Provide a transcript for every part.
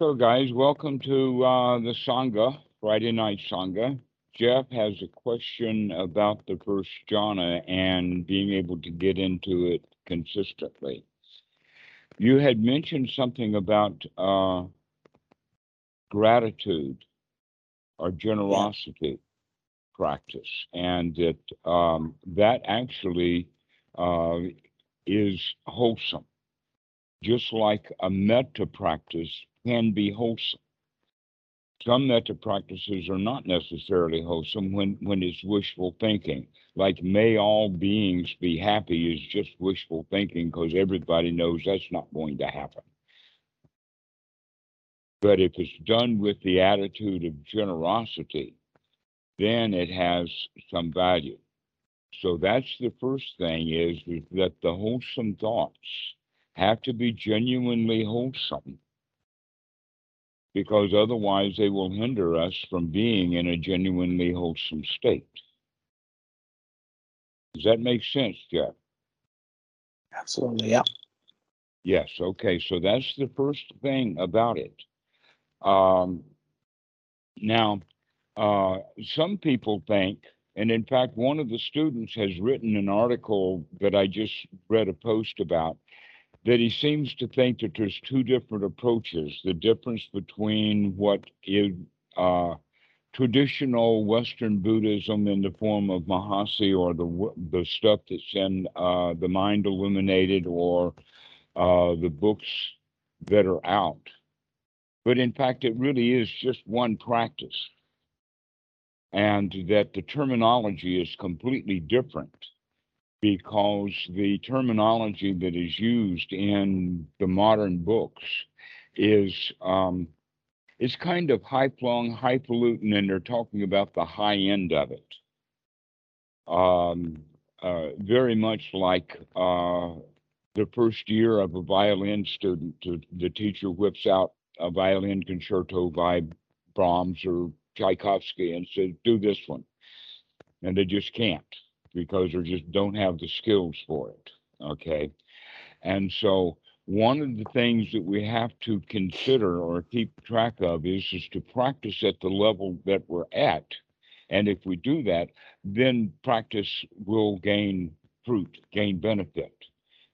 So, guys, welcome to uh, the Sangha, Friday Night Sangha. Jeff has a question about the first jhana and being able to get into it consistently. You had mentioned something about uh, gratitude or generosity practice, and that um, that actually uh, is wholesome, just like a metta practice can be wholesome. Some metta practices are not necessarily wholesome when, when it's wishful thinking. Like, may all beings be happy is just wishful thinking because everybody knows that's not going to happen. But if it's done with the attitude of generosity, then it has some value. So that's the first thing is, is that the wholesome thoughts have to be genuinely wholesome because otherwise they will hinder us from being in a genuinely wholesome state. Does that make sense, Jeff? Absolutely, yeah. Yes, okay, so that's the first thing about it. Um, now, uh, some people think, and in fact, one of the students has written an article that I just read a post about that he seems to think that there's two different approaches. The difference between what is uh, traditional Western Buddhism in the form of Mahasi or the the stuff that's in uh, the Mind Illuminated or uh, the books that are out. But in fact, it really is just one practice, and that the terminology is completely different because the terminology that is used in the modern books is um, is kind of high flung, highfalutin, and they're talking about the high end of it. Um, uh, very much like uh, the first year of a violin student, the teacher whips out a violin concerto by Brahms or Tchaikovsky and says, "Do this one," and they just can't because they just don't have the skills for it. Okay. And so one of the things that we have to consider or keep track of is, is to practice at the level that we're at. And if we do that, then practice will gain fruit, gain benefit.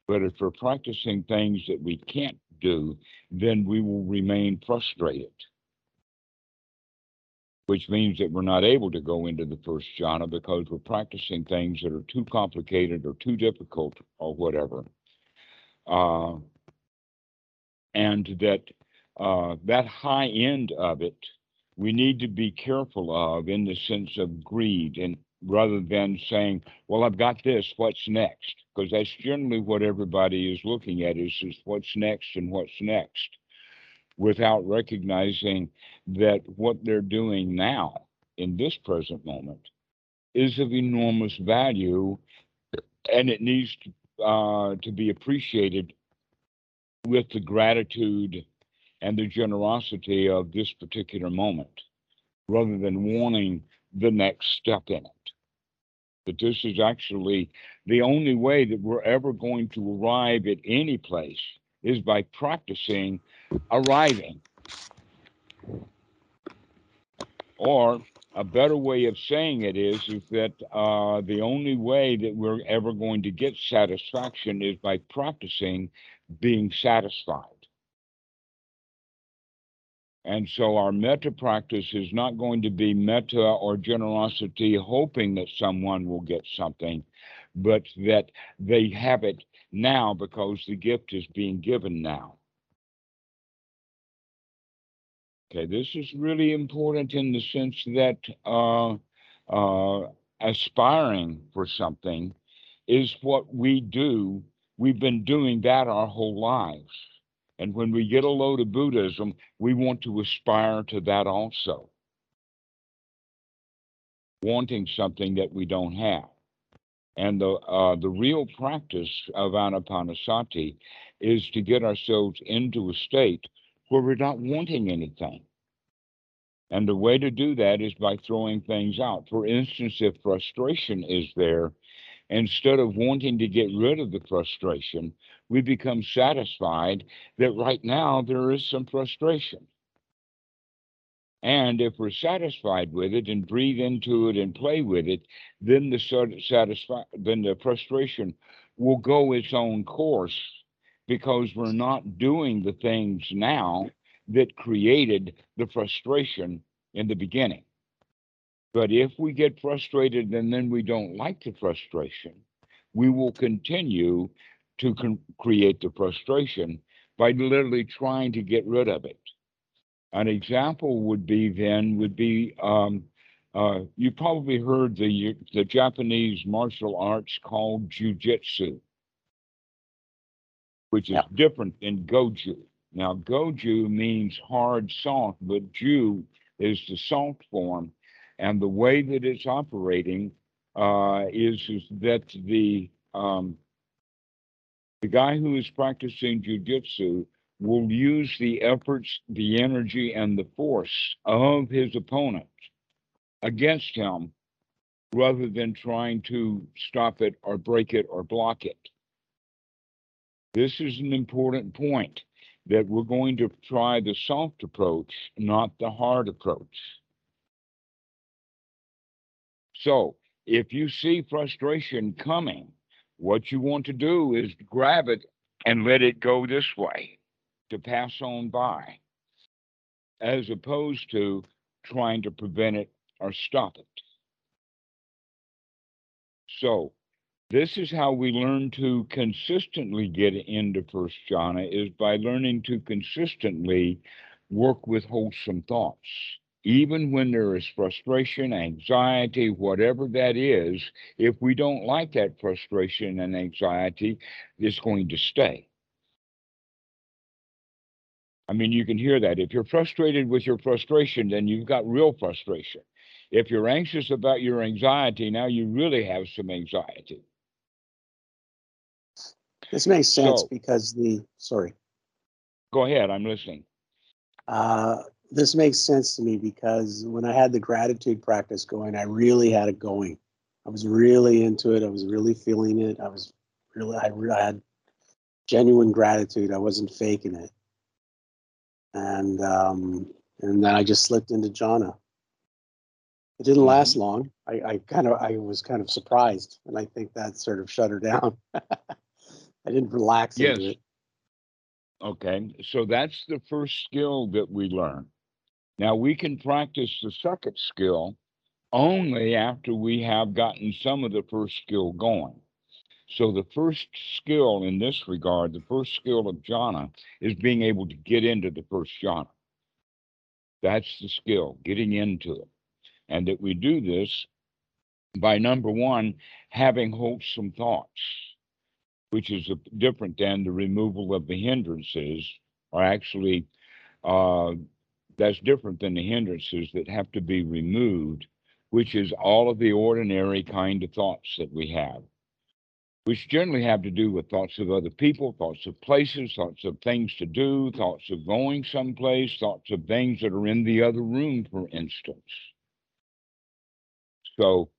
But if we're practicing things that we can't do, then we will remain frustrated which means that we're not able to go into the first jhana because we're practicing things that are too complicated or too difficult or whatever. Uh, and that uh, that high end of it, we need to be careful of in the sense of greed and rather than saying, well, I've got this, what's next? Because that's generally what everybody is looking at is, is what's next and what's next without recognizing that what they're doing now in this present moment is of enormous value and it needs to, uh, to be appreciated with the gratitude and the generosity of this particular moment rather than wanting the next step in it. That this is actually the only way that we're ever going to arrive at any place is by practicing arriving. Or a better way of saying it is, is that uh, the only way that we're ever going to get satisfaction is by practicing being satisfied. And so our metta practice is not going to be metta or generosity, hoping that someone will get something, but that they have it now because the gift is being given now. Okay, this is really important in the sense that uh, uh, aspiring for something is what we do. We've been doing that our whole lives. And when we get a load of Buddhism, we want to aspire to that also. Wanting something that we don't have. And the, uh, the real practice of anapanasati is to get ourselves into a state where we're not wanting anything. And the way to do that is by throwing things out. For instance, if frustration is there, instead of wanting to get rid of the frustration, we become satisfied that right now there is some frustration. And if we're satisfied with it and breathe into it and play with it, then the sat- satisfi- then the frustration will go its own course because we're not doing the things now that created the frustration in the beginning. But if we get frustrated and then we don't like the frustration, we will continue to con- create the frustration by literally trying to get rid of it. An example would be then would be um, uh, you probably heard the the Japanese martial arts called jujitsu, which is Yeah. different than goju. Now goju means hard soft, but ju is the soft form, and the way that it's operating uh, is is that the um, the guy who is practicing jujitsu will use the efforts, the energy, and the force of his opponent against him rather than trying to stop it or break it or block it. This is an important point that we're going to try the soft approach, not the hard approach. So if you see frustration coming, what you want to do is grab it and let it go this way to pass on by, as opposed to trying to prevent it or stop it. So, this is how we learn to consistently get into First Jhana is by learning to consistently work with wholesome thoughts. Even when there is frustration, anxiety, whatever that is, if we don't like that frustration and anxiety, it's going to stay. I mean, you can hear that. If you're frustrated with your frustration, then you've got real frustration. If you're anxious about your anxiety, now you really have some anxiety. This makes sense So- because the, sorry, Go ahead, I'm listening. uh, this makes sense to me because when I had the gratitude practice going, I really had it going. I was really into it. I was really feeling it. I was really, I, I had genuine gratitude. I wasn't faking it. And, um, and then I just slipped into jhana. It didn't last long. I, I kind of, I was kind of surprised, and I think that sort of shut her down. I didn't relax into Yes. it. Okay, so that's the first skill that we learn. Now we can practice the second skill only after we have gotten some of the first skill going. So the first skill in this regard, the first skill of jhana, is being able to get into the first jhana. That's the skill, getting into it. And that we do this by number one, having wholesome thoughts, which is different than the removal of the hindrances, or actually, uh, that's different than the hindrances that have to be removed, which is all of the ordinary kind of thoughts that we have, which generally have to do with thoughts of other people, thoughts of places, thoughts of things to do, thoughts of going someplace, thoughts of things that are in the other room, for instance. So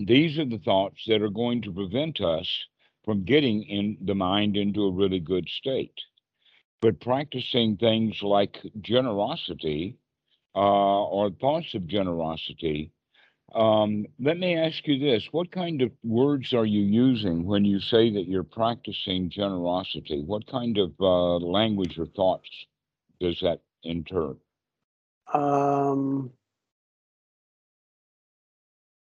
these are the thoughts that are going to prevent us from getting in the mind into a really good state. But practicing things like generosity uh, or thoughts of generosity, um, let me ask you this what kind of words are you using when you say that you're practicing generosity? What kind of uh, language or thoughts does that inter? Um,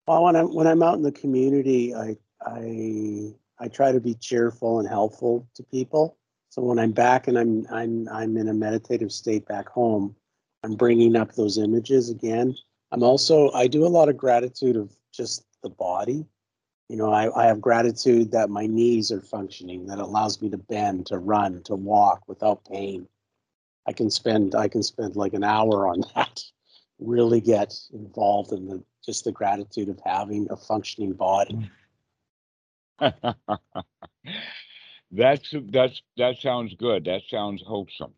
well, when I'm when I'm out in the community, I I I try to be cheerful and helpful to people. So when I'm back and I'm I'm I'm in a meditative state back home, I'm bringing up those images again. I'm also I do a lot of gratitude of just the body. You know, I, I have gratitude that my knees are functioning, that allows me to bend, to run, to walk without pain. I can spend I can spend like an hour on that. Really get involved in the just the gratitude of having a functioning body. that's that's that sounds good. That sounds wholesome.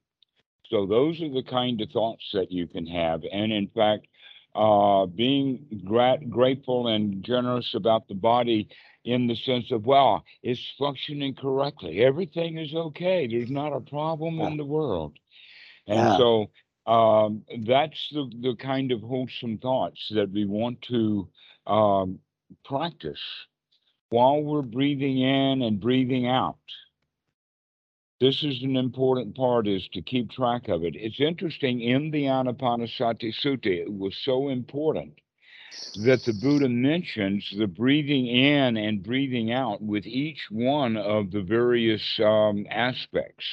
So those are the kind of thoughts that you can have, and in fact, uh, being gra- grateful and generous about the body in the sense of, well, it's functioning correctly. Everything is okay. There's not a problem in the world. And Yeah. so um, that's the, the kind of wholesome thoughts that we want to um, practice while we're breathing in and breathing out. This is an important part is to keep track of it. It's interesting in the Anapanasati Sutta, it was so important that the Buddha mentions the breathing in and breathing out with each one of the various um, aspects.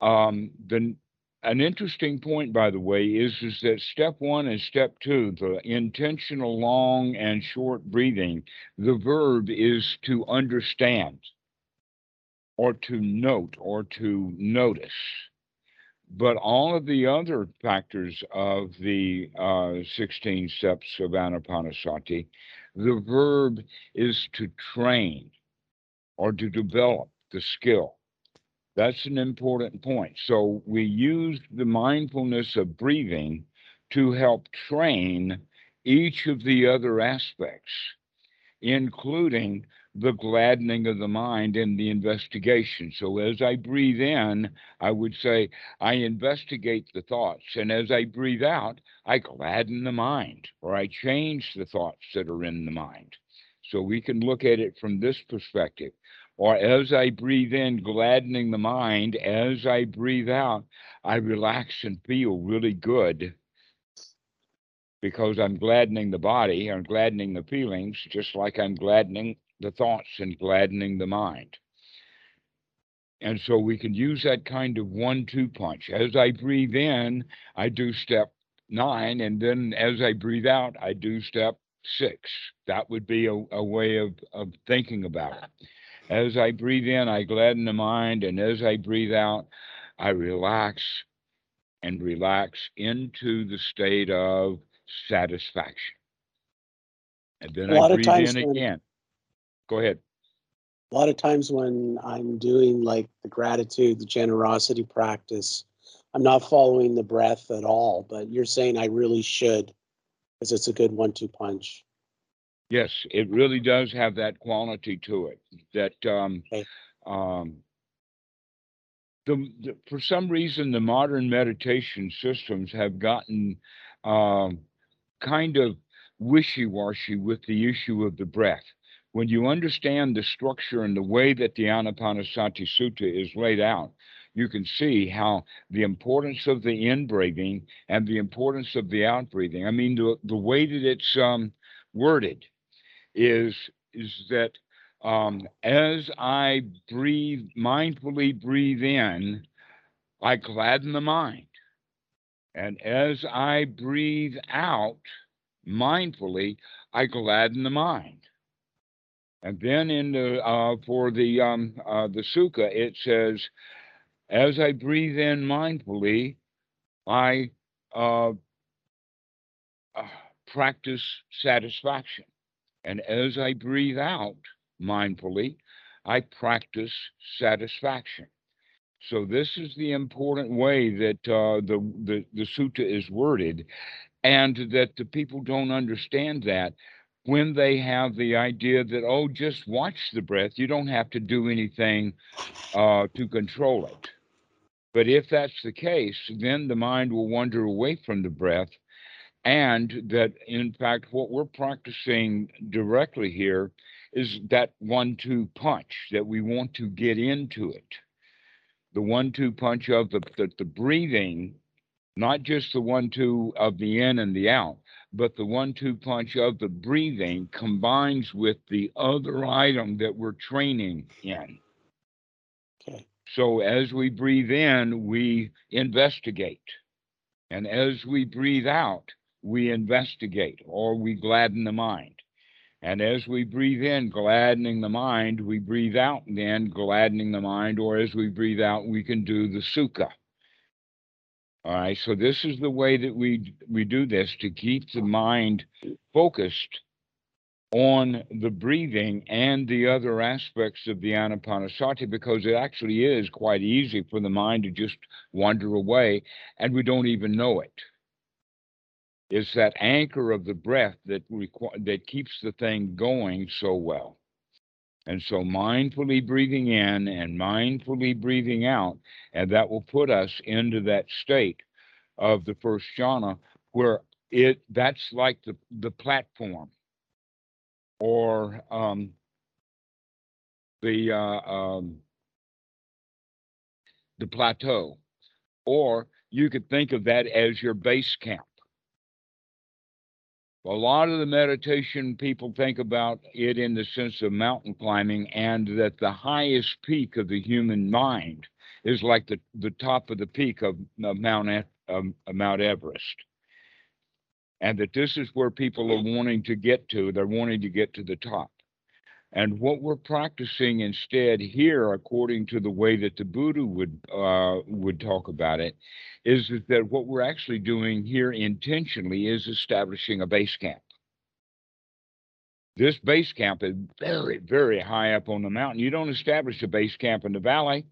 Um, the an interesting point, by the way, is, is that step one and step two, the intentional long and short breathing, the verb is to understand or to note or to notice. But all of the other factors of the uh, 16 steps of Anapanasati, the verb is to train or to develop the skill. That's an important point. So we use the mindfulness of breathing to help train each of the other aspects, including the gladdening of the mind in the investigation. So as I breathe in, I would say, I investigate the thoughts. And as I breathe out, I gladden the mind or I change the thoughts that are in the mind. So we can look at it from this perspective or as I breathe in, gladdening the mind, as I breathe out, I relax and feel really good because I'm gladdening the body, I'm gladdening the feelings, just like I'm gladdening the thoughts and gladdening the mind. And so we can use that kind of one two punch. As I breathe in, I do step nine, and then as I breathe out, I do step six. That would be a, a way of, of thinking about it. As I breathe in, I gladden the mind, and as I breathe out, I relax and relax into the state of satisfaction. And then I breathe in again. Go ahead. A lot of times when I'm doing like the gratitude, the generosity practice, I'm not following the breath at all, but you're saying I really should because it's a good one two punch. Yes, it really does have that quality to it that um, Okay. um, the, the for some reason the modern meditation systems have gotten um, kind of wishy-washy with the issue of the breath. When you understand the structure and the way that the Anapanasati Sutta is laid out, you can see how the importance of the in breathing and the importance of the out breathing. I mean, the, the way that it's um, worded is is that um, as I breathe, mindfully breathe in, I gladden the mind. And as I breathe out mindfully, I gladden the mind. And then in the uh, for the um, uh, the sukha, it says, as I breathe in mindfully, I uh, uh, practice satisfaction. And as I breathe out mindfully, I practice satisfaction. So this is the important way that uh, the, the the sutta is worded, and that the people don't understand that when they have the idea that oh, just watch the breath, you don't have to do anything uh, to control it. But if that's the case, then the mind will wander away from the breath and that in fact what we're practicing directly here is that one two punch that we want to get into it the one two punch of the, the the breathing not just the one two of the in and the out but the one two punch of the breathing combines with the other item that we're training in Okay. so as we breathe in we investigate and as we breathe out we investigate or we gladden the mind. And as we breathe in, gladdening the mind, we breathe out then gladdening the mind, or as we breathe out, we can do the sukha. All right, so this is the way that we we do this to keep the mind focused on the breathing and the other aspects of the anapanasati because it actually is quite easy for the mind to just wander away and we don't even know it. it is that anchor of the breath that requ- that keeps the thing going so well. And so mindfully breathing in and mindfully breathing out, and that will put us into that state of the first jhana, where it that's like the the platform or um, the uh, um, the plateau, or you could think of that as your base camp. A lot of the meditation people think about it in the sense of mountain climbing, and that the highest peak of the human mind is like the, the top of the peak of, of Mount um, Mount Everest, and that this is where people are wanting to get to. They're wanting to get to the top. And what we're practicing instead here, according to the way that the Buddha would uh, would talk about it, is that what we're actually doing here intentionally is establishing a base camp. This base camp is very, very high up on the mountain. You don't establish a base camp in the valley.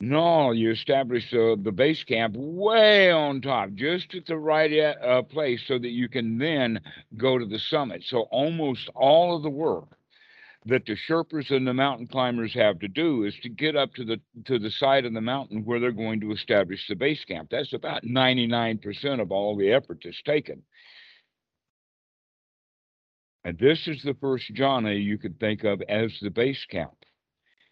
No, you establish the base camp way on top, just at the right uh, place, so that you can then go to the summit. So almost all of the work that the Sherpas and the mountain climbers have to do is to get up to the to the side of the mountain where they're going to establish the base camp. That's about 99% of all the effort that's taken. And this is the first jhana you could think of as the base camp.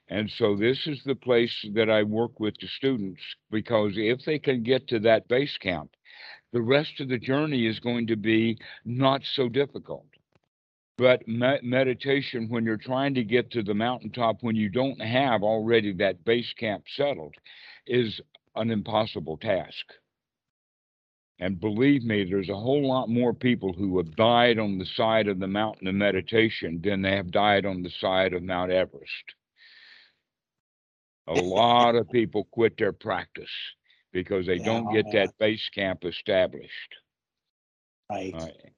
And so this is the place that I work with the students because if they can get to that base camp, the rest of the journey is going to be not so difficult. But me- meditation, when you're trying to get to the mountaintop, when you don't have already that base camp settled, is an impossible task. And believe me, there's a whole lot more people who have died on the side of the mountain of meditation than they have died on the side of Mount Everest. A lot of people quit their practice because they don't get Yeah. that base camp established. Right. Right.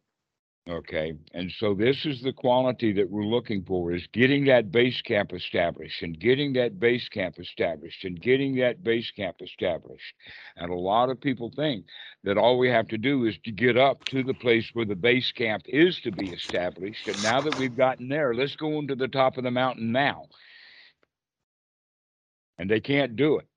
Okay, and so this is the quality that we're looking for is getting that base camp established and getting that base camp established and getting that base camp established. And a lot of people think that all we have to do is to get up to the place where the base camp is to be established. And now that we've gotten there, let's go into the top of the mountain now. And they can't do it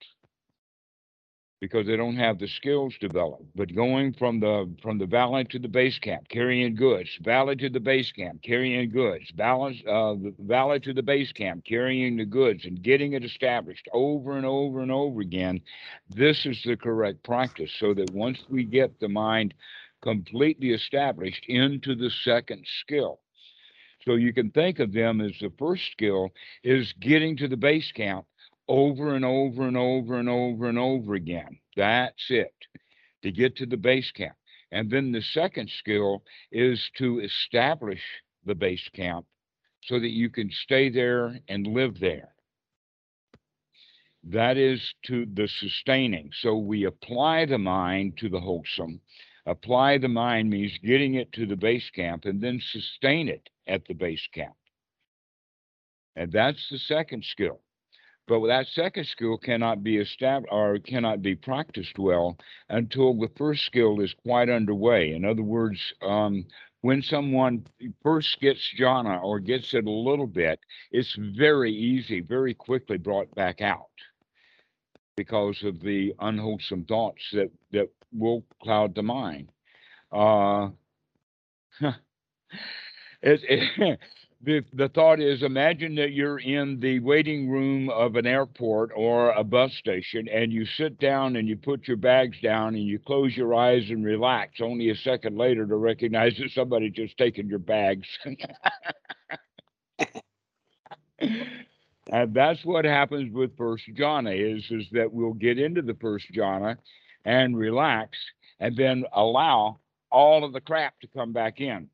because they don't have the skills developed. But going from the from the valley to the base camp, carrying goods, valley to the base camp, carrying goods, balance uh, valley to the base camp, carrying the goods, and getting it established over and over and over again. This is the correct practice, so that once we get the mind completely established into the second skill. So you can think of them as the first skill is getting to the base camp over and over and over and over and over again. That's it to get to the base camp. And then the second skill is to establish the base camp so that you can stay there and live there. That is to the sustaining. So we apply the mind to the wholesome. Apply the mind means getting it to the base camp and then sustain it at the base camp. And that's the second skill. But that second skill cannot be established or cannot be practiced well until the first skill is quite underway. In other words, um, when someone first gets jhana or gets it a little bit, it's very easy, very quickly brought back out because of the unwholesome thoughts that that will cloud the mind. Uh, it, it the the thought is imagine that you're in the waiting room of an airport or a bus station and you sit down and you put your bags down and you close your eyes and relax. Only a second later to recognize that somebody just taken your bags. And that's what happens with first jhana is is that we'll get into the first jhana and relax and then allow all of the crap to come back in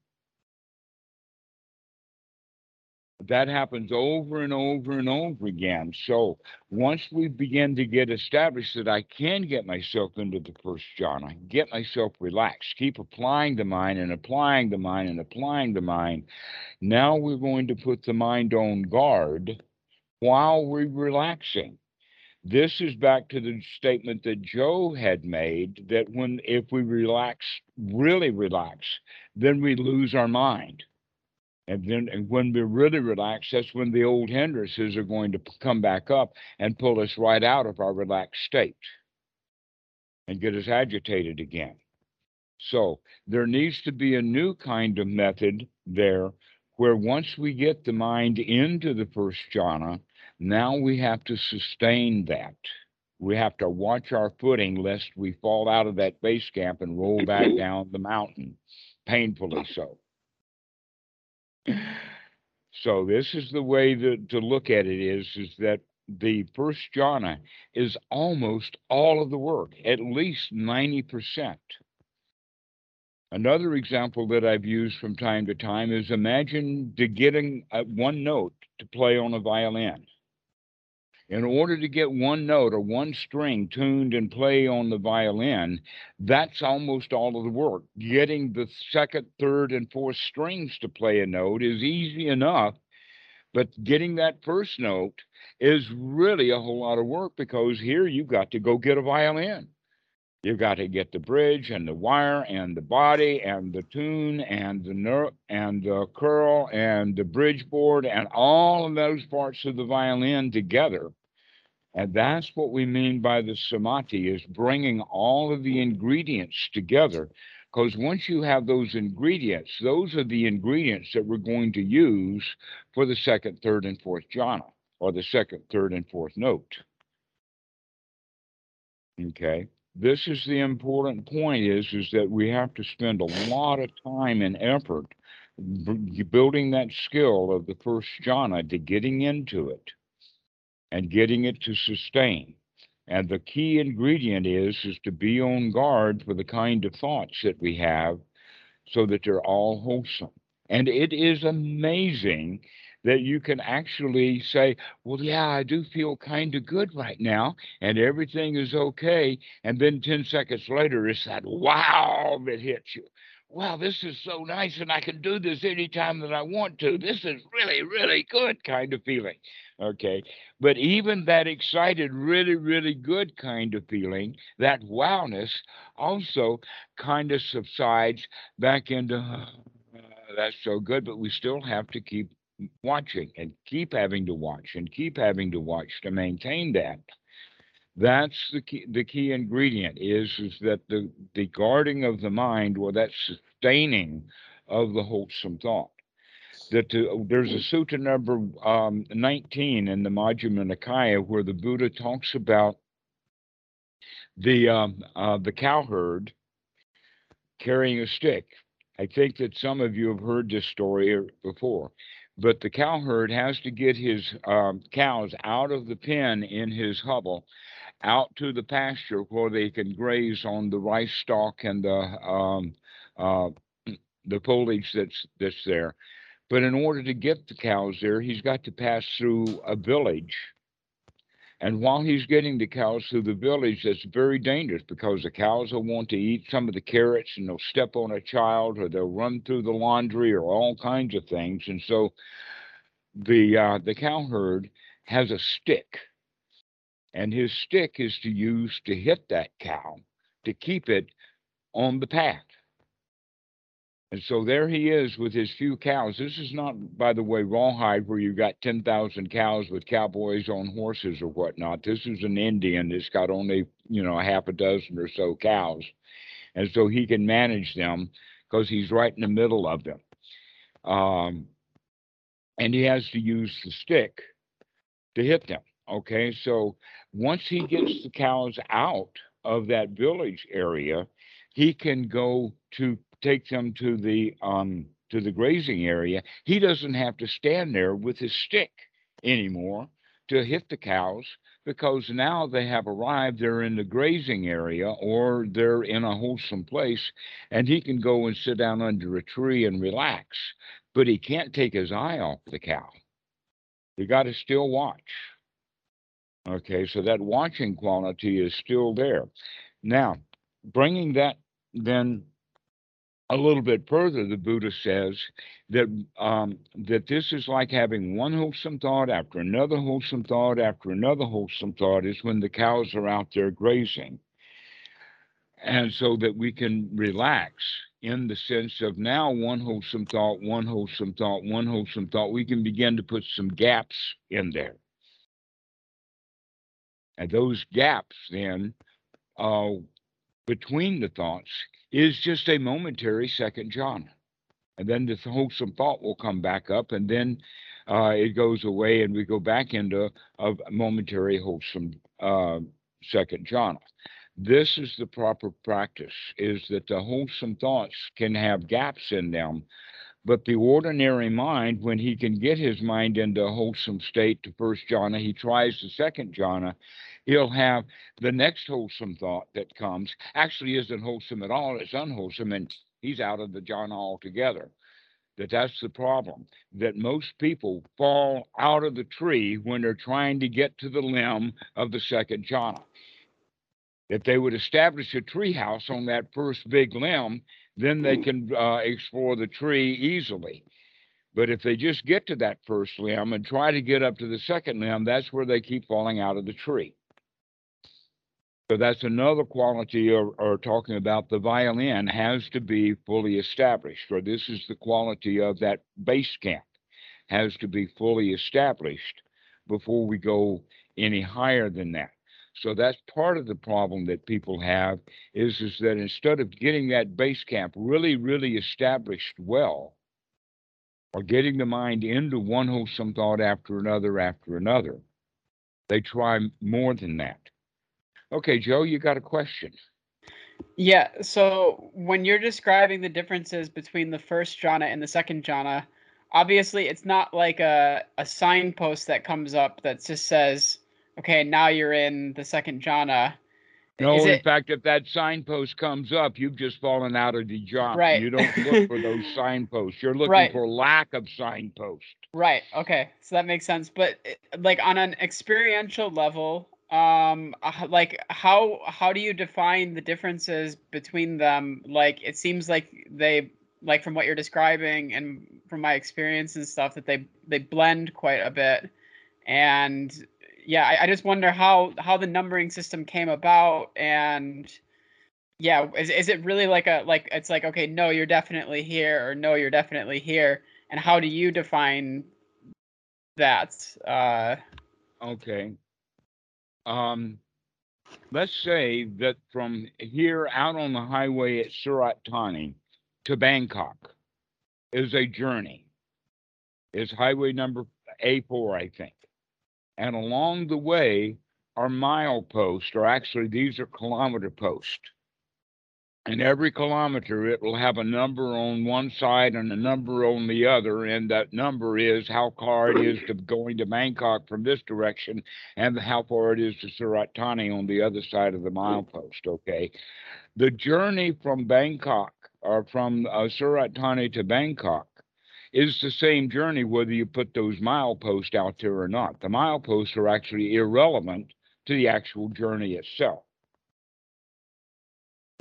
that happens over and over and over again. So once we begin to get established that I can get myself into the first jhana, get myself relaxed, keep applying the mind and applying the mind and applying the mind, now we're going to put the mind on guard while we're relaxing. This is back to the statement that Joe had made that when if we relax, really relax, then we lose our mind. And then and when we're really relaxed, that's when the old hindrances are going to come back up and pull us right out of our relaxed state. and get us agitated again. So there needs to be a new kind of method there where once we get the mind into the first jhana, now we have to sustain that. We have to watch our footing lest we fall out of that base camp and roll back down the mountain, painfully so. So this is the way that to look at it is, is that the first jhana is almost all of the work, at least 90%. Another example that I've used from time to time is imagine to getting uh, one note to play on a violin. In order to get one note or one string tuned and play on the violin, that's almost all of the work. Getting the second, third, and fourth strings to play a note is easy enough, but getting that first note is really a whole lot of work because here you've got to go get a violin. You've got to get the bridge and the wire and the body and the tune and the ner- and the curl and the bridge board and all of those parts of the violin together. And that's what we mean by the samadhi is bringing all of the ingredients together. Because once you have those ingredients, those are the ingredients that we're going to use for the second, third, and fourth jhana, or the second, third, and fourth note. Okay this is the important point is is that we have to spend a lot of time and effort building that skill of the first jhana to getting into it and getting it to sustain and the key ingredient is is to be on guard for the kind of thoughts that we have so that they're all wholesome and it is amazing that you can actually say, well, yeah, I do feel kind of good right now, and everything is okay. And then 10 seconds later, it's that wow that hits you. Wow, this is so nice, and I can do this anytime that I want to. This is really, really good kind of feeling. Okay. But even that excited, really, really good kind of feeling, that wowness also kind of subsides back into, uh, that's so good, but we still have to keep watching and keep having to watch and keep having to watch to maintain that. That's the key, the key ingredient is, is that the, the guarding of the mind or that sustaining of the wholesome thought. That uh, there's a sutta number um, 19 in the Majjhima Nikaya where the Buddha talks about the um, uh, the cowherd carrying a stick. I think that some of you have heard this story before but the cowherd has to get his um, cows out of the pen in his hovel out to the pasture where they can graze on the rice stalk and the um, uh, the foliage that's that's there. But in order to get the cows there, he's got to pass through a village and while he's getting the cows through the village, that's very dangerous because the cows will want to eat some of the carrots and they'll step on a child or they'll run through the laundry or all kinds of things. And so the uh, the cow herd has a stick, and his stick is to use to hit that cow to keep it on the path. And so there he is with his few cows. This is not, by the way, rawhide where you got 10,000 cows with cowboys on horses or whatnot. This is an Indian that's got only, you know, a half a dozen or so cows. And so he can manage them because he's right in the middle of them. Um, and he has to use the stick to hit them. Okay, so once he gets the cows out of that village area, he can go to take them to the um, to the grazing area, he doesn't have to stand there with his stick anymore to hit the cows because now they have arrived, they're in the grazing area or they're in a wholesome place, and he can go and sit down under a tree and relax. But he can't take his eye off the cow. You got to still watch. Okay, so that watching quality is still there. Now, bringing that then a little bit further, the Buddha says that um, that this is like having one wholesome thought after another wholesome thought after another wholesome thought is when the cows are out there grazing, and so that we can relax in the sense of now one wholesome thought, one wholesome thought, one wholesome thought. We can begin to put some gaps in there, and those gaps then uh, between the thoughts is just a momentary second John. And then this wholesome thought will come back up and then uh, it goes away and we go back into a momentary wholesome uh, second John. This is the proper practice, is that the wholesome thoughts can have gaps in them, but the ordinary mind, when he can get his mind into a wholesome state to first jhana, he tries the second jhana, he'll have the next wholesome thought that comes, actually isn't wholesome at all, it's unwholesome, and he's out of the jhana altogether. That that's the problem that most people fall out of the tree when they're trying to get to the limb of the second jhana. If they would establish a tree house on that first big limb then they can uh, explore the tree easily. But if they just get to that first limb and try to get up to the second limb that's where they keep falling out of the tree so that's another quality or, or talking about the violin has to be fully established, or this is the quality of that base camp has to be fully established before we go any higher than that. So that's part of the problem that people have is, is that instead of getting that base camp really, really established well, or getting the mind into one wholesome thought after another after another, they try more than that. Okay, Joe, you got a question. Yeah, so when you're describing the differences between the first jhana and the second jhana, obviously it's not like a, a signpost that comes up that just says, okay, now you're in the second jhana. No, Is in it- fact, if that signpost comes up, you've just fallen out of the jhana. Right. You don't look for those signposts. You're looking Right. for lack of signpost. Right. Okay. So that makes sense. But eh, like on an experiential level, um, like how how do you define the differences between them? Like it seems like they like from what you're describing and from my experience and stuff that they they blend quite a bit. And yeah, I, I just wonder how how the numbering system came about and yeah, is is it really like a like it's like okay, no, you're definitely here or no, you're definitely here and how do you define that uh Okay. Um, let's say that from here out on the highway at Surat Thani to Bangkok is a journey. Is highway number A4, I think. And along the way are mile posts, or actually these are kilometer posts. And every kilometer, it will have a number on one side and a number on the other. And that number is how far it is to going to Bangkok from this direction and how far it is to Surat Thani on the other side of the milepost. Okay. The journey from Bangkok or from uh, Surat Thani to Bangkok is the same journey whether you put those mileposts out there or not. The mileposts are actually irrelevant to the actual journey itself.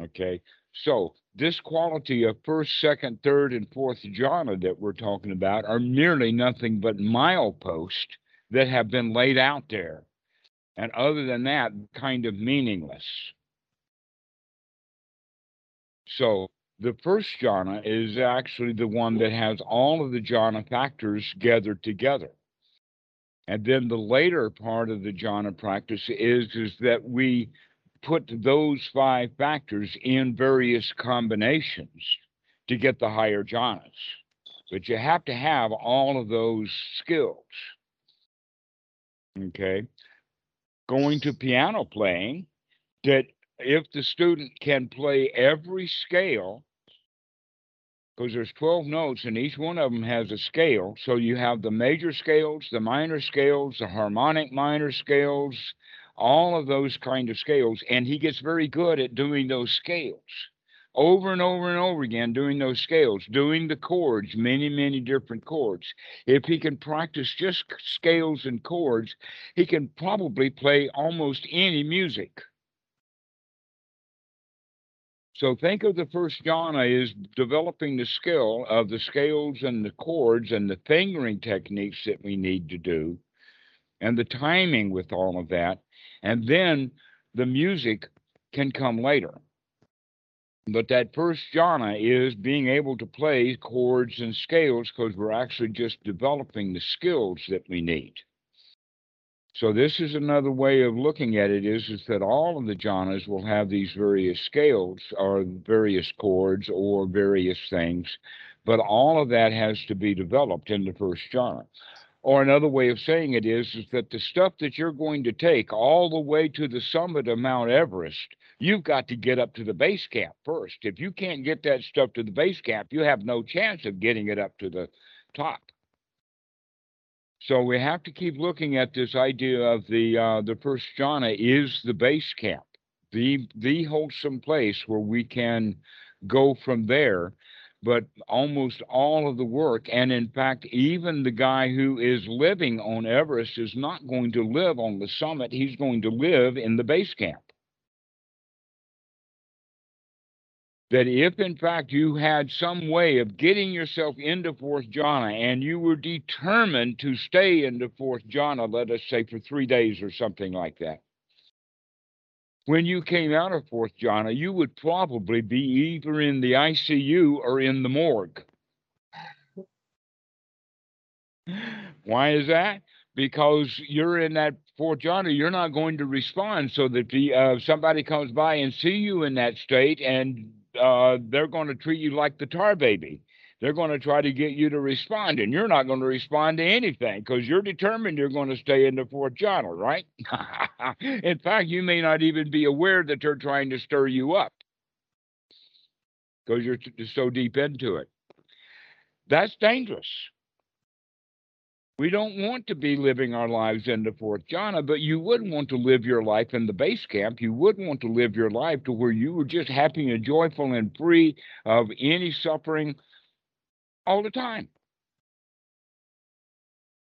Okay, so this quality of first, second, third, and fourth jhana that we're talking about are merely nothing but mileposts that have been laid out there. And other than that, kind of meaningless. So the first jhana is actually the one that has all of the jhana factors gathered together. And then the later part of the jhana practice is, is that we put those five factors in various combinations to get the higher jhanas. But you have to have all of those skills. Okay. Going to piano playing, that if the student can play every scale, because there's 12 notes and each one of them has a scale. So you have the major scales, the minor scales, the harmonic minor scales, all of those kind of scales. And he gets very good at doing those scales over and over and over again, doing those scales, doing the chords, many, many different chords. If he can practice just scales and chords, he can probably play almost any music. So think of the first jhana as developing the skill of the scales and the chords and the fingering techniques that we need to do and the timing with all of that. And then the music can come later. But that first jhana is being able to play chords and scales because we're actually just developing the skills that we need. So this is another way of looking at it is, is that all of the jhanas will have these various scales or various chords or various things, but all of that has to be developed in the first jhana. Or another way of saying it is, is that the stuff that you're going to take all the way to the summit of Mount Everest, you've got to get up to the base camp first. If you can't get that stuff to the base camp, you have no chance of getting it up to the top. So we have to keep looking at this idea of the uh, the first jhana is the base camp, the the wholesome place where we can go from there. But almost all of the work, and in fact, even the guy who is living on Everest is not going to live on the summit. He's going to live in the base camp. that if in fact you had some way of getting yourself into fourth jhana and you were determined to stay in the fourth jhana, let us say for three days or something like that, when you came out of fourth jhana, you would probably be either in the ICU or in the morgue. Why is that? Because you're in that fourth jhana, you're not going to respond. So that the, uh, somebody comes by and see you in that state and uh, they're going to treat you like the tar baby. They're going to try to get you to respond, and you're not going to respond to anything because you're determined you're going to stay in the fourth jhana, right? in fact, you may not even be aware that they're trying to stir you up because you're so deep into it. That's dangerous. We don't want to be living our lives in the fourth jhana, but you would want to live your life in the base camp. You would want to live your life to where you were just happy and joyful and free of any suffering all the time.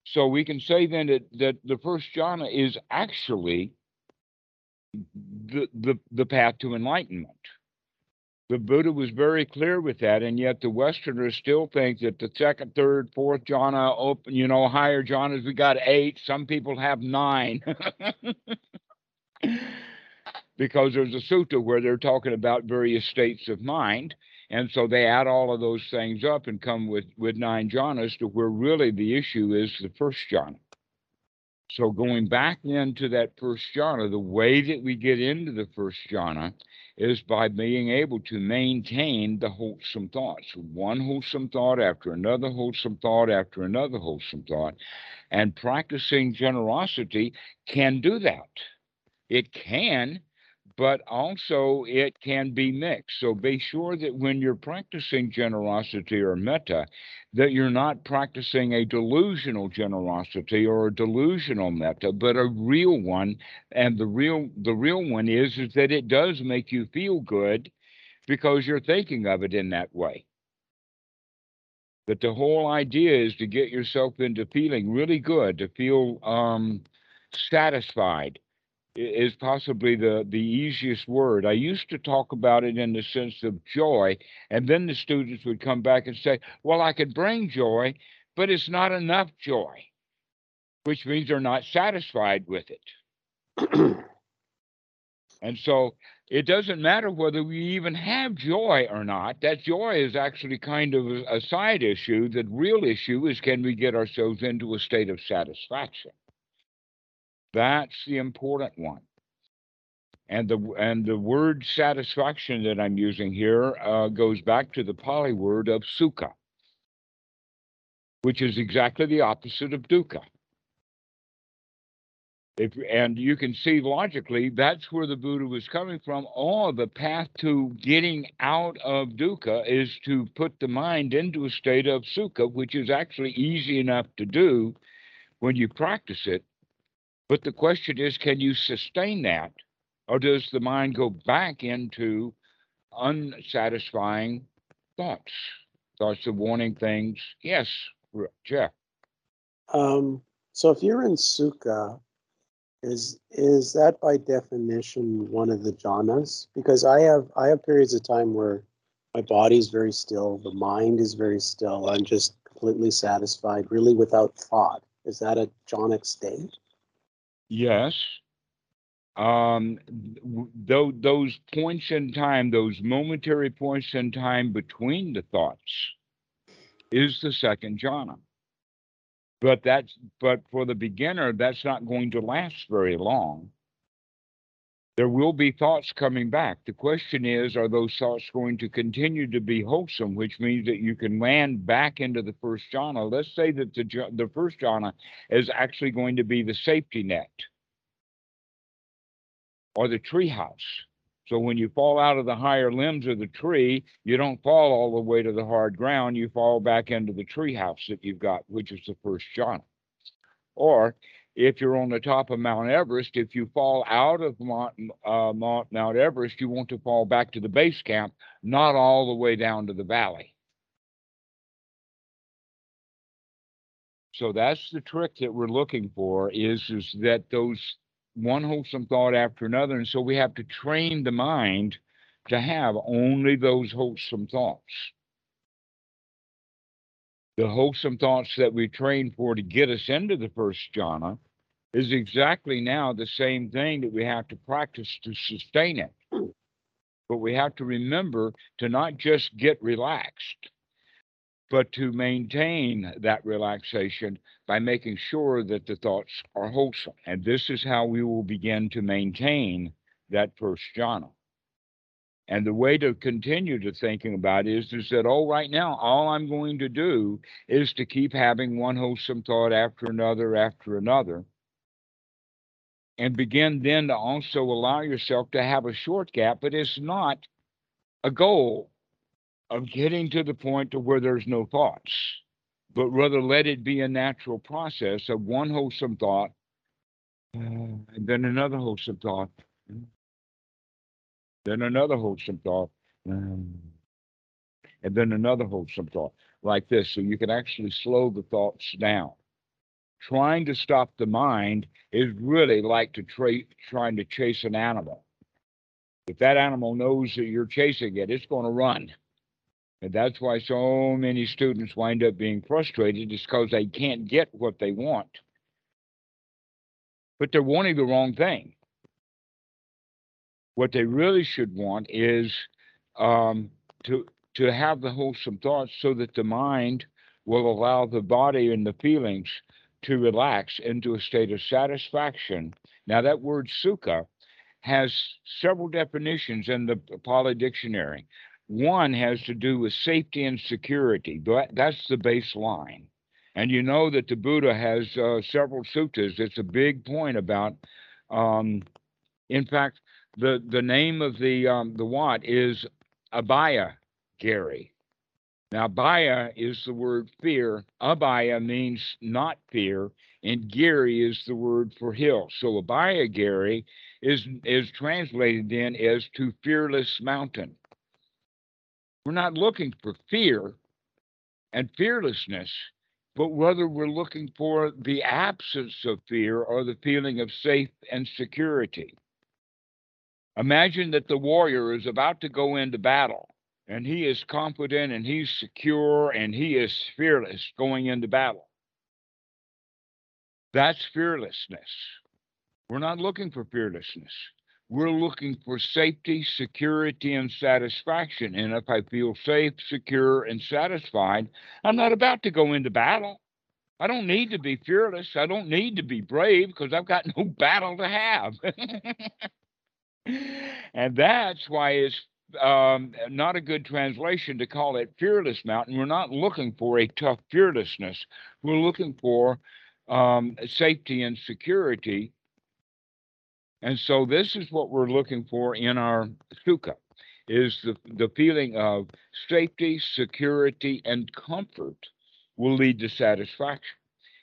So we can say then that, that the first jhana is actually the, the, the path to enlightenment the Buddha was very clear with that, and yet the Westerners still think that the second, third, fourth jhana, open, you know, higher jhanas, we got eight. Some people have nine. because there's a sutta where they're talking about various states of mind. And so they add all of those things up and come with, with nine jhanas to where really the issue is the first jhana. So going back into that first jhana, the way that we get into the first jhana uh, is by being able to maintain the wholesome thoughts, one wholesome thought after another wholesome thought after another wholesome thought. And practicing generosity can do that. It can, but also it can be mixed. So be sure that when you're practicing generosity or metta, that you're not practicing a delusional generosity or a delusional metta, but a real one. And the real the real one is is that it does make you feel good because you're thinking of it in that way. That the whole idea is to get yourself into feeling really good, to feel um, satisfied is possibly the, the easiest word. I used to talk about it in the sense of joy, and then the students would come back and say, Well, I could bring joy, but it's not enough joy, which means they're not satisfied with it. and so it doesn't matter whether we even have joy or not. That joy is actually kind of a side issue. The real issue is can we get ourselves into a state of satisfaction? That's the important one. And the and the word satisfaction that I'm using here uh, goes back to the Pali word of sukha, which is exactly the opposite of dukkha. If, and you can see logically that's where the Buddha was coming from. All the path to getting out of dukkha is to put the mind into a state of sukha, which is actually easy enough to do when you practice it. But the question is, can you sustain that? Or does the mind go back into unsatisfying thoughts? Thoughts of wanting things? Yes, Jeff. Um, so if you're in sukha, is is that by definition one of the jhanas? Because I have I have periods of time where my body's very still, the mind is very still. I'm just completely satisfied, really without thought. Is that a jhanic state? Yes. Um, th- those points in time, those momentary points in time between the thoughts, is the second jhana. But that's but for the beginner, that's not going to last very long. There will be thoughts coming back. The question is, are those thoughts going to continue to be wholesome, which means that you can land back into the first jhana? Let's say that the the first jhana is actually going to be the safety net or the treehouse. So when you fall out of the higher limbs of the tree, you don't fall all the way to the hard ground. You fall back into the treehouse that you've got, which is the first jhana. Or if you're on the top of Mount Everest, if you fall out of Mount, uh, Mount, Mount Everest, you want to fall back to the base camp, not all the way down to the valley. So that's the trick that we're looking for is, is that those one wholesome thought after another. And so we have to train the mind to have only those wholesome thoughts. The wholesome thoughts that we train for to get us into the first jhana is exactly now the same thing that we have to practice to sustain it. But we have to remember to not just get relaxed, but to maintain that relaxation by making sure that the thoughts are wholesome. And this is how we will begin to maintain that first jhana. And the way to continue to thinking about it is, is that, oh, right now, all I'm going to do is to keep having one wholesome thought after another after another. And begin then to also allow yourself to have a short gap, but it's not a goal of getting to the point to where there's no thoughts, but rather let it be a natural process of one wholesome thought and then another wholesome thought, then another wholesome thought, um, and then another wholesome thought like this. So you can actually slow the thoughts down. Trying to stop the mind is really like to tra- trying to chase an animal. If that animal knows that you're chasing it, it's going to run. And that's why so many students wind up being frustrated, is because they can't get what they want. But they're wanting the wrong thing. What they really should want is um, to to have the wholesome thoughts so that the mind will allow the body and the feelings to relax into a state of satisfaction. Now, that word sukha has several definitions in the Pali Dictionary. One has to do with safety and security. That's the baseline. And you know that the Buddha has uh, several suttas. It's a big point about, um, in fact, the, the name of the um, the wat is abaya Gary. Now, abaya is the word fear. abhaya means not fear, and giri is the word for hill. So Abhayagiri is is translated then as to fearless mountain. We're not looking for fear and fearlessness, but whether we're looking for the absence of fear or the feeling of safe and security. Imagine that the warrior is about to go into battle and he is confident and he's secure and he is fearless going into battle. That's fearlessness. We're not looking for fearlessness. We're looking for safety, security, and satisfaction. And if I feel safe, secure, and satisfied, I'm not about to go into battle. I don't need to be fearless. I don't need to be brave because I've got no battle to have. and that's why it's um, not a good translation to call it fearless mountain. We're not looking for a tough fearlessness. We're looking for um, safety and security and so this is what we're looking for in our sukha is the, the feeling of safety, security, and comfort will lead to satisfaction.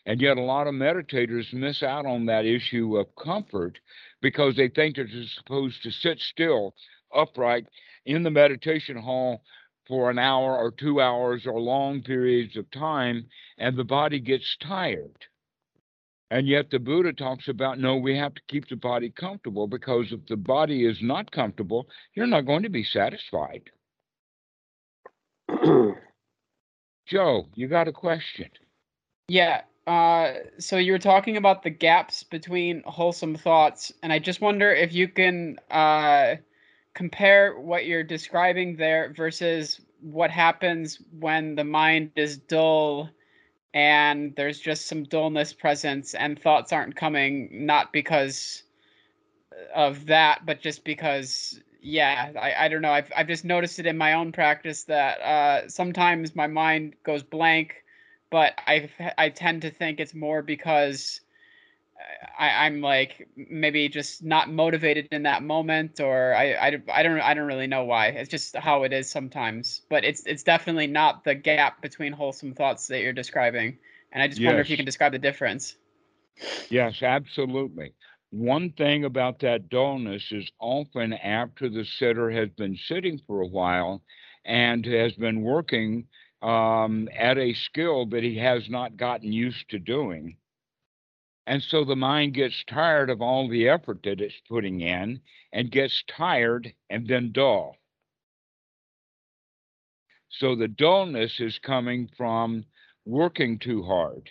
And yet a lot of meditators miss out on that issue of comfort because they think that they're supposed to sit still, upright in the meditation hall for an hour or two hours or long periods of time, and the body gets tired. And yet the Buddha talks about no, we have to keep the body comfortable because if the body is not comfortable, you're not going to be satisfied. Joe, you got a question? Yeah. Uh, so you were talking about the gaps between wholesome thoughts, and I just wonder if you can uh, compare what you're describing there versus what happens when the mind is dull and there's just some dullness presence and thoughts aren't coming not because of that but just because yeah i, I don't know. I've, I've just noticed it in my own practice that uh, sometimes my mind goes blank but i i tend to think it's more because uh, I, I'm like maybe just not motivated in that moment, or I, I, I don't I don't really know why. It's just how it is sometimes. But it's it's definitely not the gap between wholesome thoughts that you're describing. And I just wonder if you can describe the difference. Yes, absolutely. One thing about that dullness is often after the sitter has been sitting for a while and has been working um, at a skill that he has not gotten used to doing. And so the mind gets tired of all the effort that it's putting in and gets tired and then dull. So the dullness is coming from working too hard.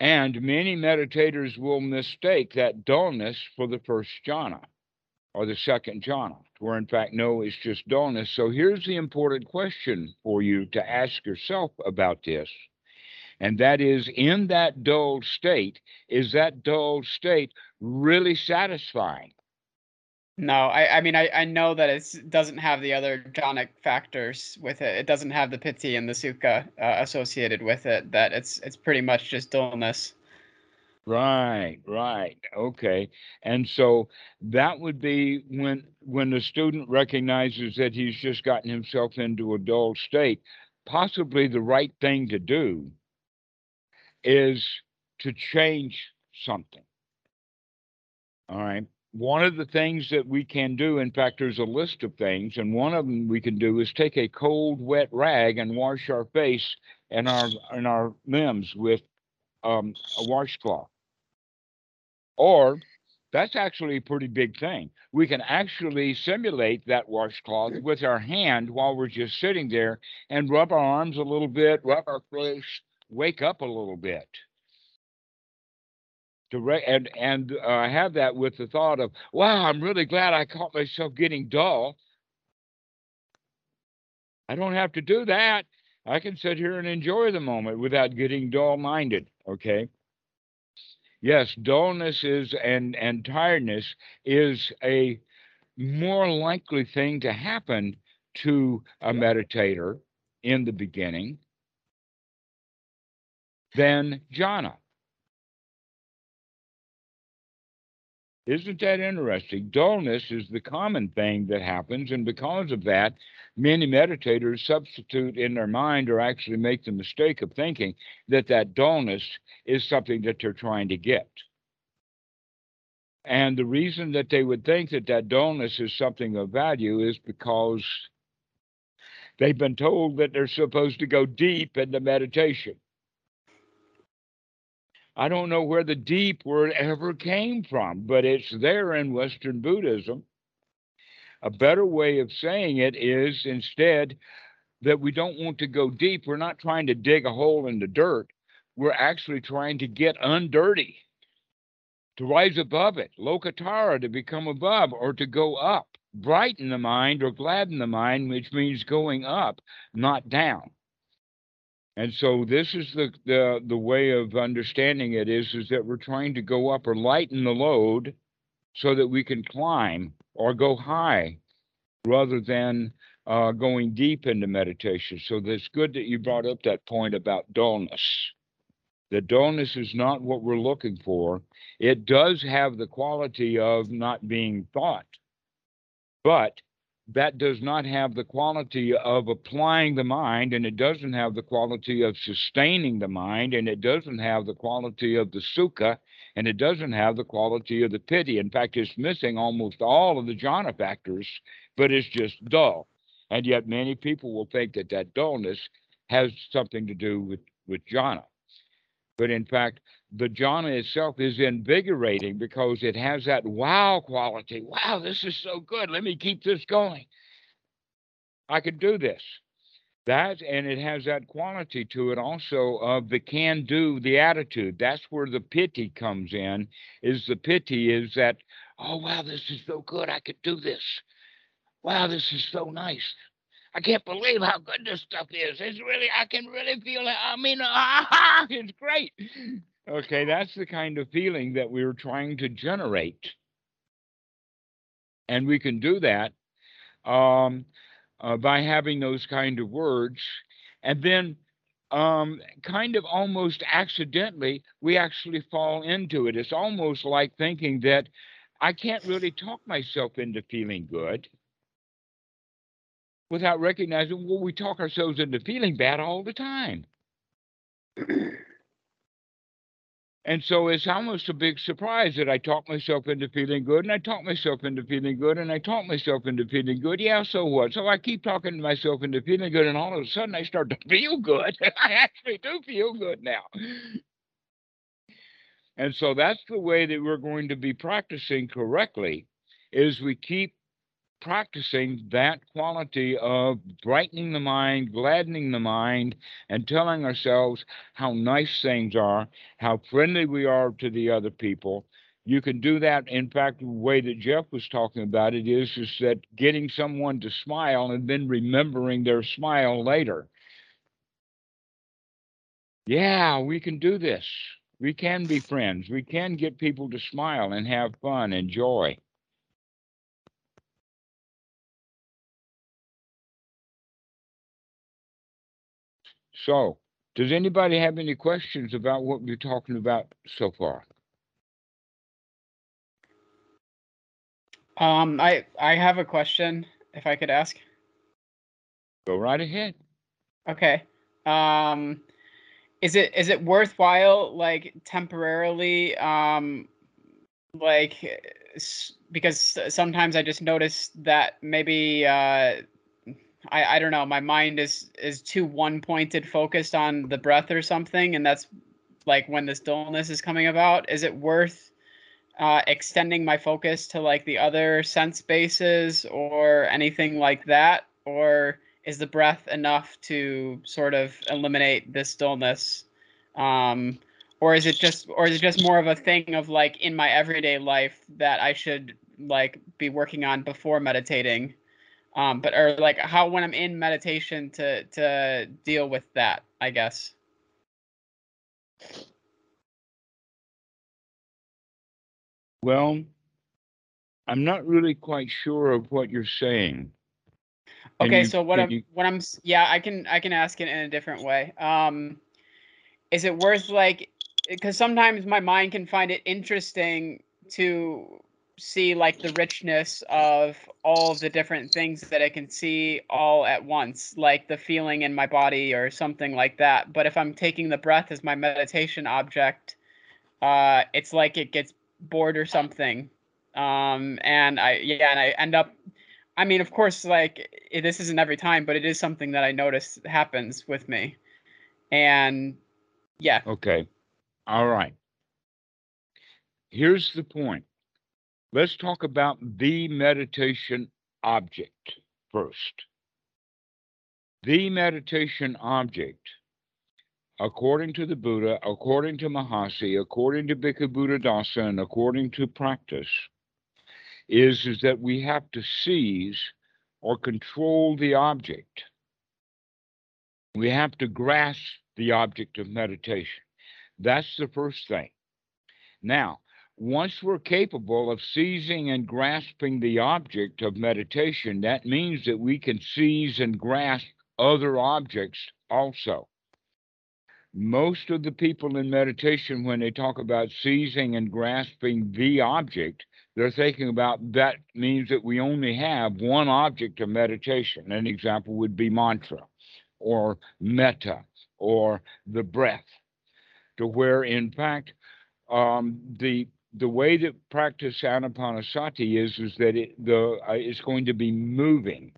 And many meditators will mistake that dullness for the first jhana or the second jhana, where in fact, no, it's just dullness. So here's the important question for you to ask yourself about this. And that is in that dull state, is that dull state really satisfying? No, I, I mean I, I know that it doesn't have the other jhanic factors with it. It doesn't have the piti and the sukha uh, associated with it. That it's it's pretty much just dullness. Right, right. Okay. And so that would be when when the student recognizes that he's just gotten himself into a dull state, possibly the right thing to do is to change something. All right. One of the things that we can do, in fact, there's a list of things, and one of them we can do is take a cold, wet rag and wash our face and our and our limbs with um, a washcloth. Or that's actually a pretty big thing. We can actually simulate that washcloth with our hand while we're just sitting there and rub our arms a little bit, rub our face, wake up a little bit. To re- and and uh, have that with the thought of, wow, I'm really glad I caught myself getting dull. I don't have to do that. I can sit here and enjoy the moment without getting dull minded. Okay. Yes, dullness is and and tiredness is a more likely thing to happen to a meditator in the beginning than jhana. Isn't that interesting? Dullness is the common thing that happens, and because of that, many meditators substitute in their mind or actually make the mistake of thinking that that dullness is something that they're trying to get. And the reason that they would think that that dullness is something of value is because they've been told that they're supposed to go deep into meditation. I don't know where the deep word ever came from, but it's there in Western Buddhism. A better way of saying it is instead that we don't want to go deep. We're not trying to dig a hole in the dirt. We're actually trying to get undirty, to rise above it, lokuttara, to become above or to go up, brighten the mind or gladden the mind, which means going up, not down. And so this is the, the the way of understanding it is is that we're trying to go up or lighten the load so that we can climb or go high rather than uh, going deep into meditation. So it's good that you brought up that point about dullness. The dullness is not what we're looking for. It does have the quality of not being thought, but that does not have the quality of applying the mind, and it doesn't have the quality of sustaining the mind, and it doesn't have the quality of the sukha, and it doesn't have the quality of the piti. In fact, it's missing almost all of the jhana factors, but it's just dull. And yet, many people will think that that dullness has something to do with, with jhana. But in fact, the jhana itself is invigorating because it has that wow quality. Wow, this is so good. Let me keep this going. I can do this. That and it has that quality to it also of the can do, the attitude. That's where the piti comes in. Is the piti is that, oh wow, this is so good. I could do this. Wow, this is so nice. I can't believe how good this stuff is. It's really, I can really feel it. I mean, ah, it's great. Okay, that's the kind of feeling that we're trying to generate. And we can do that um, uh, by having those kind of words. And then, um, kind of almost accidentally, we actually fall into it. It's almost like thinking that I can't really talk myself into feeling good without recognizing, well, we talk ourselves into feeling bad all the time. And so it's almost a big surprise that I talk myself into feeling good and I talk myself into feeling good and I talk myself into feeling good. Yeah, so what? So I keep talking to myself into feeling good and all of a sudden I start to feel good. I actually do feel good now. And so that's the way that we're going to be practicing correctly is we keep practicing that quality of brightening the mind, gladdening the mind, and telling ourselves how nice things are, how friendly we are to the other people. You can do that. In fact, the way that Jeff was talking about it is, is that getting someone to smile and then remembering their smile later. Yeah, we can do this. We can be friends. We can get people to smile and have fun and joy. So, does anybody have any questions about what we're talking about so far? Um, I I have a question, if I could ask. Go right ahead. Okay. Um, is it is it worthwhile, like temporarily, um, like because sometimes I just notice that maybe uh, I I don't know, my mind is is too one pointed, focused on the breath or something, and that's like when this dullness is coming about. Is it worth uh, extending my focus to like the other sense bases or anything like that, or is the breath enough to sort of eliminate this dullness? Um, or is it just or is it just more of a thing of like in my everyday life that I should like be working on before meditating? Um, but or like how when I'm in meditation to to deal with that, I guess. Well, I'm not really quite sure of what you're saying. Okay, you- so what I'm you- what I'm yeah, I can I can ask it in a different way. Um is it worth like because sometimes my mind can find it interesting to see like the richness of all the different things that I can see all at once, like the feeling in my body or something like that. But if I'm taking the breath as my meditation object, uh it's like it gets bored or something. Um and I yeah, and I end up I mean, of course, like i- this isn't every time, but it is something that I notice happens with me. And yeah, Okay. All right. Here's the point. Let's talk about the meditation object first. The meditation object, according to the Buddha, according to Mahasi, according to Bhikkhu Buddhadasa, and according to practice, is, is that we have to seize or control the object. We have to grasp the object of meditation. That's the first thing. Now, once we're capable of seizing and grasping the object of meditation, that means that we can seize and grasp other objects also. Most of the people in meditation, when they talk about seizing and grasping the object, they're thinking about that means that we only have one object of meditation. An example would be mantra or metta or the breath, to where in fact um, the the way that practice anapanasati is is that it the uh, it's going to be moving,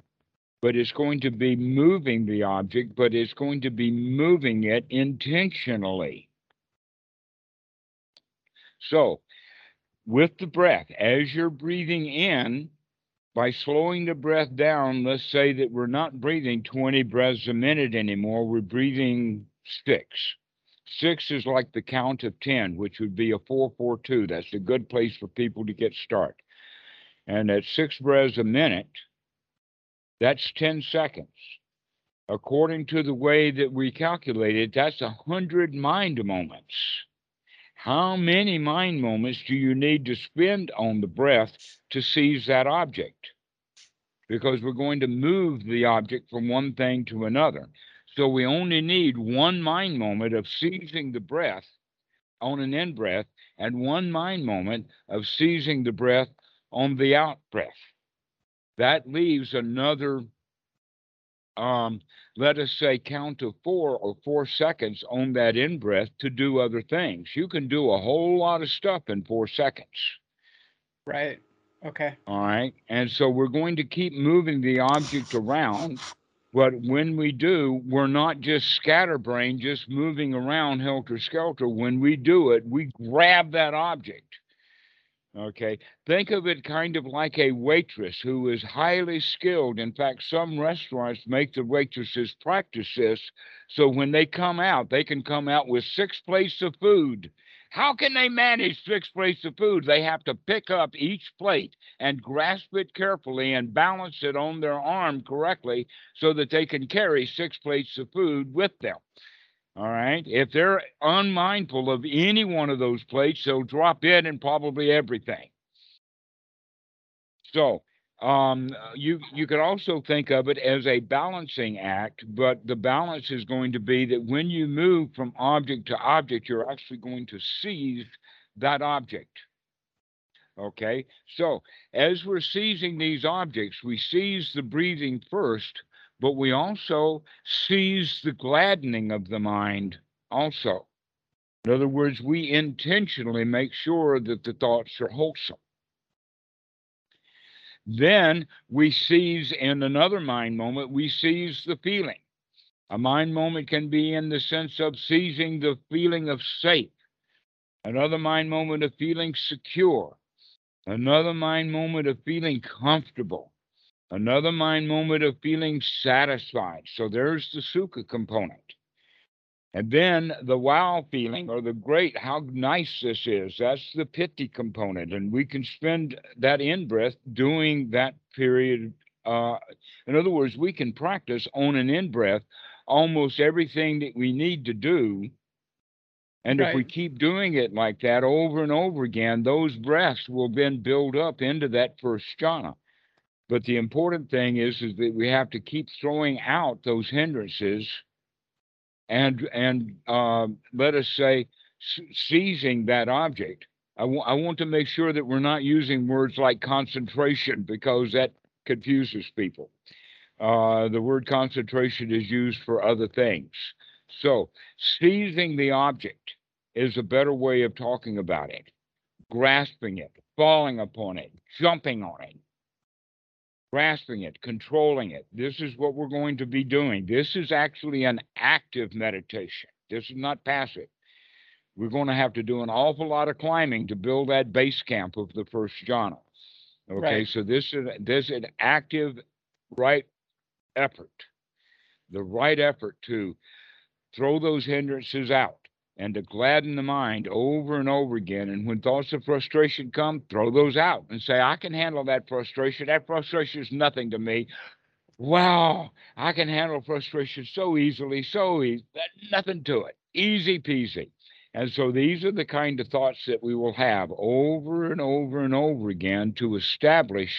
but it's going to be moving the object, but it's going to be moving it intentionally. So, with the breath, as you're breathing in, by slowing the breath down, let's say that we're not breathing 20 breaths a minute anymore, we're breathing six. Six is like the count of 10, which would be a 442. That's a good place for people to get started. And at six breaths a minute, That's 10 seconds. According to the way that we calculate it, that's 100 mind moments. How many mind moments do you need to spend on the breath to seize that object? Because we're going to move the object from one thing to another. So we only need one mind moment of seizing the breath on an in breath and one mind moment of seizing the breath on the out breath. That leaves another, um, let us say, count of four or four seconds on that in breath to do other things. You can do a whole lot of stuff in four seconds. Right. Okay. All right. And so we're going to keep moving the object around. But when we do, we're not just scatterbrained, just moving around helter skelter. When we do it, we grab that object. Okay. Think of it kind of like a waitress who is highly skilled. In fact, some restaurants make the waitresses practice this. So when they come out, they can come out with six plates of food. How can they manage six plates of food? They have to pick up each plate and grasp it carefully and balance it on their arm correctly so that they can carry six plates of food with them. All right. If they're unmindful of any one of those plates, they'll drop it and probably everything. So um, you you could also think of it as a balancing act, but the balance is going to be that when you move from object to object, you're actually going to seize that object. Okay, so as we're seizing these objects, we seize the breathing first, but we also seize the gladdening of the mind also. In other words, we intentionally make sure that the thoughts are wholesome. Then we seize in another mind moment, we seize the feeling. A mind moment can be in the sense of seizing the feeling of safe, another mind moment of feeling secure, another mind moment of feeling comfortable, another mind moment of feeling satisfied. So there's the sukha component. And then the wow feeling or the great, how nice this is. That's the piti component. And we can spend that in breath doing that period. Uh, in other words, we can practice on an in breath almost everything that we need to do. And if we keep doing it like that over and over again, those breaths will then build up into that first jhana. But the important thing is, is that we have to keep throwing out those hindrances and and um, let us say seizing that object. I I want to make sure that we're not using words like concentration because that confuses people. Uh, the word concentration is used for other things. So seizing the object is a better way of talking about it. Grasping it, falling upon it, jumping on it, grasping it, controlling it. This is what we're going to be doing. This is actually an active meditation. This is not passive. We're going to have to do an awful lot of climbing to build that base camp of the first jhana. Okay, Right. so this is this is an active right effort, the right effort to throw those hindrances out and to gladden the mind over and over again. And when thoughts of frustration come, throw those out and say, I can handle that frustration. That frustration is nothing to me. Wow, I can handle frustration so easily, so easy, nothing to it. Easy peasy. And so these are the kind of thoughts that we will have over and over and over again to establish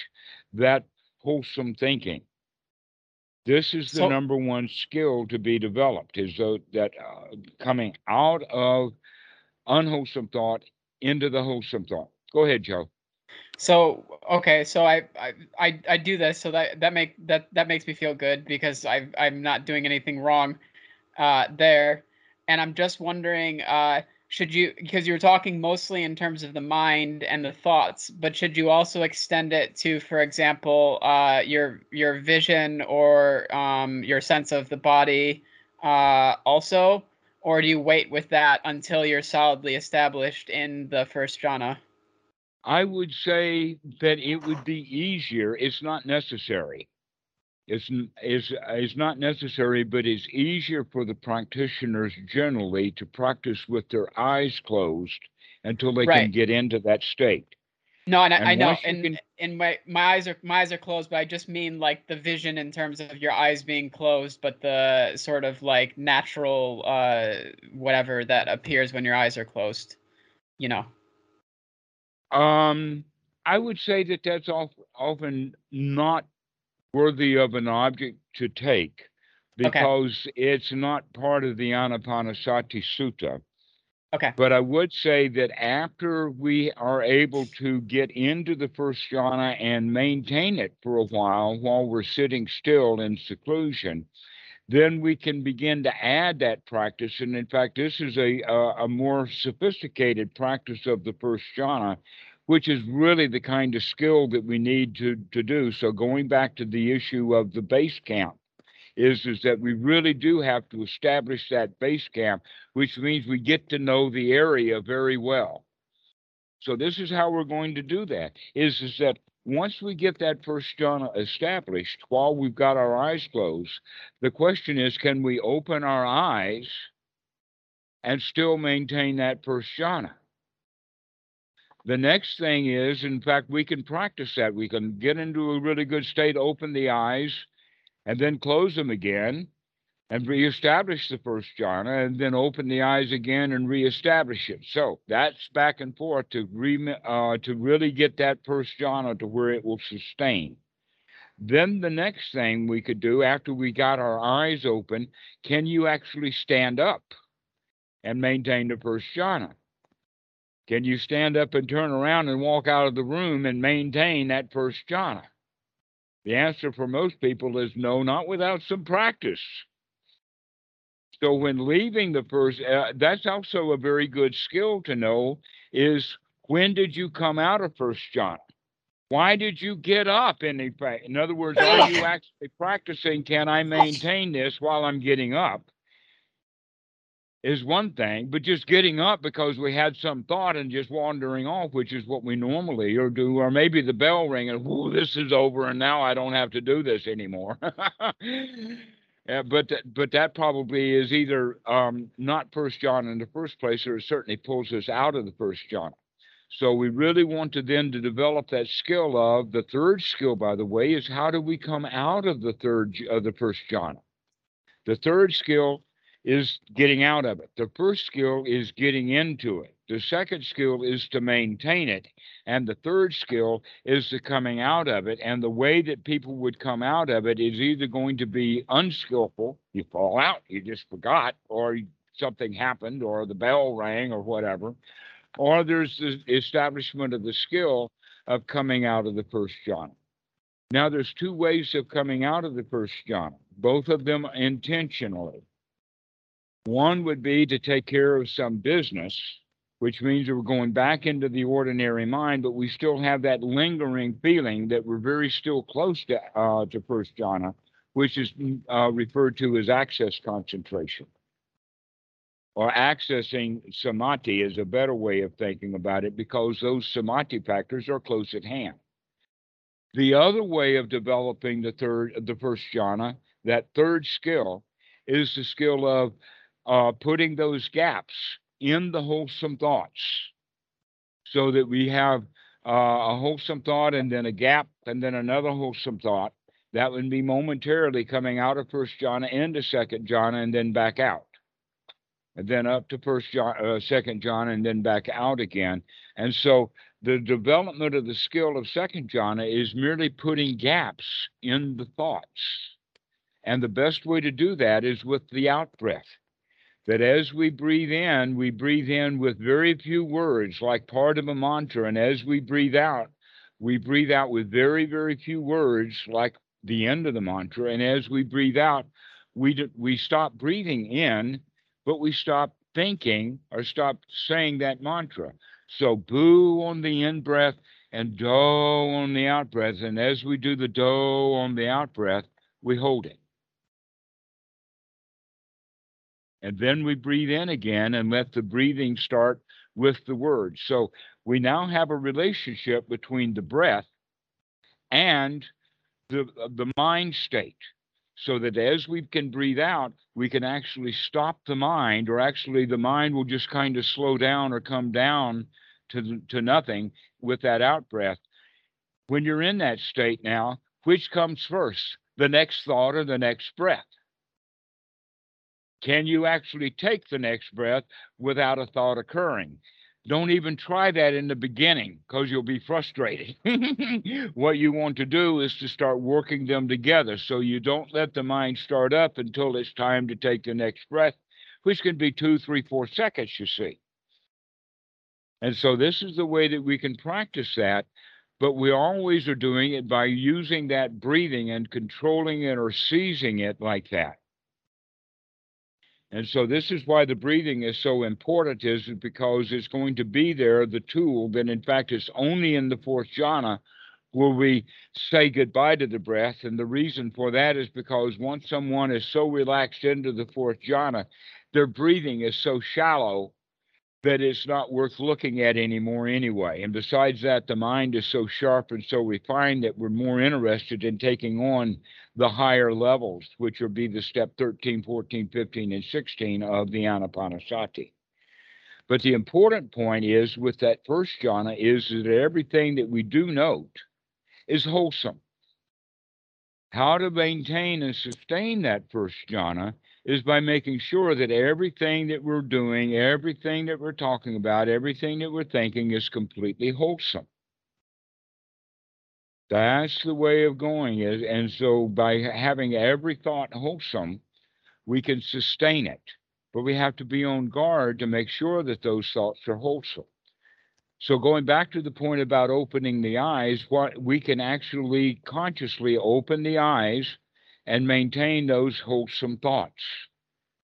that wholesome thinking. This is the So- number one skill to be developed is that uh, coming out of unwholesome thought into the wholesome thought. Go ahead, Joe. So okay, so I, I I I do this so that that make that that makes me feel good because I I'm not doing anything wrong uh there. And I'm just wondering uh should you because you were talking mostly in terms of the mind and the thoughts, but should you also extend it to for example uh your your vision or um your sense of the body uh also or do you wait with that until you're solidly established in the first jhana? I would say that it would be easier. It's not necessary. It's n- is is not necessary, but it's easier for the practitioners generally to practice with their eyes closed until they can get into that state. No, and I, And I know, and can- and my my eyes are my eyes are closed, but I just mean like the vision in terms of your eyes being closed, but the sort of like natural uh whatever that appears when your eyes are closed. You know. Um, I would say that that's of, often not worthy of an object to take because it's not part of the Anapanasati Sutta. Okay. But I would say that after we are able to get into the first jhana and maintain it for a while while we're sitting still in seclusion, then we can begin to add that practice. And in fact, this is a, a, a more sophisticated practice of the first jhana, which is really the kind of skill that we need to, to do. So going back to the issue of the base camp, is is that we really do have to establish that base camp, which means we get to know the area very well. So this is how we're going to do that. Is is that once we get that first jhana established, while we've got our eyes closed, the question is, can we open our eyes and still maintain that first jhana? The next thing is, in fact, we can practice that. We can get into a really good state, open the eyes, and then close them again and reestablish the first jhana and then open the eyes again and reestablish it. So that's back and forth to re, uh, to really get that first jhana to where it will sustain. Then the next thing we could do after we got our eyes open, can you actually stand up and maintain the first jhana? Can you stand up and turn around and walk out of the room and maintain that first jhana? The answer for most people is no, not without some practice. So when leaving the first, uh, that's also a very good skill to know is when did you come out of first jhana? Why did you get up? In effect, in other words, are you actually practicing? Can I maintain this while I'm getting up? Is one thing, but just getting up because we had some thought and just wandering off, which is what we normally or do, or maybe the bell ring and "Ooh, this is over and now I don't have to do this anymore. Yeah, but but that probably is either um, not first jhana in the first place, or it certainly pulls us out of the first jhana. So we really want to then to develop that skill of the third skill, by the way, is how do we come out of the third of the first jhana? The third skill is getting out of it. The first skill is getting into it. The second skill is to maintain it. And the third skill is the coming out of it. And the way that people would come out of it is either going to be unskillful, you fall out, you just forgot, or something happened, or the bell rang, or whatever, or there's the establishment of the skill of coming out of the first jhana. Now, there's two ways of coming out of the first jhana, both of them intentionally. One would be to take care of some business, which means we're going back into the ordinary mind, but we still have that lingering feeling that we're very still close to uh, to first jhana, which is uh, referred to as access concentration. Or accessing samadhi is a better way of thinking about it because those samadhi factors are close at hand. The other way of developing the third, the first jhana, that third skill, is the skill of uh, putting those gaps in the wholesome thoughts so that we have uh, a wholesome thought and then a gap and then another wholesome thought. That would be momentarily coming out of first jhana into second jhana and then back out. And then up to first jhana uh, second jhana and then back out again. And so the development of the skill of second jhana is merely putting gaps in the thoughts. And the best way to do that is with the out breath that as we breathe in, we breathe in with very few words, like part of a mantra. And as we breathe out, we breathe out with very, very few words, like the end of the mantra. And as we breathe out, we, we stop breathing in, but we stop thinking or stop saying that mantra. So boo on the in breath and do on the out breath. And as we do the do on the out breath, we hold it. And then we breathe in again and let the breathing start with the words. So we now have a relationship between the breath and the, uh, the mind state. So that as we can breathe out, we can actually stop the mind, or actually the mind will just kind of slow down or come down to, to nothing with that out breath. When you're in that state now, which comes first, the next thought or the next breath? Can you actually take the next breath without a thought occurring? Don't even try that in the beginning because you'll be frustrated. what you want to do is to start working them together so you don't let the mind start up until it's time to take the next breath, which can be two, three, four seconds, you see. And so this is the way that we can practice that, but we always are doing it by using that breathing and controlling it or seizing it like that. And so this is why the breathing is so important is because it's going to be there, the tool, that in fact it's only in the fourth jhana where we say goodbye to the breath. And the reason for that is because once someone is so relaxed into the fourth jhana, their breathing is so shallow that it's not worth looking at anymore anyway. And besides that, the mind is so sharp and so refined that we're more interested in taking on the higher levels, which would be the step 13, 14, 15, and 16 of the Anapanasati. But the important point is with that first jhana is that everything that we do note is wholesome. How to maintain and sustain that first jhana is by making sure that everything that we're doing, everything that we're talking about, everything that we're thinking is completely wholesome. That's the way of going is and so by having every thought wholesome, we can sustain it. But we have to be on guard to make sure that those thoughts are wholesome. So going back to the point about opening the eyes, what we can actually consciously open the eyes and maintain those wholesome thoughts.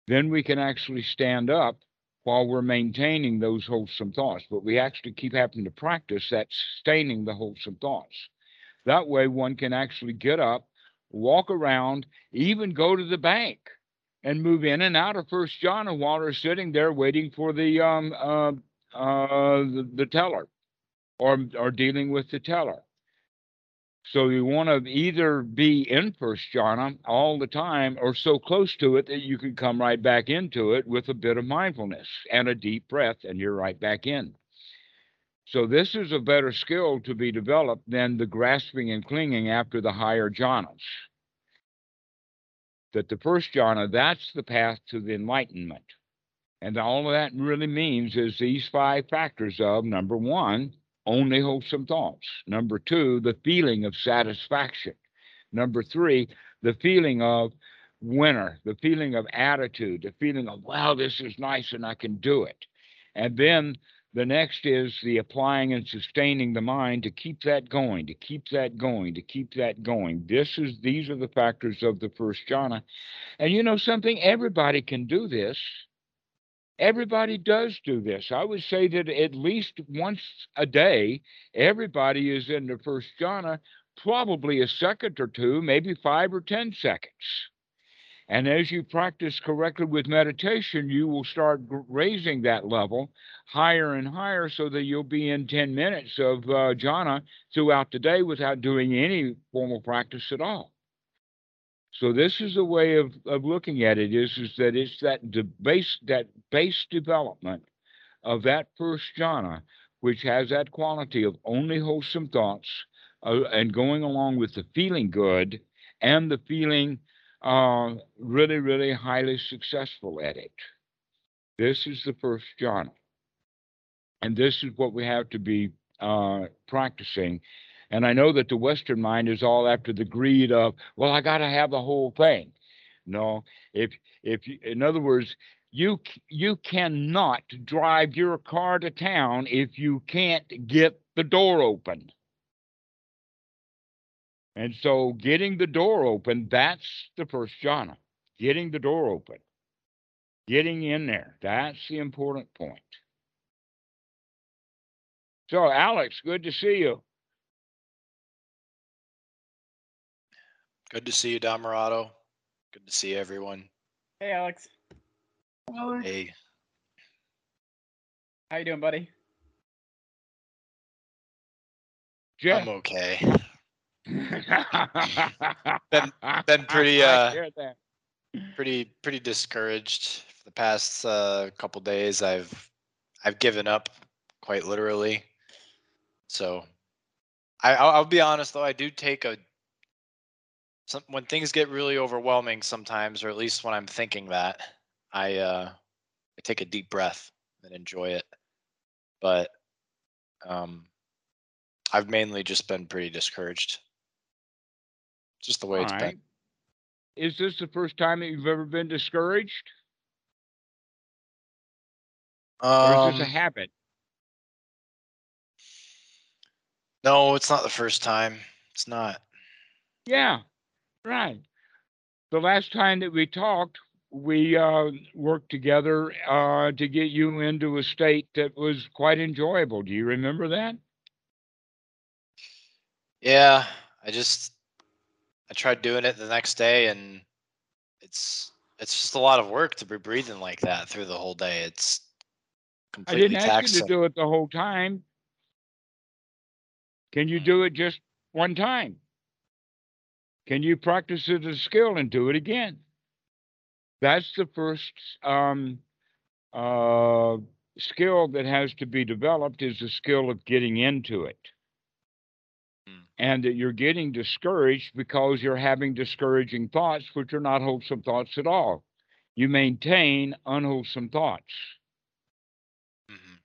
Then we can actually stand up while we're maintaining those wholesome thoughts. But we actually keep having to practice that sustaining the wholesome thoughts. That way, one can actually get up, walk around, even go to the bank and move in and out of first jhana while they're sitting there waiting for the um uh, uh the, the teller or or dealing with the teller so you want to either be in first jhana all the time or so close to it that you can come right back into it with a bit of mindfulness and a deep breath, and you're right back in. So this is a better skill to be developed than the grasping and clinging after the higher jhanas. That the first jhana, that's the path to the enlightenment. And all of that really means is these five factors of number one, only wholesome thoughts. Number two, the feeling of satisfaction. Number three, the feeling of winner, the feeling of attitude, the feeling of, wow, this is nice and I can do it. And then the next is the applying and sustaining the mind to keep that going, to keep that going, to keep that going. This is these are the factors of the first jhana. And you know something, everybody can do this. Everybody does do this. I would say that at least once a day, everybody is in the first jhana, probably a second or two, maybe five or 10 seconds. And as you practice correctly with meditation, you will start raising that level higher and higher so that you'll be in 10 minutes of uh, jhana throughout the day without doing any formal practice at all. So this is a way of, of looking at it is, is that it's that de- base that base development of that first jhana, which has that quality of only wholesome thoughts uh, and going along with the feeling good and the feeling uh, really, really highly successful at it. This is the first jhana. And this is what we have to be uh, practicing and I know that the Western mind is all after the greed of, well, I got to have the whole thing. No, if if you, in other words, you you cannot drive your car to town if you can't get the door open. And so getting the door open, that's the first jhana. Getting the door open. Getting in there. That's the important point. So Alex, good to see you. Good to see you, Dhammarato. Good to see everyone. Hey, Alex. Hey, How you doing, buddy? Jeff. I'm okay. Been- been pretty, uh. Pretty pretty discouraged for the past uh, couple days. I've I've given up quite literally. So I, I'll, I'll be honest though, I do take a, some, when things get really overwhelming sometimes, or at least when I'm thinking that, I, uh, I take a deep breath and enjoy it. But, um, I've mainly just been pretty discouraged. Just the way All it's right. been. Is this the first time that you've ever been discouraged? Or is this a Um, habit? no, it's not the first time. It's not. Yeah, right. The last time that we talked, we uh, worked together uh, to get you into a state that was quite enjoyable. Do you remember that? Yeah, I just I tried doing it the next day and it's it's just a lot of work to be breathing like that through the whole day. It's I completely didn't ask you to do it the whole time. Can you do it just one time? Can you practice it as a skill and do it again? That's the first um, uh, skill that has to be developed is the skill of getting into it. Hmm. And that you're getting discouraged because you're having discouraging thoughts, which are not wholesome thoughts at all. You maintain unwholesome thoughts Mhm.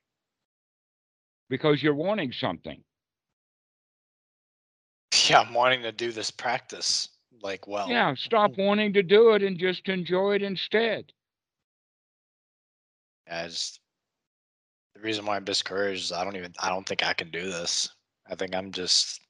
because you're wanting something. Yeah, I'm wanting to do this practice like well. Yeah, stop wanting to do it and just enjoy it instead. Just the reason why I'm discouraged is I don't even I don't think I can do this. I think I'm just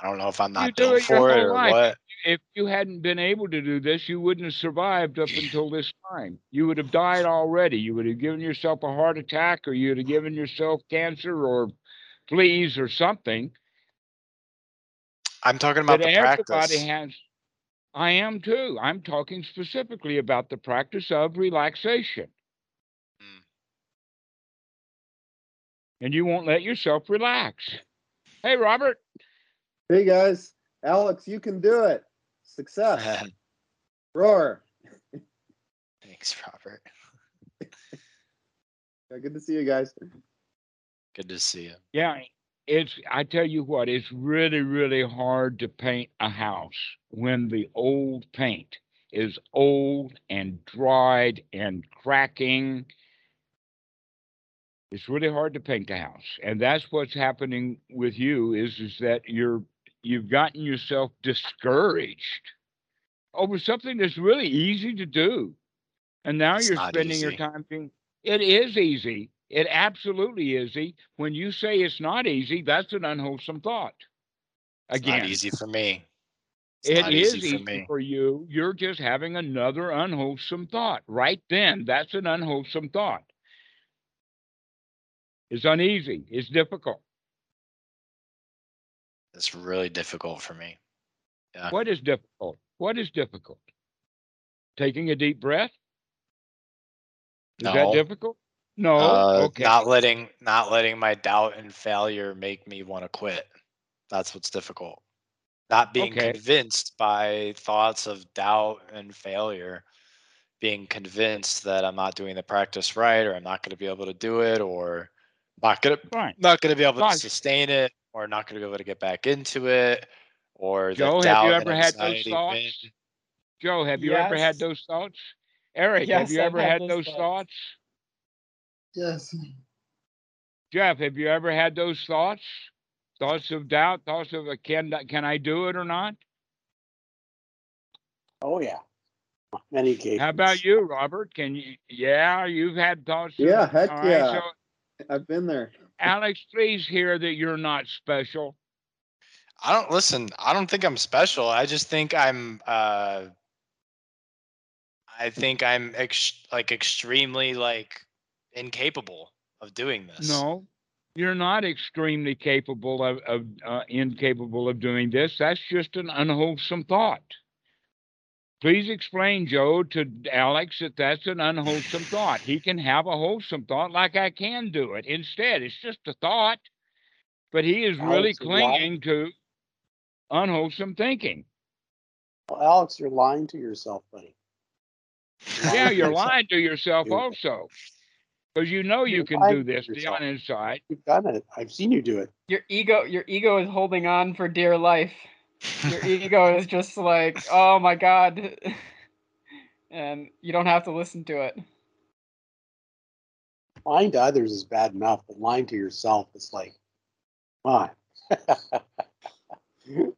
I don't know if I'm not do it for it or life. what. If you hadn't been able to do this, you wouldn't have survived up until this time. You would have died already. You would have given yourself a heart attack or you'd have given yourself cancer or fleas or something. I'm talking about But the everybody practice. has. I am too. I'm talking specifically about the practice of relaxation. Mm. And you won't let yourself relax. Hey, Robert. Hey guys, Alex, you can do it. Success. Roar. Thanks, Robert. Yeah, good to see you guys. Good to see you. Yeah, it's, I tell you what, it's really, really hard to paint a house when the old paint is old and dried and cracking. It's really hard to paint a house. And that's what's happening with you is, is that you're, you've gotten yourself discouraged over something that's really easy to do. And now It's you're spending your time being, it is easy. It absolutely is easy. When you say it's not easy, that's an unwholesome thought. It's Again, not easy for me. It's it not easy for easy for you. You're just having another unwholesome thought. Right then, that's an unwholesome thought. It's uneasy. It's difficult. It's really difficult for me. Yeah. What is difficult? What is difficult? Taking a deep breath? Is that difficult? No. Uh, okay. Not letting not letting my doubt and failure make me want to quit. That's what's difficult. Not being Okay. convinced by thoughts of doubt and failure, being convinced that I'm not doing the practice right, or I'm not going to be able to do it, or not gonna Fine. not going to be able to sustain it, or not going to be able to get back into it, or Joe, the have you ever had those thoughts? win. Joe, have you ever had those thoughts? Eric, have you I've ever had had those those thoughts. thoughts? Yes. Jeff, have you ever had those thoughts? Thoughts of doubt, thoughts of uh, can can I do it or not? Oh, yeah. Many occasions. How about you, Robert? Can you? Yeah, you've had thoughts. of- Yeah, heck all right, yeah. So, I've been there. Alex, please hear that you're not special. I don't listen. I don't think I'm special. I just think I'm. uh I think I'm ex- like extremely like incapable of doing this. No, you're not extremely capable of, of uh, incapable of doing this. That's just an unwholesome thought. Please explain, Joe, to Alex that that's an unwholesome thought. He can have a wholesome thought like I can do it. Instead, it's just a thought, but he is really Alex, you're lying. clinging to unwholesome thinking. Well, Alex, you're lying to yourself, buddy. Yeah, you're lying to yourself You're- also. Because you know you You're can do this yourself. down inside. You've done it. I've seen you do it. Your ego, your ego is holding on for dear life. Your ego is just like, oh my god, and you don't have to listen to it. Lying to others is bad enough, but lying to yourself is like, come on.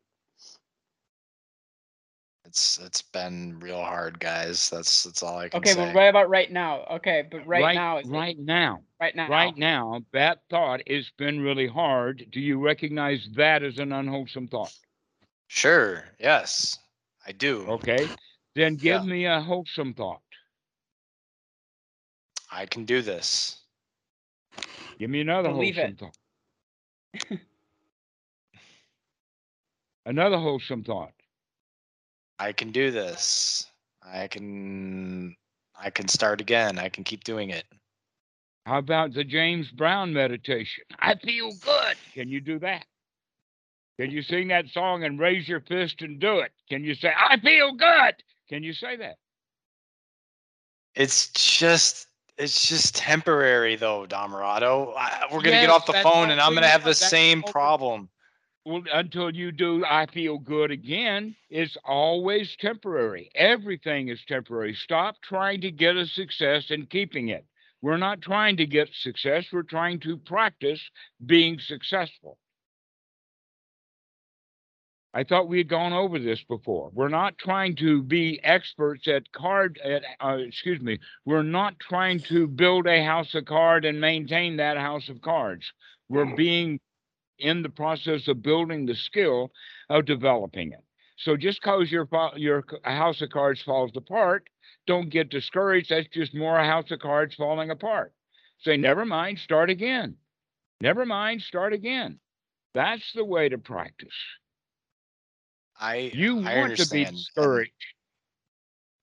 It's it's been real hard, guys. That's that's all I can Okay, say. Okay, but right about right now. Okay, but right, right now, is right now, right now, right now, that thought has been really hard. Do you recognize that as an unwholesome thought? Sure. Yes, I do. Okay, then give Yeah. me a wholesome thought. I can do this. Give me another Believe wholesome it. thought. another wholesome thought. I can do this. I can I can start again. I can keep doing it. How about the James Brown meditation? I feel good. Can you do that? Can you sing that song and raise your fist and do it? Can you say, I feel good? Can you say that? It's just it's just temporary though, Dhammarato. I, we're gonna get off the phone and I'm gonna have the same problem. Well, until you do, I feel good again, it's always temporary. Everything is temporary. Stop trying to get a success and keeping it. We're not trying to get success, we're trying to practice being successful. I thought we had gone over this before. We're not trying to be experts at card, at, uh, excuse me, we're not trying to build a house of card and maintain that house of cards. We're being in the process of building the skill of developing it. So just because your your house of cards falls apart, don't get discouraged. That's just more house of cards falling apart. Say, never mind, start again. Never mind, start again. That's the way to practice. I You I want to be discouraged.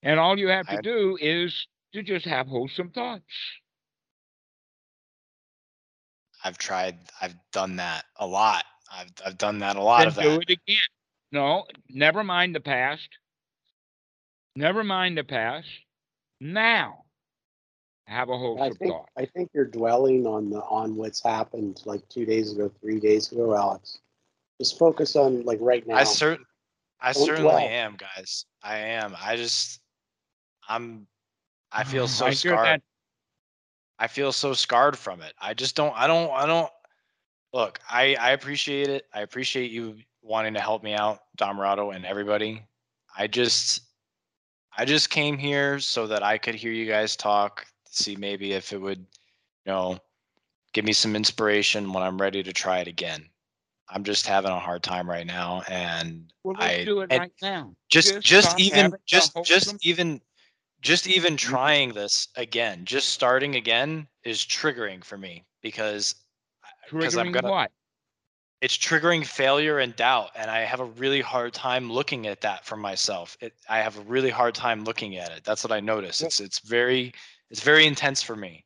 And all you have to I- do is to just have wholesome thoughts. I've tried. I've done that a lot. I've I've done that a lot then of do it again. No, never mind the past. Never mind the past. Now, have a I wholesome think, thought. I think you're dwelling on the, on what's happened like two days ago, three days ago, Alex. Just focus on like right now. I certain I Don't certainly dwell. am, guys. I am. I just I'm I feel mm, so I scarred. I feel so scarred from it. I just don't I don't I don't look, I I appreciate it. I appreciate you wanting to help me out, Dhammarato and everybody. I just I just came here so that I could hear you guys talk, see maybe if it would, you know, give me some inspiration when I'm ready to try it again. I'm just having a hard time right now and Well, I- do it right now. just just stop even just just even just even mm-hmm. trying this again just starting again is triggering for me because because i'm gonna what? it's triggering failure and doubt and i have a really hard time looking at that for myself it, i have a really hard time looking at it that's what i notice Well- it's it's very it's very intense for me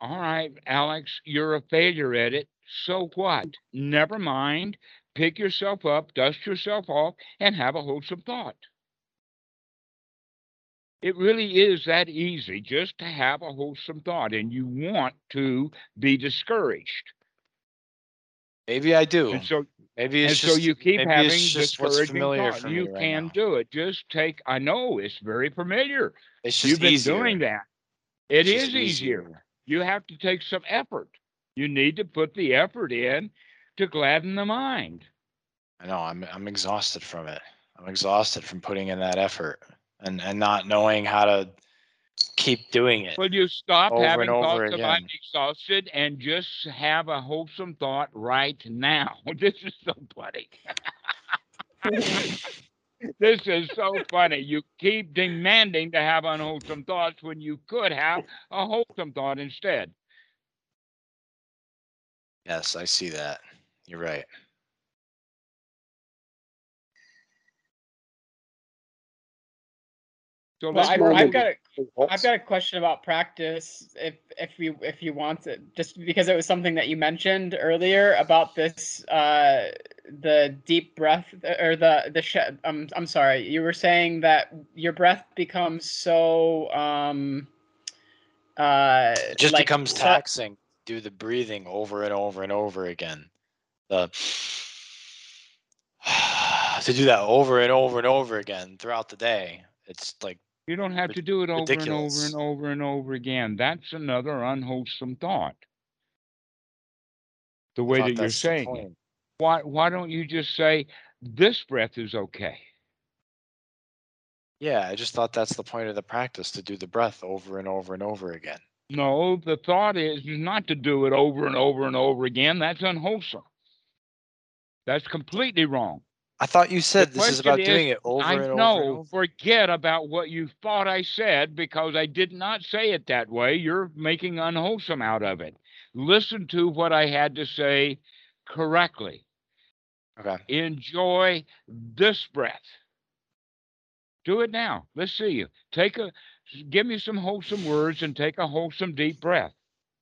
All right, Alex, you're a failure at it. So what? Never mind. Pick yourself up, dust yourself off, and have a wholesome thought. It really is that easy just to have a wholesome thought, and you want to be discouraged. maybe i do And so maybe and it's so you keep having it's just discouraging familiar thought. for You right can now. do it. Just take. I know it's very familiar. it's just You've been easier. doing that. It It's is just easier. You have to take some effort. You need to put the effort in to gladden the mind. I know I'm I'm exhausted from it. I'm exhausted from putting in that effort and and not knowing how to keep doing it. Will you stop having thoughts of I'm exhausted and just have a wholesome thought right now? This is so funny. this is so funny. You keep demanding to have unwholesome thoughts when you could have a wholesome thought instead. Yes, I see that. You're right. So Well, I've, I've got a I've got a question about practice. If if you if you want it, just because it was something that you mentioned earlier about this, uh, the deep breath or the the sh- I'm I'm sorry. You were saying that your breath becomes so um, uh, It just like, becomes so- taxing. Do the breathing over and over and over again. The to do that over and over and over again throughout the day. It's like You don't have to do it over and over and over and over again. That's another unwholesome thought. The way that you're saying it. Why, why don't you just say, this breath is okay? Yeah, I just thought that's the point of the practice to do the breath over and over and over again. No, the thought is not to do it over and over and over again. That's unwholesome. That's completely wrong. I thought you said this is about is, doing it over I and over over. forget about what you thought I said because I did not say it that way. You're making unwholesome out of it. Listen to what I had to say correctly. Okay. Enjoy this breath. Do it now. Let's see you. Take a, give me some wholesome words and take a wholesome deep breath.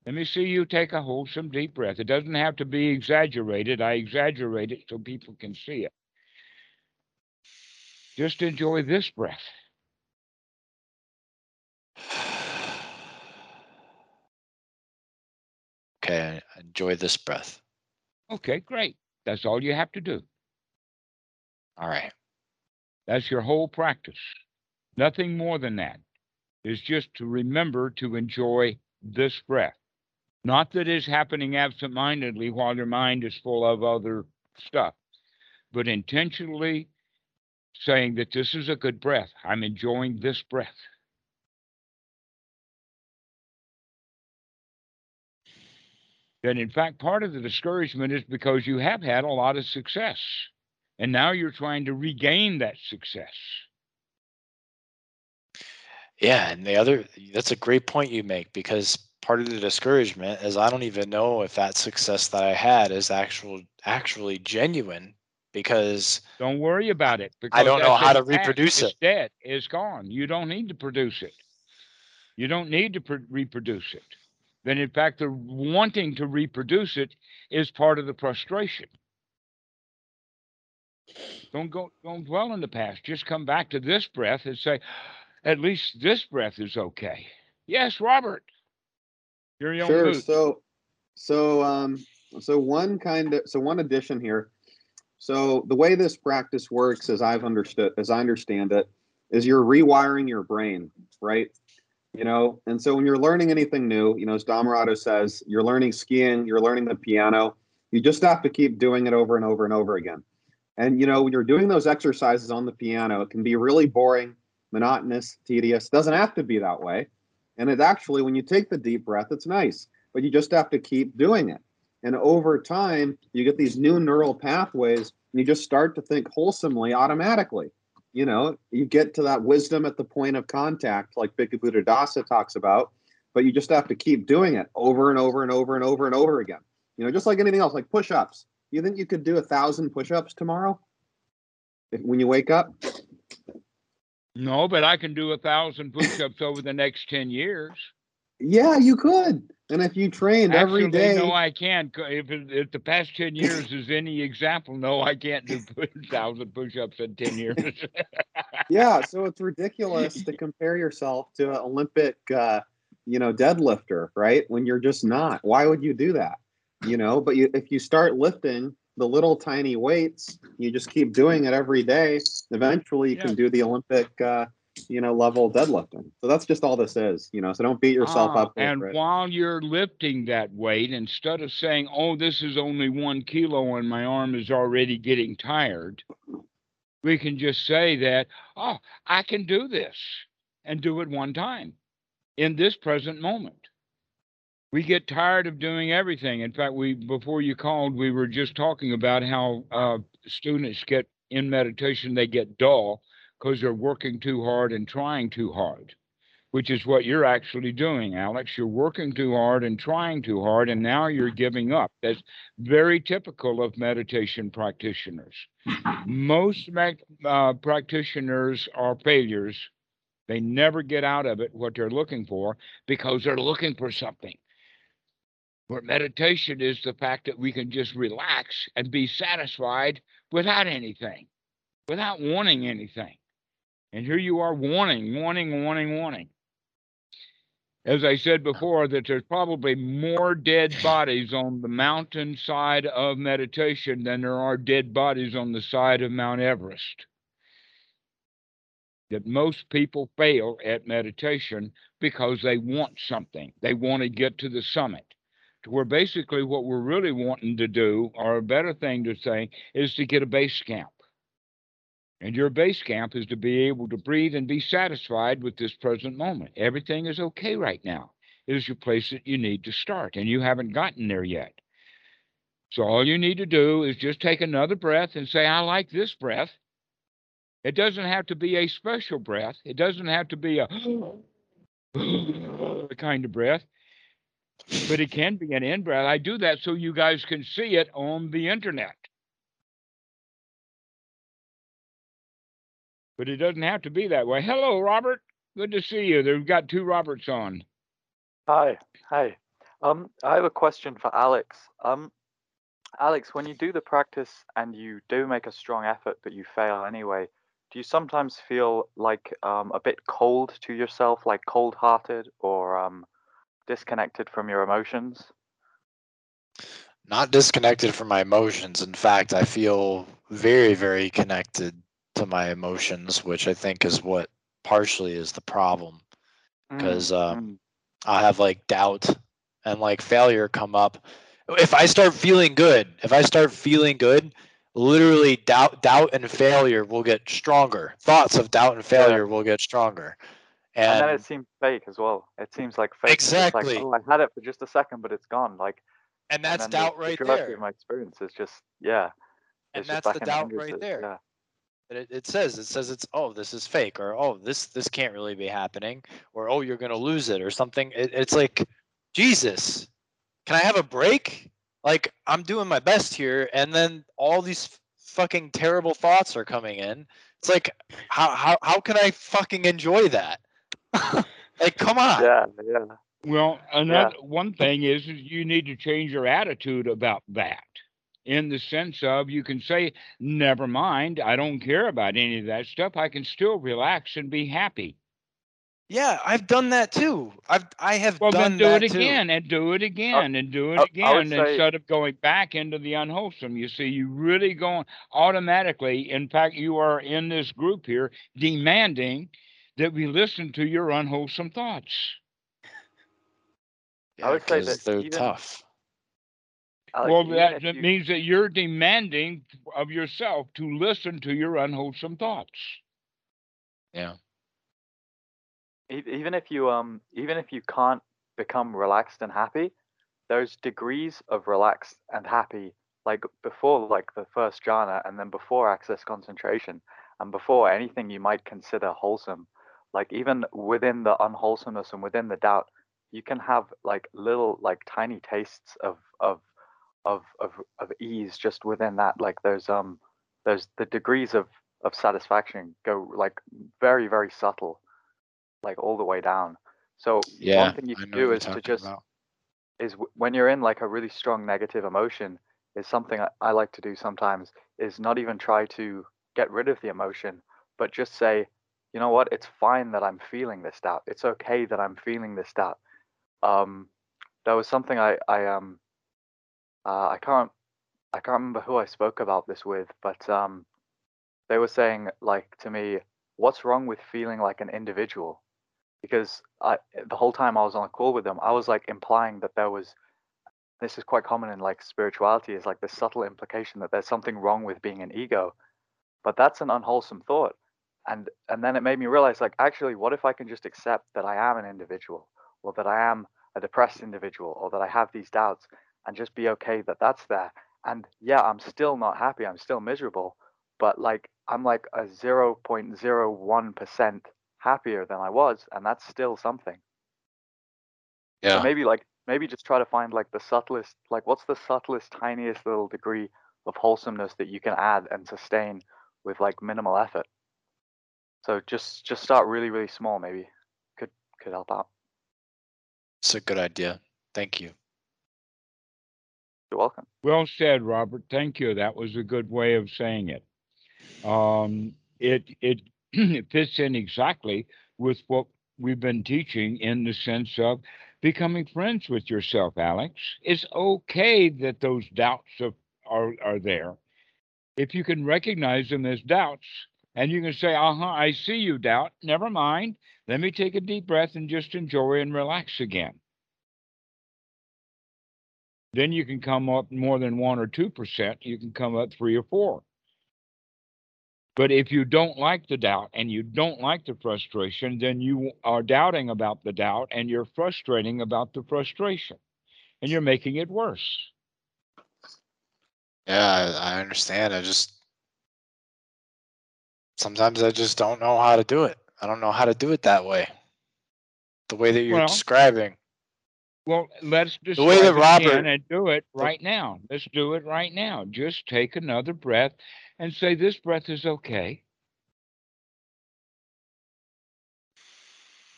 Let me see you take a wholesome deep breath. It doesn't have to be exaggerated. I exaggerate it so people can see it. Just enjoy this breath. Okay, enjoy this breath. Okay, great. That's all you have to do. All right. That's your whole practice. Nothing more than that. Is just to remember to enjoy this breath. Not that it's happening absentmindedly while your mind is full of other stuff, but intentionally saying that this is a good breath. I'm enjoying this breath. And in fact, part of the discouragement is because you have had a lot of success. And now you're trying to regain that success. Yeah, and the other that's a great point you make because part of the discouragement is I don't even know if that success that I had is actual actually genuine because Don't worry about it. because I don't know how to reproduce It's it. dead. It's gone. You don't need to produce it. You don't need to pr- reproduce it. Then, in fact, the wanting to reproduce it is part of the frustration. Don't go. Don't dwell in the past. Just come back to this breath and say, "At least this breath is okay." Yes, Robert. You're your Sure. mood. So, so, um, so one kind of, so one addition here. So the way this practice works, as I've understood, as I understand it, is you're rewiring your brain, right? You know, and so when you're learning anything new, you know, as Dhammarato says, you're learning skiing, you're learning the piano. You just have to keep doing it over and over and over again. And you know, when you're doing those exercises on the piano, it can be really boring, monotonous, tedious. Doesn't have to be that way. And it actually, when you take the deep breath, it's nice, but you just have to keep doing it. And over time, you get these new neural pathways and you just start to think wholesomely automatically. You know, you get to that wisdom at the point of contact, like Bhikkhu Buddhadasa talks about, but you just have to keep doing it over and over and over and over and over again. You know, just like anything else, like push ups. You think you could do a thousand push ups tomorrow if, when you wake up? No, but I can do a thousand push-ups over the next ten years. Yeah, you could. And if you trained every Actually, day, no, I can. not If, if the past ten years is any example, no, I can't do thousand push-ups in ten years. yeah, so it's ridiculous to compare yourself to an Olympic, uh, you know, deadlifter, right? When you're just not. Why would you do that? You know, but you, if you start lifting the little tiny weights, you just keep doing it every day. Eventually, you Yeah. can do the Olympic, uh, you know, level deadlifting. So that's just all this is, you know. So don't beat yourself Ah, up and it. while you're lifting that weight, instead of saying, "Oh, this is only one kilo and my arm is already getting tired," we can just say that, "Oh, I can do this," and do it one time in this present moment. We get tired of doing everything. In fact, we before you called, we were just talking about how uh, students get in meditation, they get dull because they're working too hard and trying too hard which is what you're actually doing, Alex. You're working too hard and trying too hard, and now you're giving up. That's very typical of meditation practitioners. Most uh, practitioners are failures. They never get out of it what they're looking for because they're looking for something. Where meditation is the fact that we can just relax and be satisfied without anything, without wanting anything. And here you are wanting, wanting, wanting, wanting. as I said before, that there's probably more dead bodies on the mountain side of meditation than there are dead bodies on the side of Mount Everest. That most people fail at meditation because they want something. They want to get to the summit. Where basically what we're really wanting to do, or a better thing to say, is to get a base camp. And your base camp is to be able to breathe and be satisfied with this present moment. Everything is okay right now. It is your place that you need to start, and you haven't gotten there yet. So all you need to do is just take another breath and say, I like this breath. It doesn't have to be a special breath. It doesn't have to be a kind of breath, but it can be an in breath. I do that so you guys can see it on the internet. But it doesn't have to be that way. Hello, Robert. Good to see you. They've got two Roberts on. Hi, hi. Um, I have a question for Alex. Um, Alex, when you do the practice and you do make a strong effort, but you fail anyway, do you sometimes feel like um, a bit cold to yourself, like cold-hearted or um, disconnected from your emotions? Not disconnected from my emotions. In fact, I feel very, very connected to my emotions, which I think is what partially is the problem. Mm, Because uh, mm. I have like doubt and like failure come up. If I start feeling good, if I start feeling good, literally doubt, doubt and failure will get stronger. Thoughts of doubt and failure will get stronger. And, And, then it seems fake as well. It seems like fake. Exactly. Like, oh, I had it for just a second, but it's gone. Like, and and that's the doubt right majority there. of my experience is just, yeah. And that's the doubt hindrances, right there. Yeah. It, it says it says it's oh this is fake or oh this this can't really be happening or oh you're gonna lose it or something it, it's like jesus can i have a break like i'm doing my best here and then all these fucking terrible thoughts are coming in it's like how how, how can i fucking enjoy that like come on Yeah, yeah. Well, another one thing is, is you need to change your attitude about that. In the sense of you can say, never mind, I don't care about any of that stuff. I can still relax and be happy. yeah i've done that too i've i have Well, done then do that it too. again and do it again and do it I- I again say- instead of going back into the unwholesome. You see, you really going automatically. In fact, you are in this group here demanding that we listen to your unwholesome thoughts. I would say 'cause that they're even- tough Alex, well, that, that you- means that you're demanding of yourself to listen to your unwholesome thoughts. yeah even if you um even if you can't become relaxed and happy there's degrees of relaxed and happy like before like the first jhana and then before access concentration and before anything you might consider wholesome like even within the unwholesomeness and within the doubt you can have like little like tiny tastes of of of of, of ease just within that like there's um there's the degrees of of satisfaction go like very very subtle like all the way down so yeah one thing you can do is to just about. is w- when you're in like a really strong negative emotion is something I, I like to do sometimes is not even try to get rid of the emotion but just say you know what it's fine that i'm feeling this doubt it's okay that i'm feeling this doubt um there was something i i um uh, i can't i can't remember who i spoke about this with but um they were saying like to me what's wrong with feeling like an individual because I, the whole time I was on a call with them, I was like implying that there was. This is quite common in like spirituality, is like the subtle implication that there's something wrong with being an ego, but that's an unwholesome thought. And and then it made me realize, like, actually, what if I can just accept that I am an individual, or that I am a depressed individual, or that I have these doubts, and just be okay that that's there. And yeah, I'm still not happy. I'm still miserable, but like I'm like a 0.01% happier than I was, and that's still something. So yeah maybe like maybe just try to find like the subtlest, like what's the subtlest, tiniest little degree of wholesomeness that you can add and sustain with like minimal effort. So just just start really really small. Maybe could could help out. it's a good idea thank you You're welcome. Well said, Robert. Thank you. That was a good way of saying it. Um, it it it fits in exactly with what we've been teaching in the sense of becoming friends with yourself, Alex. It's okay that those doubts of, are, are there. If you can recognize them as doubts and you can say, uh huh, I see you, doubt. Never mind. Let me take a deep breath and just enjoy and relax again. Then you can come up more than one or two percent. You can come up three or four. But if you don't like the doubt and you don't like the frustration, then you are doubting about the doubt and you're frustrating about the frustration and you're making it worse. Yeah, I understand. I just sometimes I just don't know how to do it. I don't know how to do it that way. The way that you're Well, describing. Well, let's the way that Robert- and do it right now. Let's do it right now. Just take another breath and say, this breath is okay.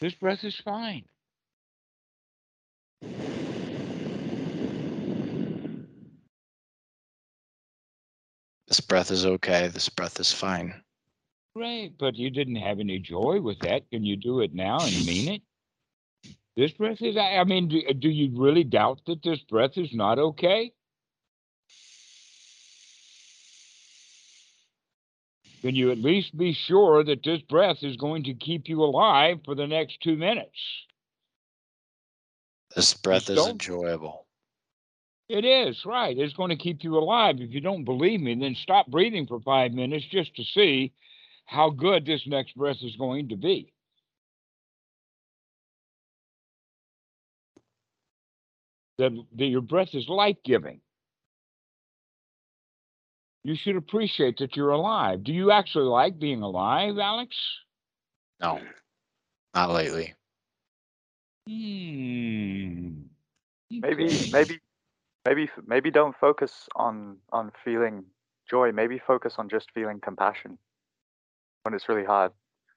This breath is fine. This breath is okay. This breath is fine. Right, but you didn't have any joy with that. Can you do it now and mean it? This breath is, I mean, do, do you really doubt that this breath is not okay? Can you at least be sure that this breath is going to keep you alive for the next two minutes? This breath is enjoyable. It is, right. It's going to keep you alive. If you don't believe me, then stop breathing for five minutes just to see how good this next breath is going to be. That, that your breath is life giving. You should appreciate that you're alive. Do you actually like being alive, Alex? No, not lately. Hmm. Maybe, maybe, maybe, maybe don't focus on on feeling joy. Maybe focus on just feeling compassion when it's really hard.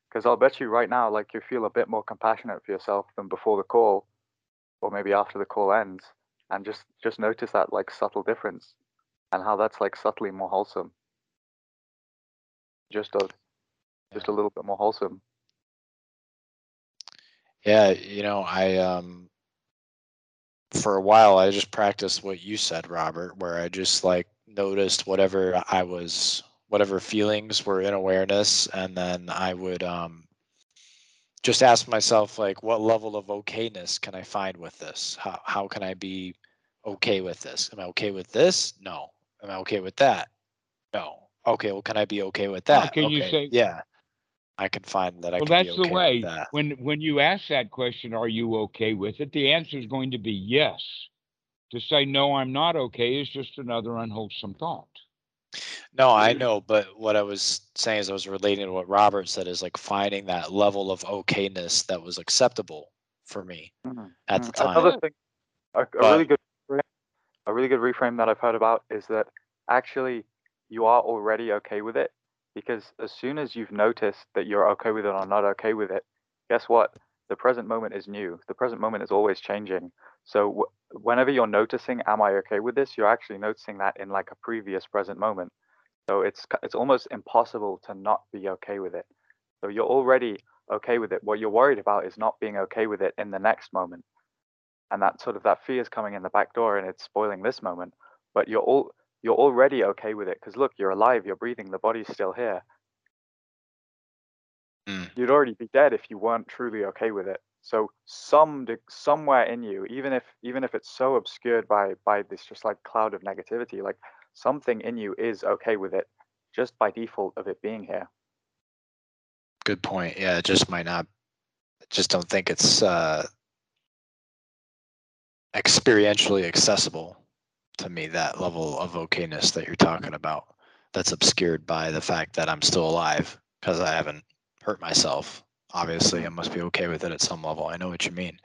Because I'll bet you right now, like you feel a bit more compassionate for yourself than before the call, or maybe after the call ends. And just just notice that like subtle difference, and how that's like subtly more wholesome. Just a, just a little bit more wholesome. Yeah, you know, I um for a while I just practiced what you said, Robert, where I just like noticed whatever I was whatever feelings were in awareness and then I would um just ask myself like what level of okayness can I find with this? How how can I be okay with this? Am I okay with this? No. Am I okay with that? No. Okay, well can I be okay with that? can you say- Yeah. I can find that I Well, can that's be okay the way. that. When when you ask that question, are you okay with it? The answer is going to be yes. To say no, I'm not okay is just another unwholesome thought. No, I know, but what I was saying is I was relating to what Robert said is like finding that level of okayness that was acceptable for me Mhm, at the time. Another thing, a, a really good, a really good reframe that I've heard about is that actually you are already okay with it because as soon as you've noticed that you're okay with it or not okay with it, guess what? The present moment is new. The present moment is always changing. So w- whenever you're noticing, am I okay with this? You're actually noticing that in like a previous present moment. So it's it's almost impossible to not be okay with it. So you're already okay with it. What you're worried about is not being okay with it in the next moment and that sort of that fear is coming in the back door and it's spoiling this moment but you're all you're already okay with it because look you're alive you're breathing the body's still here Mm. you'd already be dead if you weren't truly okay with it so some somewhere in you even if even if it's so obscured by by this just like cloud of negativity like something in you is okay with it just by default of it being here Good point. Yeah, it just might not. Just don't think it's uh, experientially accessible to me. That level of okayness that you're talking about, that's obscured by the fact that I'm still alive because I haven't hurt myself. Obviously, I must be okay with it at some level. I know what you mean,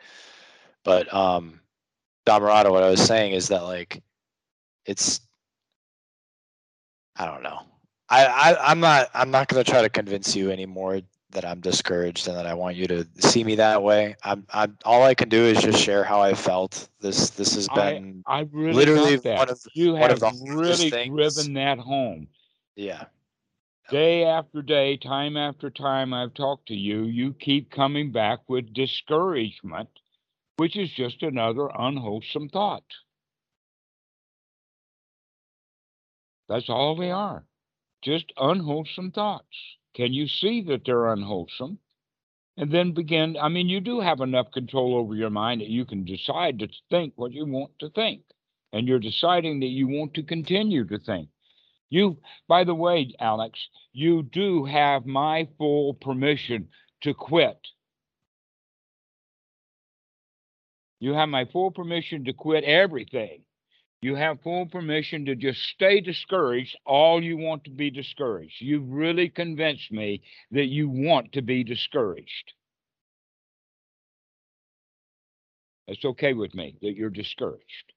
but um, Dhammarato, what I was saying is that like, it's. I don't know. I, I I'm not I'm not gonna try to convince you anymore that I'm discouraged and that I want you to see me that way. I'm I'm all I can do is just share how I felt. This this has been I really Literally one of- you one have of the really driven that home. yeah. Day after day, time after time I've talked to you, you keep coming back with discouragement, which is just another unwholesome thought. That's all they are. Just unwholesome thoughts. Can you see that they're unwholesome? And then begin, I mean, you do have enough control over your mind that you can decide to think what you want to think. And you're deciding that you want to continue to think. You, by the way, Alex, you do have my full permission to quit. You have my full permission to quit everything. You have full permission to just stay discouraged all you want to be discouraged. You've really convinced me that you want to be discouraged. It's okay with me that you're discouraged.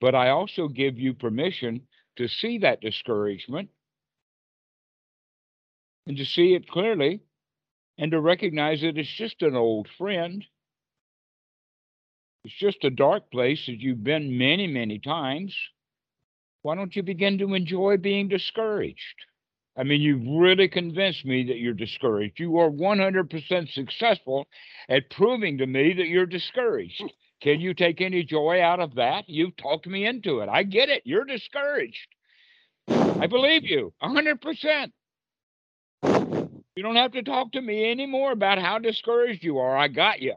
But I also give you permission to see that discouragement and to see it clearly and to recognize that it's just an old friend. It's just a dark place that you've been many, many times. Why don't you begin to enjoy being discouraged? I mean, you've really convinced me that you're discouraged. You are 100% successful at proving to me that you're discouraged. Can you take any joy out of that? You've talked me into it. I get it. You're discouraged. I believe you 100%. You don't have to talk to me anymore about how discouraged you are. I got you.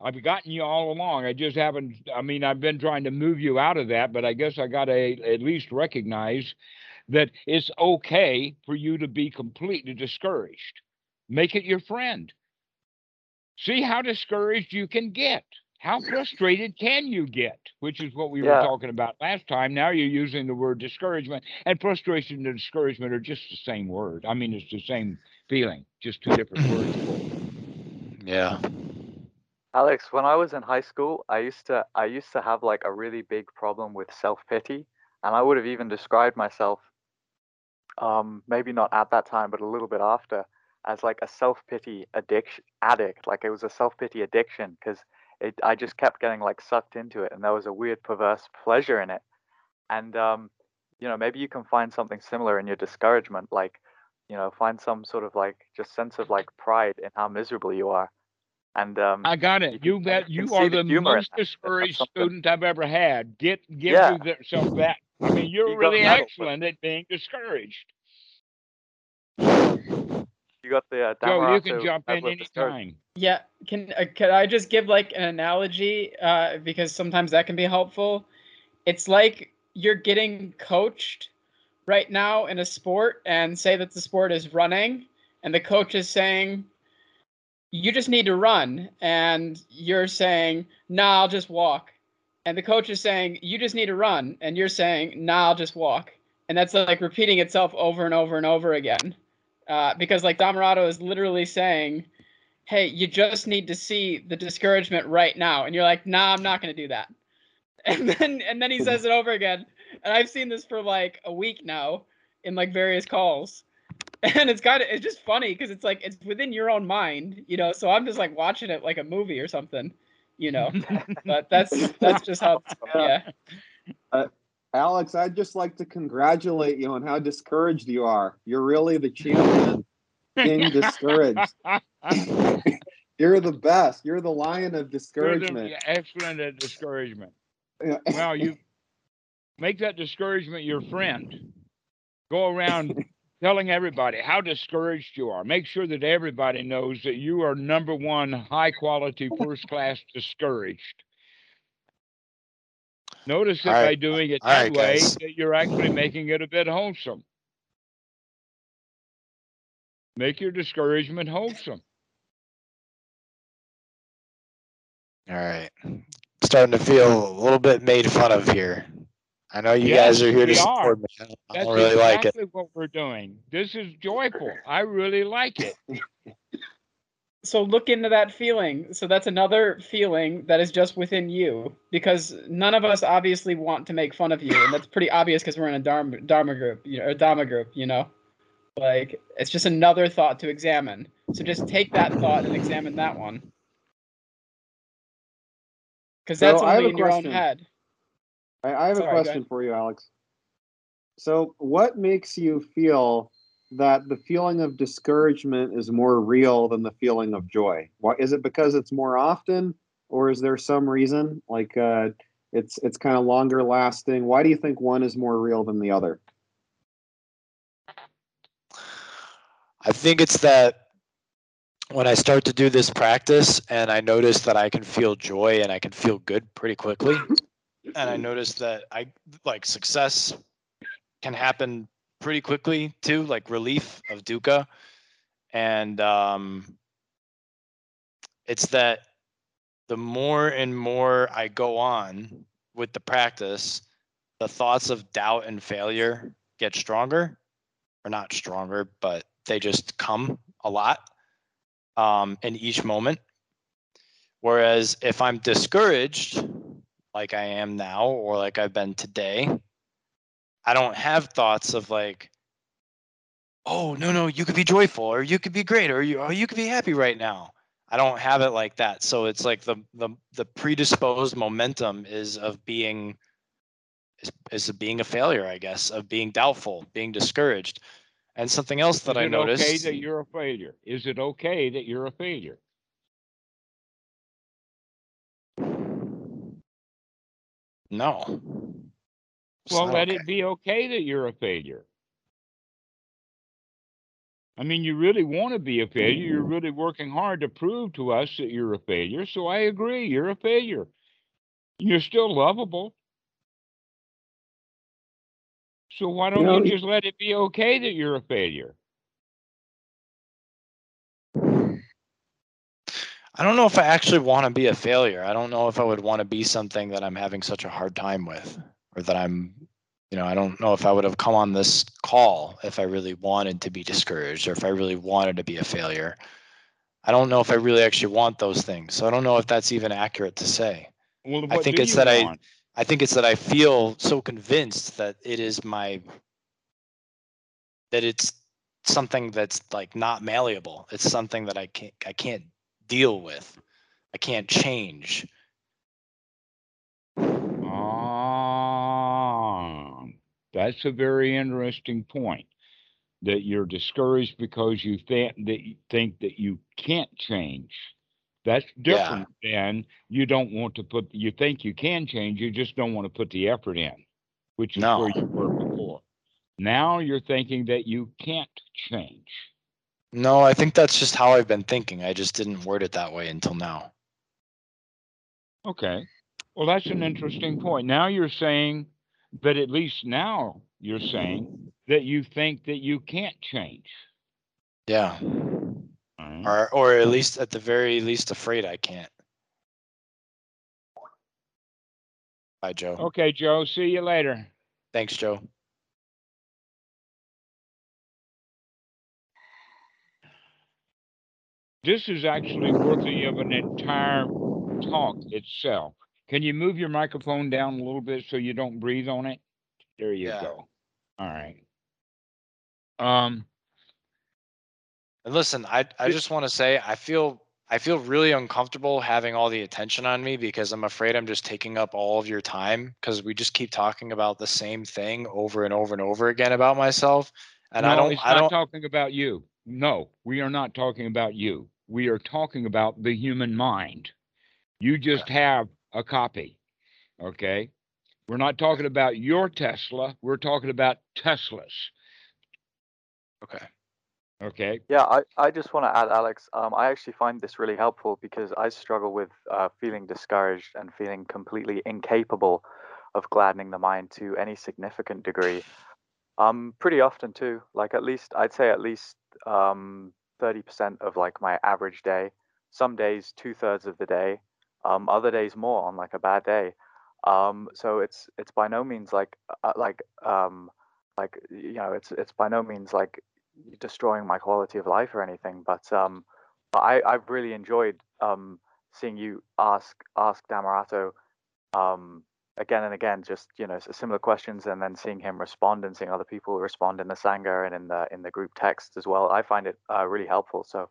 I've gotten you all along. I just haven't, I mean, I've been trying to move you out of that, but I guess I got to at least recognize that it's okay for you to be completely discouraged. Make it your friend. See how discouraged you can get. How frustrated can you get? Which is what we Yeah. were talking about last time. Now you're using the word discouragement, and frustration and discouragement are just the same word. I mean, it's the same feeling, just two different words. Yeah. Alex, when I was in high school, I used to I used to have like a really big problem with self-pity, and I would have even described myself um maybe not at that time, but a little bit after as like a self-pity addiction addict. Like it was a self-pity addiction because it I just kept getting like sucked into it and there was a weird perverse pleasure in it. And um you know, maybe you can find something similar in your discouragement like you know, find some sort of like just sense of like pride in how miserable you are. And um I got it. You bet. you You are the the most discouraged student I've ever had. Get give Yeah. yourself that. I mean, you're You really excellent at being discouraged. You got the uh, Joe, you can jump in Medal of Discouragement. anytime. Yeah, can uh, can I just give like an analogy uh, because sometimes that can be helpful. It's like you're getting coached right now in a sport, and say that the sport is running, and the coach is saying, "You just need to run," and you're saying, "Nah, I'll just walk," and the coach is saying, "You just need to run," and you're saying, "Nah, I'll just walk," and that's like repeating itself over and over and over again, uh, because like Dhammarato is literally saying hey, you just need to see the discouragement right now. And you're like, nah, I'm not gonna do that. And then and then he says it over again. And I've seen this for like a week now in like various calls. And it's kind of it's just funny because it's like it's within your own mind, you know. So I'm just like watching it like a movie or something, you know. but that's that's just how yeah. Alex, I'd just like to congratulate you on how discouraged you are. You're really the champion. Being discouraged. You're the best. You're the lion of discouragement. You're excellent at discouragement. Well, you make that discouragement your friend. Go around telling everybody how discouraged you are. Make sure that everybody knows that you are number one, high quality, first class discouraged. Notice that All by doing it All that right, way, guys. that you're actually making it a bit wholesome. Make your discouragement wholesome. All right. Starting to feel a little bit made fun of here. I know you Yes, guys are here to we are. support me. I don't, That's don't really like it. exactly what we're doing. This is joyful. I really like it. so look into that feeling. So that's another feeling that is just within you because none of us obviously want to make fun of you and that's pretty obvious because we're in a dharma, dharma group you know a dharma group you know? Like it's just another thought to examine. So just take that thought and examine that one. Because that's have only in your own head. I, I have Sorry, a question for you, Alex. So, what makes you feel that the feeling of discouragement is more real than the feeling of joy? Why is it because it's more often, or is there some reason like uh, it's it's kind of longer lasting? Why do you think one is more real than the other? I think it's that when I start to do this practice and I notice that I can feel joy and I can feel good pretty quickly. And I notice that I like success can happen pretty quickly too, like relief of dukkha, And um, it's that the more and more I go on with the practice, the thoughts of doubt and failure get stronger, or not stronger, but they just come a lot um, in each moment. Whereas if I'm discouraged, like I am now, or like I've been today, I don't have thoughts of like, oh no no, you could be joyful, or you could be great, or you or you could be happy right now. I don't have it like that. So it's like the the the predisposed momentum is of being is, is of being a failure, I guess, of being doubtful, being discouraged. And something else that Is I it okay that you're a failure? Is it okay that you're a failure? No. It's Well, let okay. it be okay that you're a failure. I mean, you really want to be a failure. You're mm-hmm. really working hard to prove to us that you're a failure. So I agree, you're a failure. You're still lovable. So why don't know, you just let it be okay that you're a failure? I don't know if I actually want to be a failure. I don't know if I would want to be something that I'm having such a hard time with, or that I'm, you know, I don't know if I would have come on this call if I really wanted to be discouraged or if I really wanted to be a failure. I don't know if I really actually want those things. So I don't know if that's even accurate to say. Well, I think it's that I- I think it's that I feel so convinced that it is my that it's something that's like not malleable. It's something that I can't I can't deal with. I can't change. That's a very interesting point. That you're discouraged because you think that you think that you can't change. That's Yeah. different than you don't want to put, you think you can change, you just don't want to put the effort in, which is where you were before. Now you're thinking that you can't change. No, I think that's just how I've been thinking. I just didn't word it that way until now. Okay. Well, that's an interesting point. Now you're saying that at least now you're saying that you think that you can't change. Yeah. Right. Or or at least at the very least afraid I can't. Bye, Joe. Okay, Joe, see you later. Thanks, Joe. This is actually worthy of an entire talk itself. Can you move your microphone down a little bit so you don't breathe on it? There you Yeah. go. All right. Um, And listen, I I just want to say I feel I feel really uncomfortable having all the attention on me because I'm afraid I'm just taking up all of your time because we just keep talking about the same thing over and over and over again about myself. And I don't it's I not don't talking about you. No, we are not talking about you. We are talking about the human mind. You just have a copy. Okay. We're not talking about your Tesla. We're talking about Teslas. okay. Okay. Yeah, I, I just want to add, Alex. Um, I actually find this really helpful because I struggle with uh, feeling discouraged and feeling completely incapable of gladdening the mind to any significant degree. Um, pretty often too. Like at least I'd say at least um, thirty percent of like my average day. Some days two thirds of the day. Um, other days more on like a bad day. Um, so it's it's by no means like uh, like um, like you know it's it's by no means like destroying my quality of life or anything. But um, but I I've really enjoyed um seeing you ask ask Dhammarato um again and again just you know similar questions and then seeing him respond and seeing other people respond in the sangha and in the in the group text as well. I find it uh, really helpful. So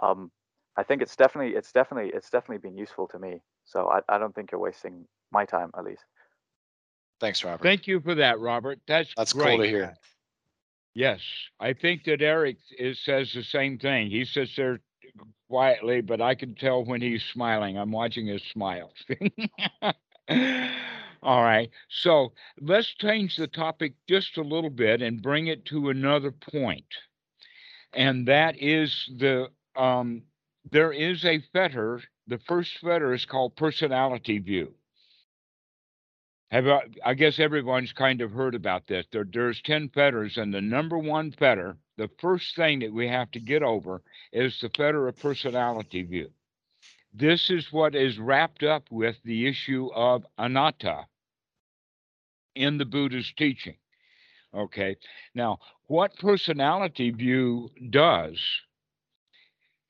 um I think it's definitely it's definitely it's definitely been useful to me. So I, I don't think you're wasting my time at least. Thanks, Robert. Thank you for that, Robert. That's That's great. cool to hear. Yes, I think that Eric is, says the same thing. He sits there quietly, but I can tell when he's smiling. I'm watching his smile. All right, so let's change the topic just a little bit and bring it to another point. And that is the, um, there is a fetter, the first fetter is called personality view. Have, I guess everyone's kind of heard about this. There, there's 10 fetters, and the number one fetter, the first thing that we have to get over is the fetter of personality view. This is what is wrapped up with the issue of anatta in the Buddha's teaching. Okay, now what personality view does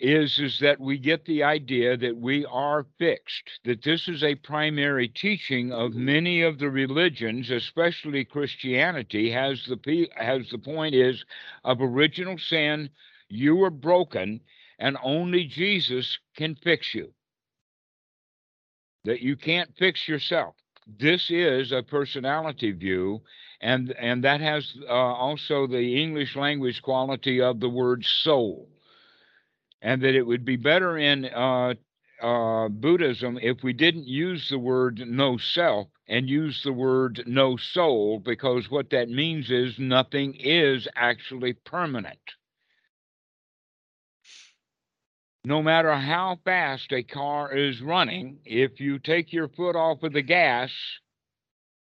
is is that we get the idea that we are fixed that this is a primary teaching of many of the religions especially christianity has the has the point is of original sin you were broken and only jesus can fix you. That you can't fix yourself. This is a personality view and and that has uh, also the english language quality of the word soul and that it would be better in uh, uh, Buddhism if we didn't use the word no self and use the word no soul, because what that means is nothing is actually permanent. No matter how fast a car is running, if you take your foot off of the gas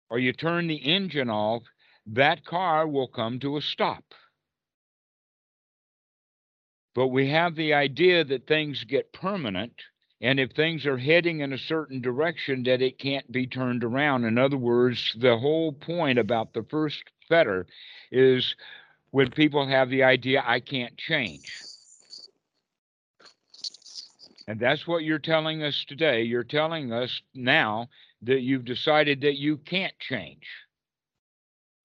or you turn the engine off, that car will come to a stop but we have the idea that things get permanent and if things are heading in a certain direction that it can't be turned around. In other words the whole point about the first fetter is when people have the idea i can't change. And that's what you're telling us today. You're telling us now that you've decided that you can't change.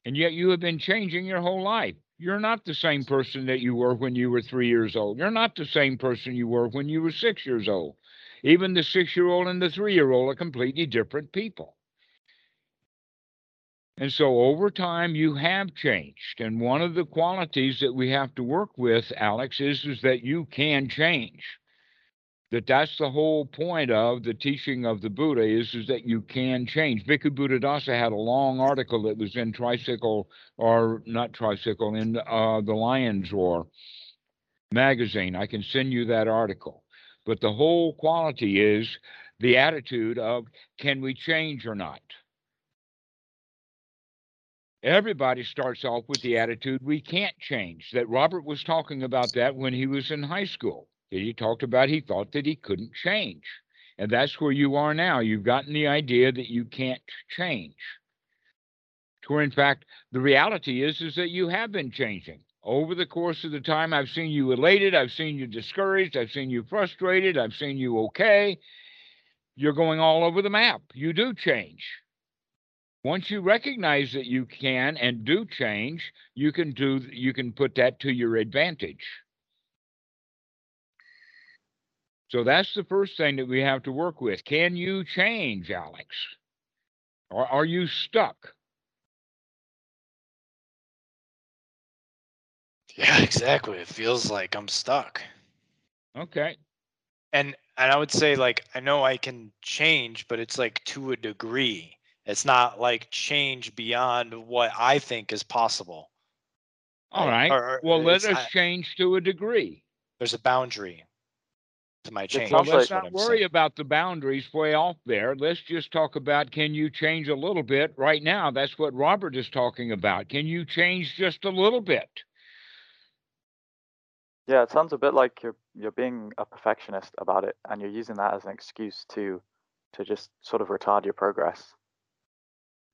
And yet you have been changing your whole life you're not the same person that you were when you were three years old. You're not the same person you were when you were six years old. Even the six year old and the three year old are completely different people. And so over time, you have changed. And one of the qualities that we have to work with, Alex, is, is that you can change that that's the whole point of the teaching of the Buddha is, is that you can change. Bhikkhu Buddhadasa had a long article that was in Tricycle, or not Tricycle, in uh, the Lion's Roar magazine. I can send you that article. But the whole quality is the attitude of can we change or not? Everybody starts off with the attitude we can't change. That Robert was talking about that when he was in high school that he talked about he thought that he couldn't change. And that's where you are now. You've gotten the idea that you can't change. To where in fact the reality is is that you have been changing. Over the course of the time I've seen you elated, I've seen you discouraged, I've seen you frustrated, I've seen you okay. You're going all over the map. You do change. Once you recognize that you can and do change, you can do you can put that to your advantage. So that's the first thing that we have to work with. Can you change, Alex? Or are you stuck? Yeah, exactly. It feels like I'm stuck. Okay. And and I would say like I know I can change, but it's like to a degree. It's not like change beyond what I think is possible. All right. Or- or Well, let us I- change to a degree. there's a boundary to my change. sounds Well, let's not worry saying. about the boundaries way off there. Let's just talk about can you change a little bit right now? That's what Robert is talking about. Can you change just a little bit? Yeah, it sounds a bit like you're you're being a perfectionist about it, and you're using that as an excuse to to just sort of retard your progress.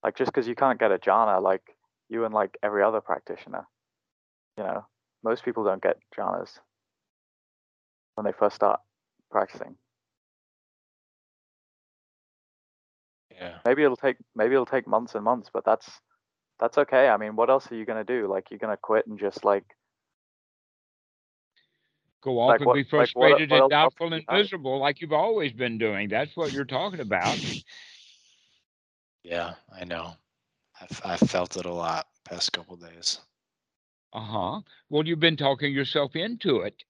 Like just because you can't get a jhana, like you and like every other practitioner, you know, most people don't get jhanas when they first start practicing. Yeah. Maybe it'll take maybe it'll take months and months, but that's that's okay. I mean, what else are you gonna do? Like you're gonna quit and just like Go off Like and what- be like what- frustrated what and doubtful and I- miserable like you've always been doing. That's what you're talking about. Yeah, I know. I've I've felt it a lot past couple days. Uh-huh. Well, you've been talking yourself into it.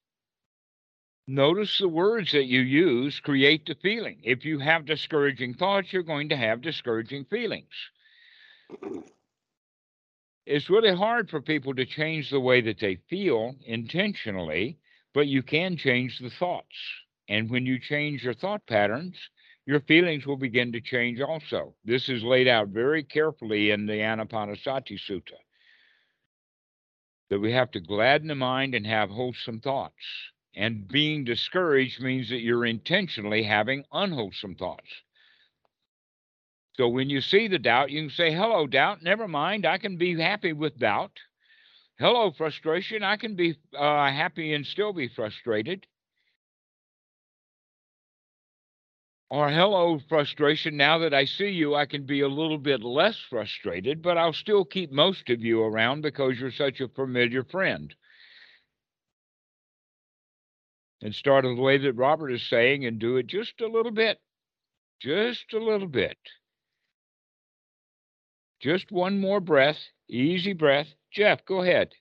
Notice the words that you use create the feeling. If you have discouraging thoughts, you're going to have discouraging feelings. It's really hard for people to change the way that they feel intentionally, but you can change the thoughts. And when you change your thought patterns, your feelings will begin to change also. This is laid out very carefully in the Anapanasati Sutta that we have to gladden the mind and have wholesome thoughts. And being discouraged means that you're intentionally having unwholesome thoughts. So when you see the doubt, you can say, Hello, doubt. Never mind. I can be happy with doubt. Hello, frustration. I can be uh, happy and still be frustrated. Or hello, frustration. Now that I see you, I can be a little bit less frustrated, but I'll still keep most of you around because you're such a familiar friend. And start in the way that Robert is saying and do it just a little bit. Just a little bit. Just one more breath, easy breath. Jeff, go ahead.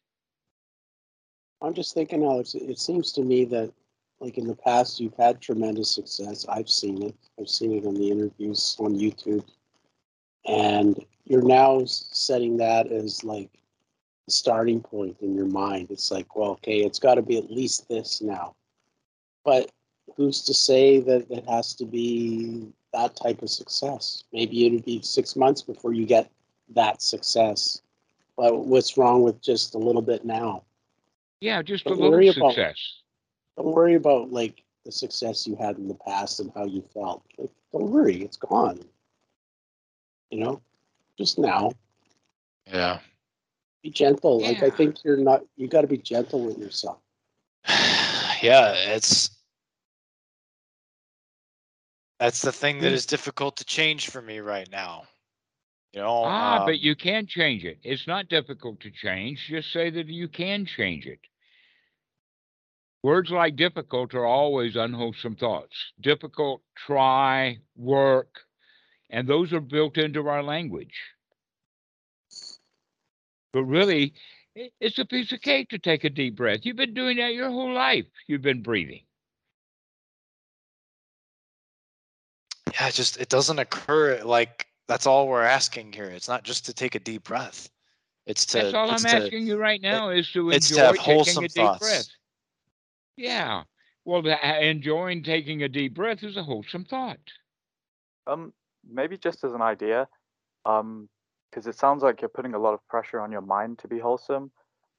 I'm just thinking, Alex, it seems to me that like in the past, you've had tremendous success. I've seen it. I've seen it on the interviews on YouTube. And you're now setting that as like the starting point in your mind. It's like, well, okay, it's got to be at least this now. But who's to say that it has to be that type of success? Maybe it'll be six months before you get that success. But what's wrong with just a little bit now? Yeah, just a Don't little worry about- success. Don't worry about like the success you had in the past and how you felt. Like, don't worry, it's gone. You know, just now. Yeah. Be gentle. Like I think you're not. You got to be gentle with yourself. yeah, it's that's the thing that Mm. difficult to change for me right now. You know, Ah, um, but you can change it. It's not difficult to change. Just say that you can change it. Words like difficult are always unwholesome thoughts. Difficult, try, work, and those are built into our language. But really, it's a piece of cake to take a deep breath. You've been doing that your whole life. You've been breathing. yeah, it just it doesn't occur like that's all we're asking here. It's not just to take a deep breath. It's to That's all it's I'm to- asking you right now is to it's to enjoy have taking wholesome a deep thoughts. breath. Yeah. Well, the- uh, enjoying taking a deep breath is a wholesome thought. Um, maybe just as an idea, um, because it sounds like you're putting a lot of pressure on your mind to be wholesome.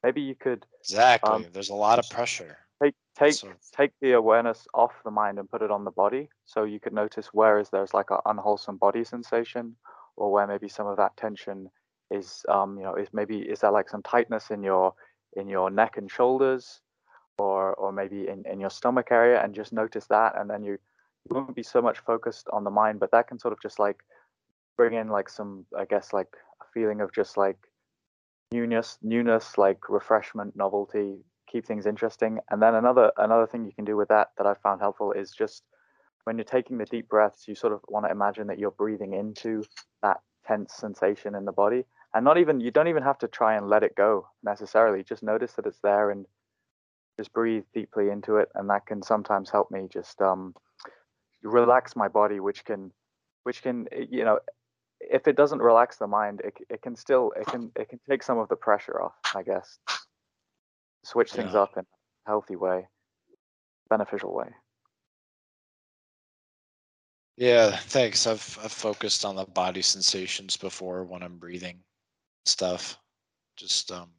Maybe you could Exactly. Um, There's a lot of pressure. take take So- take the awareness off the mind and put it on the body. So you could notice where is there's like an unwholesome body sensation, or where maybe some of that tension is, um, you know, is maybe is there like some tightness in your in your neck and shoulders, or or maybe in in your stomach area, and just notice that, and then you you won't be so much focused on the mind, but that can sort of just like bring in like some, I guess, like a feeling of just like newness, newness, like refreshment, novelty, keep things interesting. And then another another thing you can do with that that I found helpful is just when you're taking the deep breaths, you sort of want to imagine that you're breathing into that tense sensation in the body, and not even you don't even have to try and let it go necessarily. Just notice that it's there and just breathe deeply into it, and that can sometimes help me just um, relax my body, which can which can eh, you know if it doesn't relax the mind, it, it can still it can it can take some of the pressure off, I guess. Switch things Yeah. up in a healthy way, beneficial way. Yeah, thanks. I've I've focused on the body sensations before when I'm breathing stuff. Just um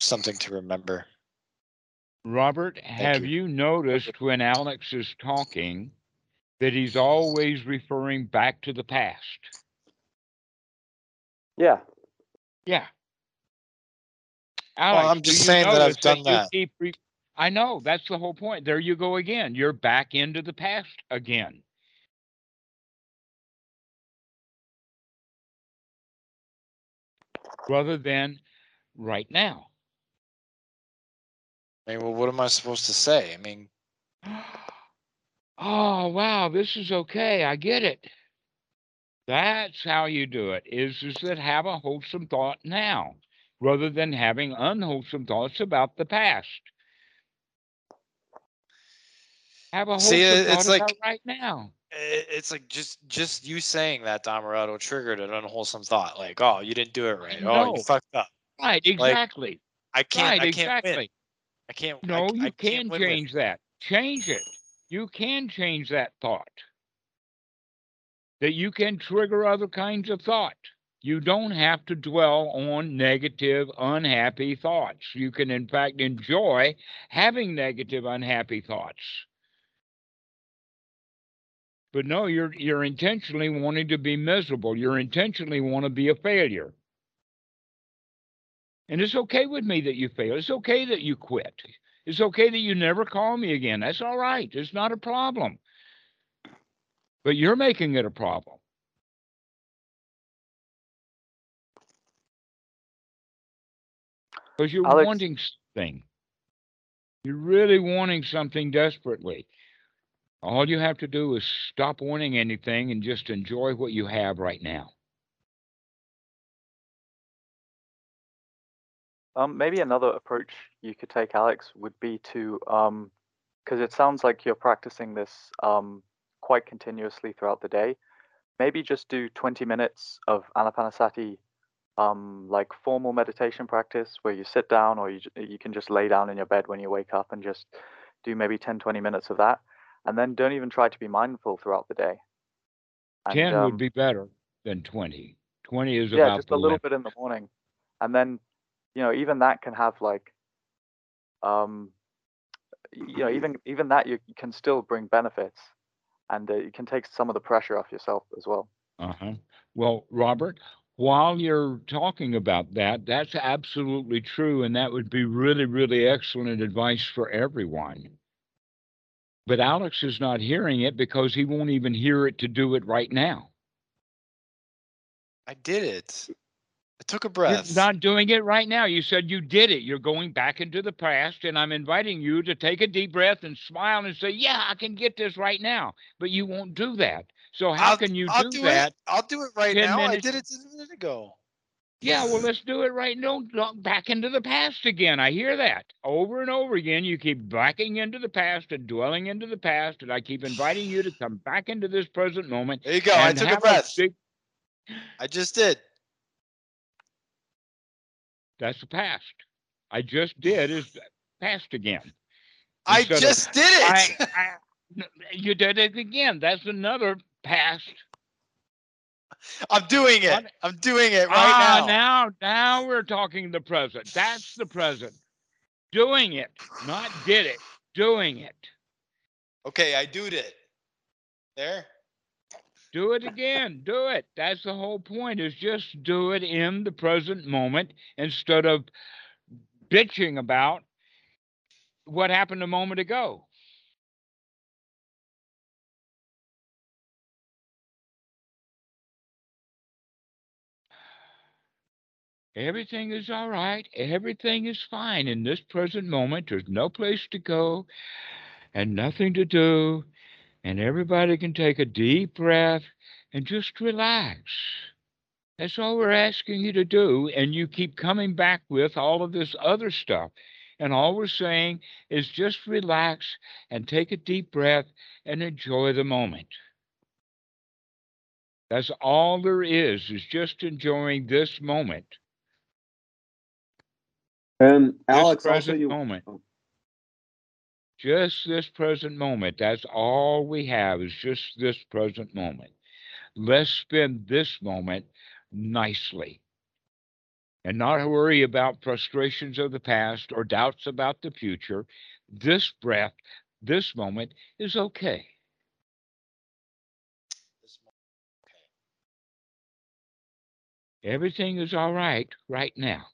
something to remember. Robert, have you. you noticed when Alex is talking that he's always referring back to the past? Yeah, Yeah. Alex, I'm just saying that I've done you that. re- I know that's the whole point. There you go again. You're back into the past again. Rather than right now. I mean, well, what am I supposed to say? I mean, Oh, wow, this is okay. I get it. That's how you do it. Is is that have a wholesome thought now. rather than having unwholesome thoughts about the past. Have a wholesome See, it- thought it's like- right now. It's like just just you saying that, Dhammarato, triggered an unwholesome thought. Like, oh, you didn't do it right. Oh, you fucked up. Right, exactly. I can't. right, I can't exactly. win. I can't. No, I you can't can change that. Change it. You can change that thought. That you can trigger other kinds of thought. You don't have to dwell on negative, unhappy thoughts. You can, in fact, enjoy having negative, unhappy thoughts. But no, you're you're intentionally wanting to be miserable. You're intentionally want to be a failure. And it's okay with me that you fail. It's okay that you quit. It's okay that you never call me again. That's all right. It's not a problem. But you're making it a problem. Because you're Alex- wanting something. You're really wanting something desperately. All you have to do is stop wanting anything and just enjoy what you have right now. Um, maybe another approach you could take, Alex, would be to, um, because it sounds like you're practicing this um, quite continuously throughout the day. Maybe just do 20 minutes of Anapanasati, um, like formal meditation practice where you sit down or you, you can just lay down in your bed when you wake up and just do maybe 10, 20 minutes of that. And then don't even try to be mindful throughout the day. And, 10 um, would be better than 20. 20 is yeah, about just the a little limit. bit in the morning, and then you know even that can have like, um, you know even even that you you can still bring benefits, and uh, you can take some of the pressure off yourself as well. Uh-huh. Well, Robert, while you're talking about that, that's absolutely true. And that would be really, really excellent advice for everyone. But Alex is not hearing it because he won't even hear it to do it right now. I did it. I took a You're breath. not doing it right now. You said you did it. You're going back into the past, and I'm inviting you to take a deep breath and smile and say, Yeah, I can get this right now. But you won't do that. So how I'll, can you do, do that? It. I'll do it right 10 now. I did it a minute ago. Yeah, well, let's do it right now. Back into the past again. I hear that over and over again. You keep backing into the past and dwelling into the past, and I keep inviting you to come back into this present moment. There you go. I took a breath. big- I just did. That's the past. I just did is past again. I Instead of, just did I, it. You did it again. That's another past. I'm doing it. I'm doing it right ah, now. now, now we're talking the present. That's the present. Doing it, not did it. Doing it. Okay, I do it. There. Do it again. Do it. That's the whole point is just do it in the present moment instead of bitching about what happened a moment ago. Everything is all right. Everything is fine in this present moment. There's no place to go and nothing to do. And everybody can take a deep breath and just relax. That's all we're asking you to do. And you keep coming back with all of this other stuff. And all we're saying is just relax and take a deep breath and enjoy the moment. That's all there is, is just enjoying this moment. And This Alex, also present you moment. oh. Just this present moment. That's all we have is just this present moment. Let's spend this moment nicely and not worry about frustrations of the past or doubts about the future. This breath, this moment is okay. Everything is all right right now.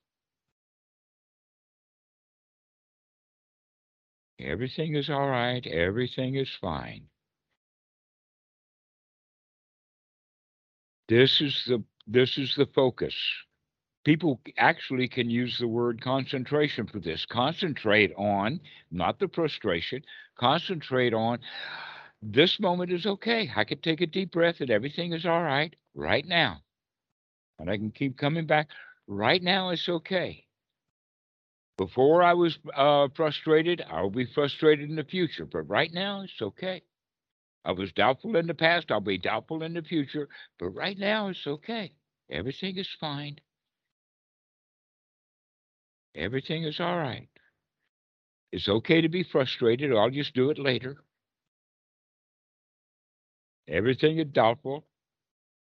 Everything is all right. Everything is fine. This is the this is the focus. People actually can use the word concentration for this. Concentrate on not the frustration. Concentrate on this moment is okay. I can take a deep breath and everything is all right right now. And I can keep coming back Right now, it's okay. Before I was uh, frustrated, I'll be frustrated in the future, but right now, it's okay. I was doubtful in the past, I'll be doubtful in the future, but right now, it's okay. Everything is fine. Everything is all right. It's okay to be frustrated. I'll just do it later. Everything is doubtful.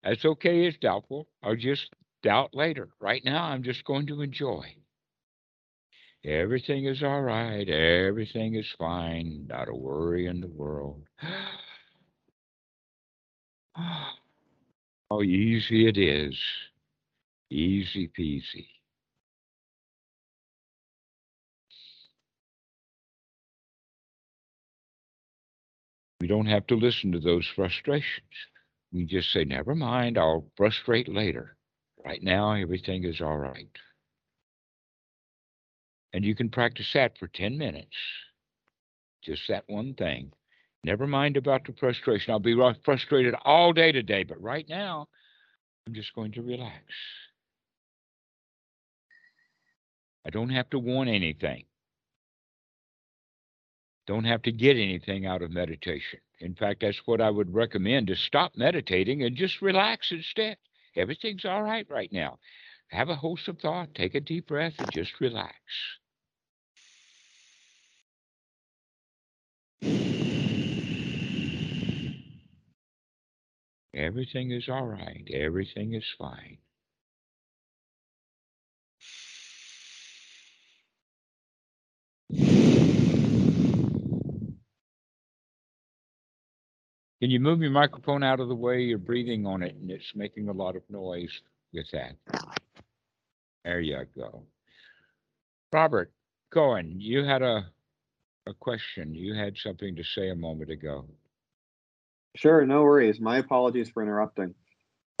That's okay. It's doubtful. I'll just doubt later. Right now, I'm just going to enjoy. Everything is all right. Everything is fine. Not a worry in the world. How oh, easy it is. Easy peasy. We don't have to listen to those frustrations. We just say, never mind, I'll frustrate later. Right now, everything is all right. And you can practice that for 10 minutes. Just that one thing. Never mind about the frustration. I'll be frustrated all day today, but right now, I'm just going to relax. I don't have to want anything. Don't have to get anything out of meditation. In fact, that's what I would recommend to stop meditating and just relax instead. Everything's all right right now. Have a wholesome thought, take a deep breath, and just relax. Everything is all right. Everything is fine. Can you move your microphone out of the way? You're breathing on it and it's making a lot of noise with that. There you go. Robert Cohen, you had a, a question. You had something to say a moment ago. Sure, no worries. My apologies for interrupting.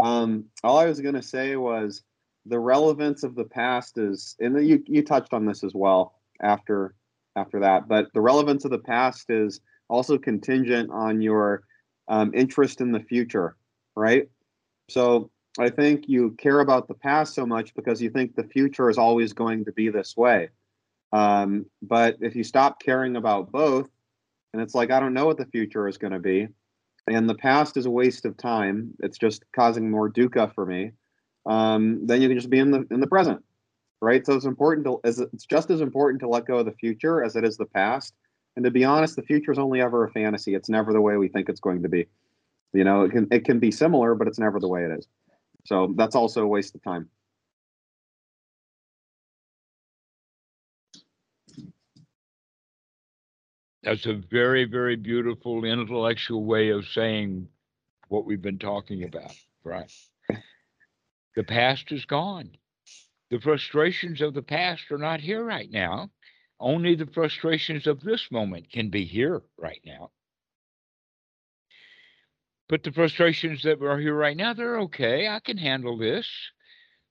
Um, all I was going to say was the relevance of the past is, and you you touched on this as well after after that, but the relevance of the past is also contingent on your um, interest in the future, right? So I think you care about the past so much because you think the future is always going to be this way. Um, but if you stop caring about both, and it's like I don't know what the future is going to be, and the past is a waste of time. It's just causing more dukkha for me. Um, then you can just be in the in the present, right? So it's important to it's just as important to let go of the future as it is the past. And to be honest, the future is only ever a fantasy. It's never the way we think it's going to be. You know, it can it can be similar, but it's never the way it is. So that's also a waste of time. That's a very, very beautiful intellectual way of saying what we've been talking about, right? The past is gone. The frustrations of the past are not here right now. Only the frustrations of this moment can be here right now. But the frustrations that are here right now, they're okay. I can handle this.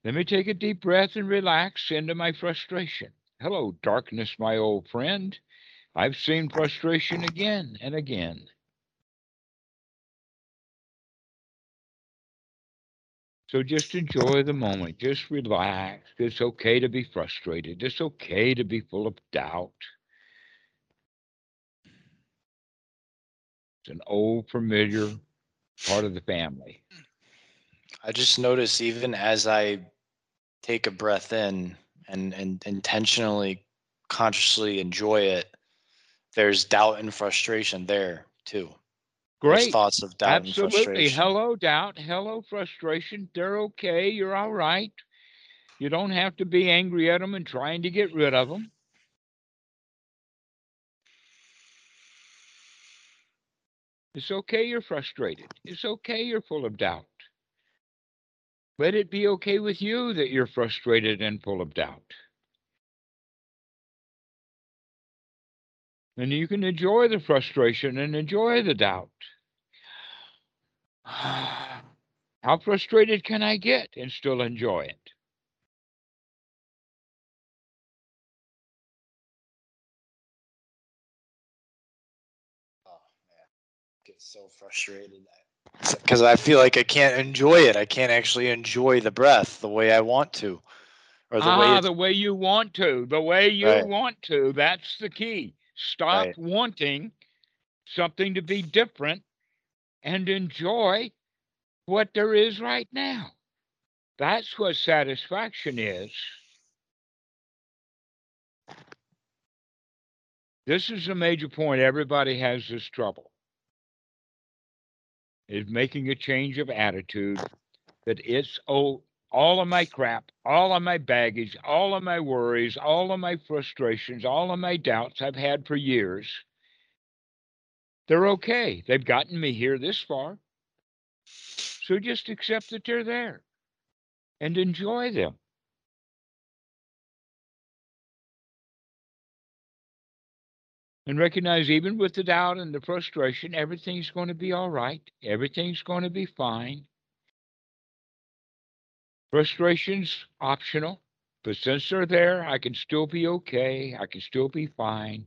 Let me take a deep breath and relax into my frustration. Hello, darkness, my old friend. I've seen frustration again and again. So just enjoy the moment. Just relax. It's okay to be frustrated. It's okay to be full of doubt. It's an old familiar part of the family. I just notice even as I take a breath in and, and intentionally, consciously enjoy it, there's doubt and frustration there too. There's Great. thoughts of doubt and Absolutely. frustration. Hello, doubt. Hello, frustration. They're okay. You're all right. You don't have to be angry at them and trying to get rid of them. It's okay you're frustrated. It's okay you're full of doubt. Let it be okay with you that you're frustrated and full of doubt. And you can enjoy the frustration and enjoy the doubt. How frustrated can I get and still enjoy it? Frustrated because I feel like I can't enjoy it. I can't actually enjoy the breath the way I want to. or the way Ah, it's, the way you want to, the way you Right. want to. That's the key. Stop Right. wanting something to be different and enjoy what there is right now. That's what satisfaction is. This is a major point. Everybody has this trouble. Is making a change of attitude that it's oh all of my crap, all of my baggage, all of my worries, all of my frustrations, all of my doubts I've had for years. They're okay. They've gotten me here this far. So just accept that they're there and enjoy them. And recognize even with the doubt and the frustration, everything's going to be all right. Everything's going to be fine. Frustration's optional, but since they're there, I can still be okay. I can still be fine.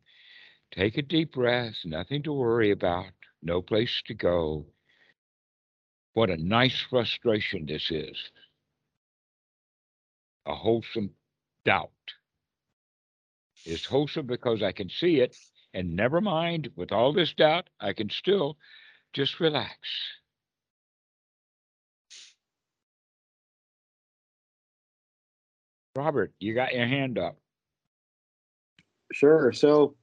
Take a deep breath, nothing to worry about, no place to go. What a nice frustration this is. A wholesome doubt. It's wholesome because I can see it, and never mind, with all this doubt, I can still just relax. Robert, you got your hand up. Sure. So,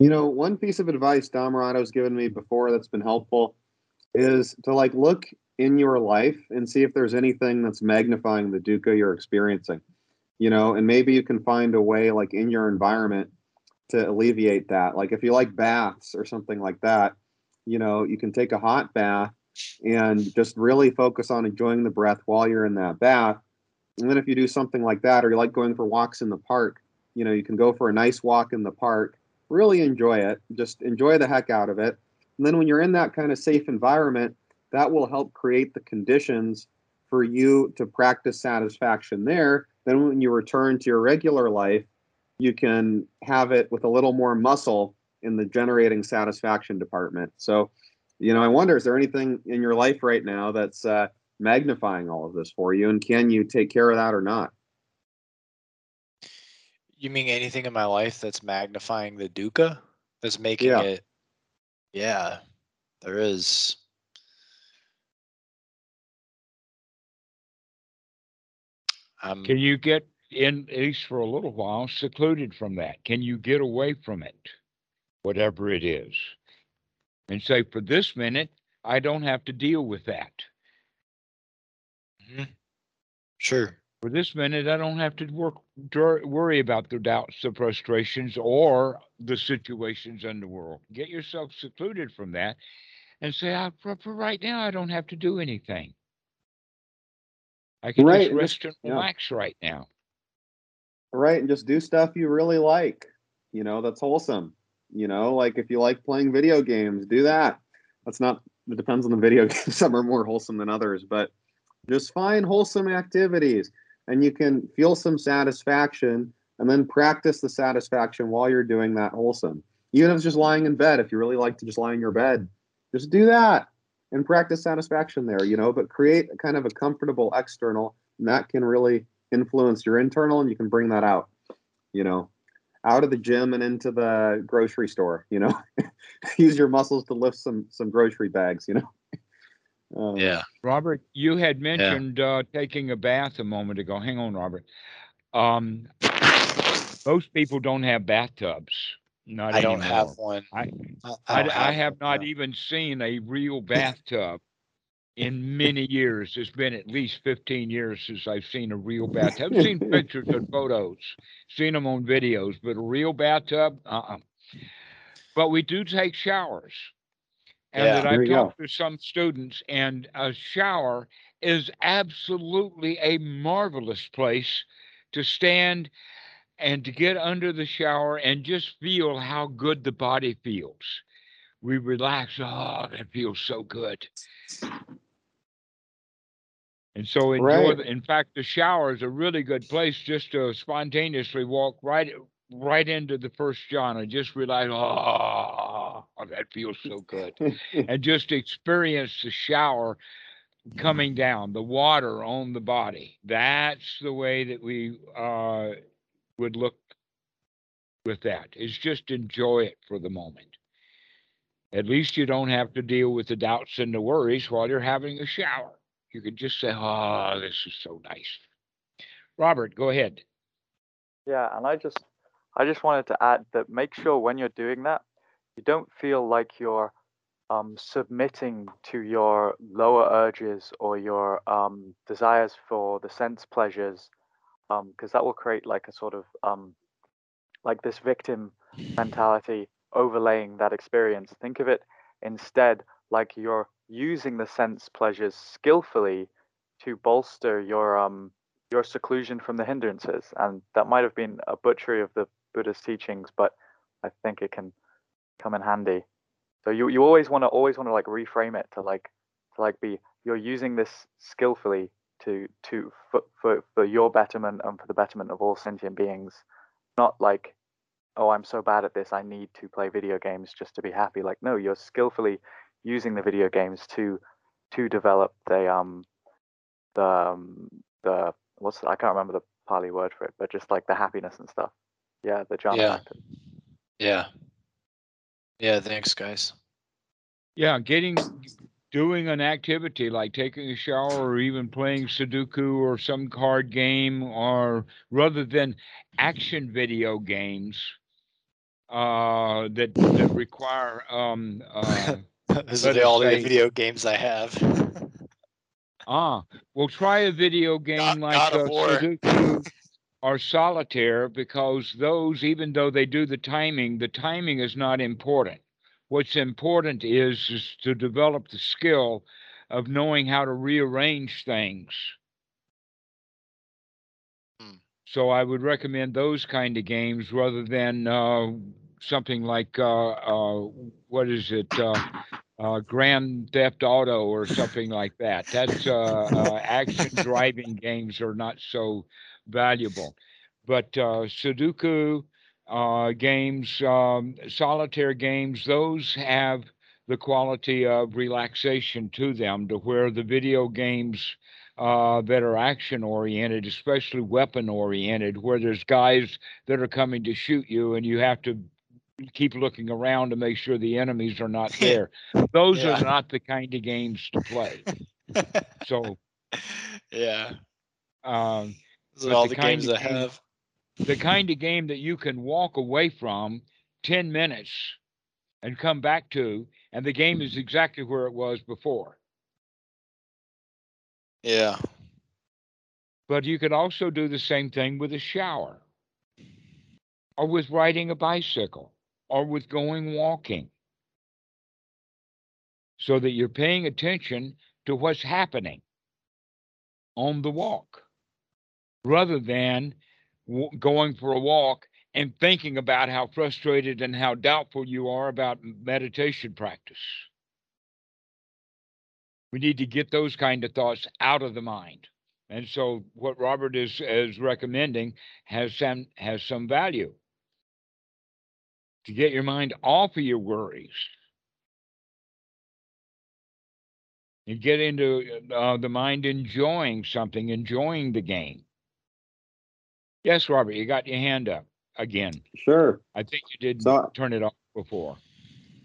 you know, one piece of advice Dhammarato's given me before that's been helpful is to like look in your life and see if there's anything that's magnifying the dukkha you're experiencing. You know, and maybe you can find a way like in your environment to alleviate that. Like if you like baths or something like that, you know, you can take a hot bath and just really focus on enjoying the breath while you're in that bath. And then if you do something like that, or you like going for walks in the park, you know, you can go for a nice walk in the park, really enjoy it, just enjoy the heck out of it. And then when you're in that kind of safe environment, that will help create the conditions for you to practice satisfaction there. Then when you return to your regular life, you can have it with a little more muscle in the generating satisfaction department. So, you know, I wonder, is there anything in your life right now that's uh, magnifying all of this for you? And can you take care of that or not? you mean anything in my life that's magnifying the dukkha? That's making Yeah. it yeah, there is. Um, Can you get in, at least for a little while, secluded from that? Can you get away from it, whatever it is? And say, for this minute, I don't have to deal with that. mhm. Sure. For this minute, I don't have to work, worry about the doubts, the frustrations, or the situations in the world. Get yourself secluded from that and say, "Ah, for, for right now, I don't have to do anything. I can Right, just rest and yeah. relax right now. Right and just do stuff you really like you know that's wholesome you know like if you like playing video games do that. That's not it depends on the video game some are more wholesome than others but just find wholesome activities and you can feel some satisfaction and then practice the satisfaction while you're doing that wholesome. Even if it's just lying in bed if you really like to just lie in your bed just do that and practice satisfaction there you know but create kind of a comfortable external and that can really influence your internal and you can bring that out you know out of the gym and into the grocery store you know use your muscles to lift some some grocery bags you know Um, Yeah. Robert, you had mentioned uh, taking a bath a moment ago. Hang on, Robert. Um, most people don't have bathtubs. Not I don't anymore. have one. I- I, I, don't I have one, not no. even seen a real bathtub in many years. It's been at least 15 years since I've seen a real bathtub. I've seen pictures and photos, seen them on videos, but a real bathtub, uh-uh. But we do take showers. And Yeah. that I've you go. talked to some students, and a shower is absolutely a marvelous place to stand and to get under the shower and just feel how good the body feels. We relax. Oh, that feels so good. And so enjoy. Right. The, in fact, the shower is a really good place just to spontaneously walk right right into the first jhana Just realize, oh, that feels so good, and just experience the shower coming down, the water on the body. That's the way that we uh, would look with that. Is just enjoy it for the moment. At least you don't have to deal with the doubts and the worries while you're having a shower. You could just say, "Oh, this is so nice." Robert, go ahead. Yeah, and I just I just wanted to add that make sure when you're doing that, you don't feel like you're um, submitting to your lower urges or your um, desires for the sense pleasures, because that will create like a sort of um, like this victim mentality overlaying that experience. Think of it instead like you're using the sense pleasures skillfully to bolster your um your seclusion from the hindrances. And that might have been a butchery of the Buddha's teachings, but I think it can come in handy. So you you always want to always want to like reframe it to like to like be you're using this skillfully to to for, for for your betterment and for the betterment of all sentient beings, not like oh I'm so bad at this I need to play video games just to be happy. Like no, you're skillfully using the video games to to develop the um the um, the what's I can't remember the Pali word for it, but just like the happiness and stuff. Yeah, the jhana Yeah. practice. Yeah. Yeah, thanks guys. Yeah, getting doing an activity like taking a shower or even playing Sudoku or some card game or rather than action video games uh that that require um uh Those are the, all the video games I have. ah well try a video game God- like God uh, or solitaire because those even though they do the timing the timing is not important what's important is is to develop the skill of knowing how to rearrange things Hmm. so i would recommend those kind of games rather than uh, something like uh, uh, what is it uh, grand theft auto or something like that. That's uh, uh, action driving games are not so valuable. But uh, sudoku uh, games, um, solitaire games, those have the quality of relaxation to them to where the video games uh, that are action oriented, especially weapon oriented, where there's guys that are coming to shoot you and you have to keep looking around to make sure the enemies are not there. Those Yeah. are not the kind of games to play. So, yeah. um, all the games I game- have. the kind of game that you can walk away from 10 minutes and come back to, and the game is exactly where it was before. Yeah. But you could also do the same thing with a shower, or with riding a bicycle, or with going walking. So that you're paying attention to what's happening on the walk rather than w- going for a walk and thinking about how frustrated and how doubtful you are about meditation practice. We need to get those kind of thoughts out of the mind. And so what Robert is is recommending has some has some value. To get your mind off of your worries and get into uh, the mind enjoying something, enjoying the game. Yes, Robert, you got your hand up again. Sure. I think you did So- turn it off before.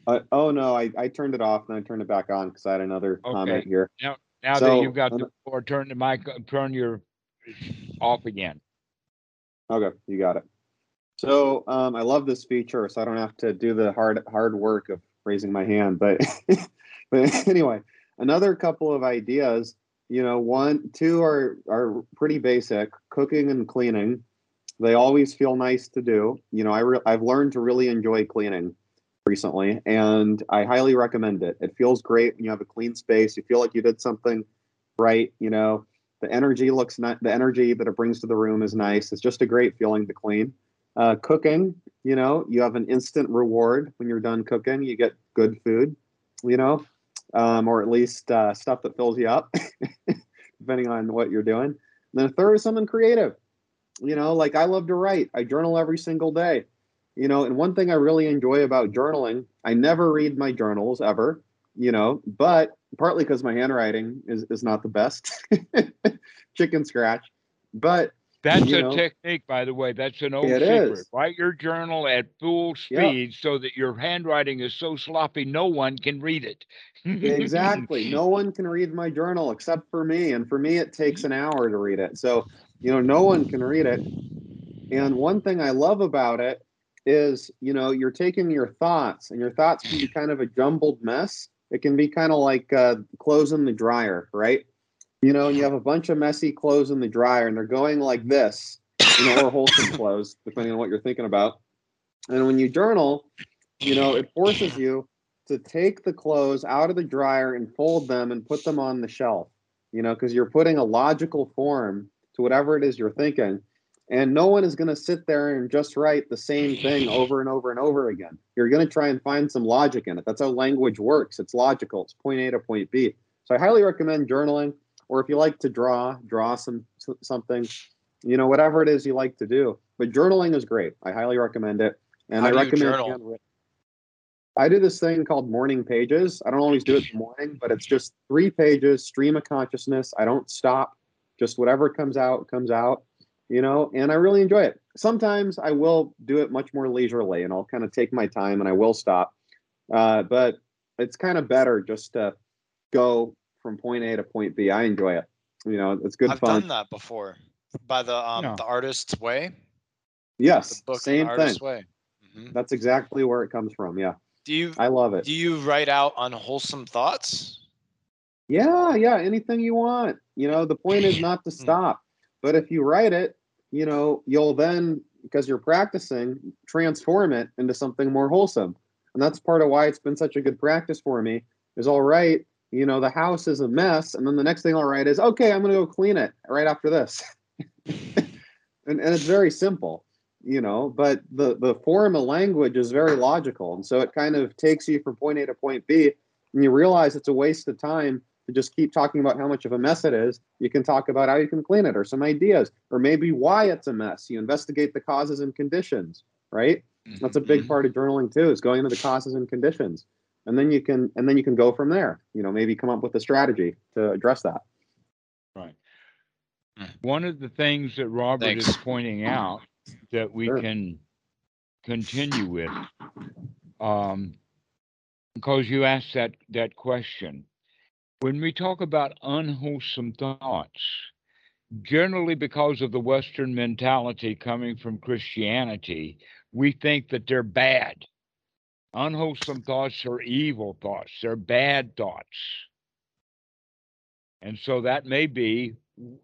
Uh, oh no, I, I turned it off and I turned it back on because I had another comment Okay. here. Now that So, you've got the floor, turn the mic, turn your off again. Okay, you got it. So um, I love this feature, so I don't have to do the hard hard work of raising my hand. But but anyway, another couple of ideas. You know, one, two are are pretty basic: cooking and cleaning. They always feel nice to do. You know, I re- I've learned to really enjoy cleaning recently, and I highly recommend it. It feels great when you have a clean space. You feel like you did something right. You know, the energy looks the energy that it brings to the room is nice. It's just a great feeling to clean. Uh, cooking, you know, you have an instant reward when you're done cooking. You get good food, you know, um, or at least uh, stuff that fills you up, depending on what you're doing. And then third is something creative. You know, like I love to write. I journal every single day. You know, and one thing I really enjoy about journaling, I never read my journals ever. You know, but partly because my handwriting is, is not the best. Chicken scratch. But That's you a know. technique, by the way. That's an old It secret. is. Write your journal at full speed so that your handwriting is so sloppy no one can read it. exactly. No one can read my journal except for me. And for me, it takes an hour to read it. So, you know, no one can read it. And one thing I love about it is, you know, you're taking your thoughts and your thoughts can be kind of a jumbled mess. It can be kind of like uh, clothes in the dryer, right? You know, and you have a bunch of messy clothes in the dryer and they're going like this, you know, or wholesome clothes, depending on what you're thinking about. And when you journal, you know, it forces you to take the clothes out of the dryer and fold them and put them on the shelf, you know, because you're putting a logical form to whatever it is you're thinking. And no one is going to sit there and just write the same thing over and over and over again. You're going to try and find some logic in it. That's how language works. It's logical. It's point A to point B. So I highly recommend journaling, or if you like to draw, draw some something, you know, whatever it is you like to do. But journaling is great. I highly recommend it. And How I recommend? I do this thing called morning pages. I don't always do it in the morning, but it's just three pages, stream of consciousness. I don't stop. Just whatever comes out, comes out, you know, and I really enjoy it. Sometimes I will do it much more leisurely and I'll kind of take my time and I will stop. Uh, but it's kind of better just to go from point A to point B. I enjoy it. You know, it's good I've fun. done that before by the um Yeah. the artist's way. Yes, The book same the thing. artist's way. Mhm. That's exactly where it comes from. Yeah, Do you I love it. do you write out unwholesome thoughts? Yeah, yeah, anything you want. You know, the point is not to stop. But if you write it, you know, you'll then, because you're practicing, transform it into something more wholesome. And that's part of why it's been such a good practice for me. Is all right, you know, the house is a mess. And then the next thing I'll write is, okay, I'm going to go clean it right after this. and, and it's very simple, you know, but the, the form of language is very logical. And so it kind of takes you from point A to point B. And you realize it's a waste of time to just keep talking about how much of a mess it is. You can talk about how you can clean it or some ideas, or maybe why it's a mess. You investigate the causes and conditions, right? That's a big Mhm. part of journaling too, is going into the causes and conditions. And then you can and then you can go from there. You know, maybe come up with a strategy to address that. Right. One of the things that Robert is pointing out that we Sure. can continue with, um, because you asked that, that question. When we talk about unwholesome thoughts, generally because of the Western mentality coming from Christianity, we think that they're bad. Unwholesome thoughts are evil thoughts, they're bad thoughts. And so that may be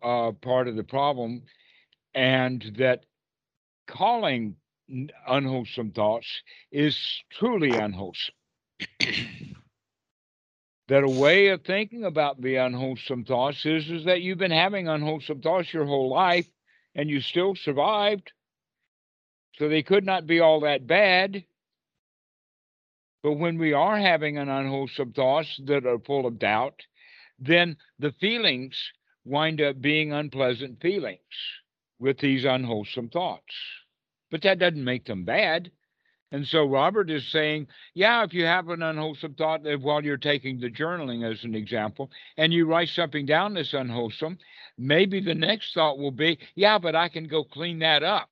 uh, part of the problem, and that calling unwholesome thoughts is truly unwholesome. that a way of thinking about the unwholesome thoughts is, is that you've been having unwholesome thoughts your whole life and you still survived. So they could not be all that bad. But when we are having an unwholesome thoughts that are full of doubt, then the feelings wind up being unpleasant feelings with these unwholesome thoughts. But that doesn't make them bad. And so Robert is saying, yeah, if you have an unwholesome thought while you're taking the journaling as an example, and you write something down that's unwholesome, maybe the next thought will be, yeah, but I can go clean that up.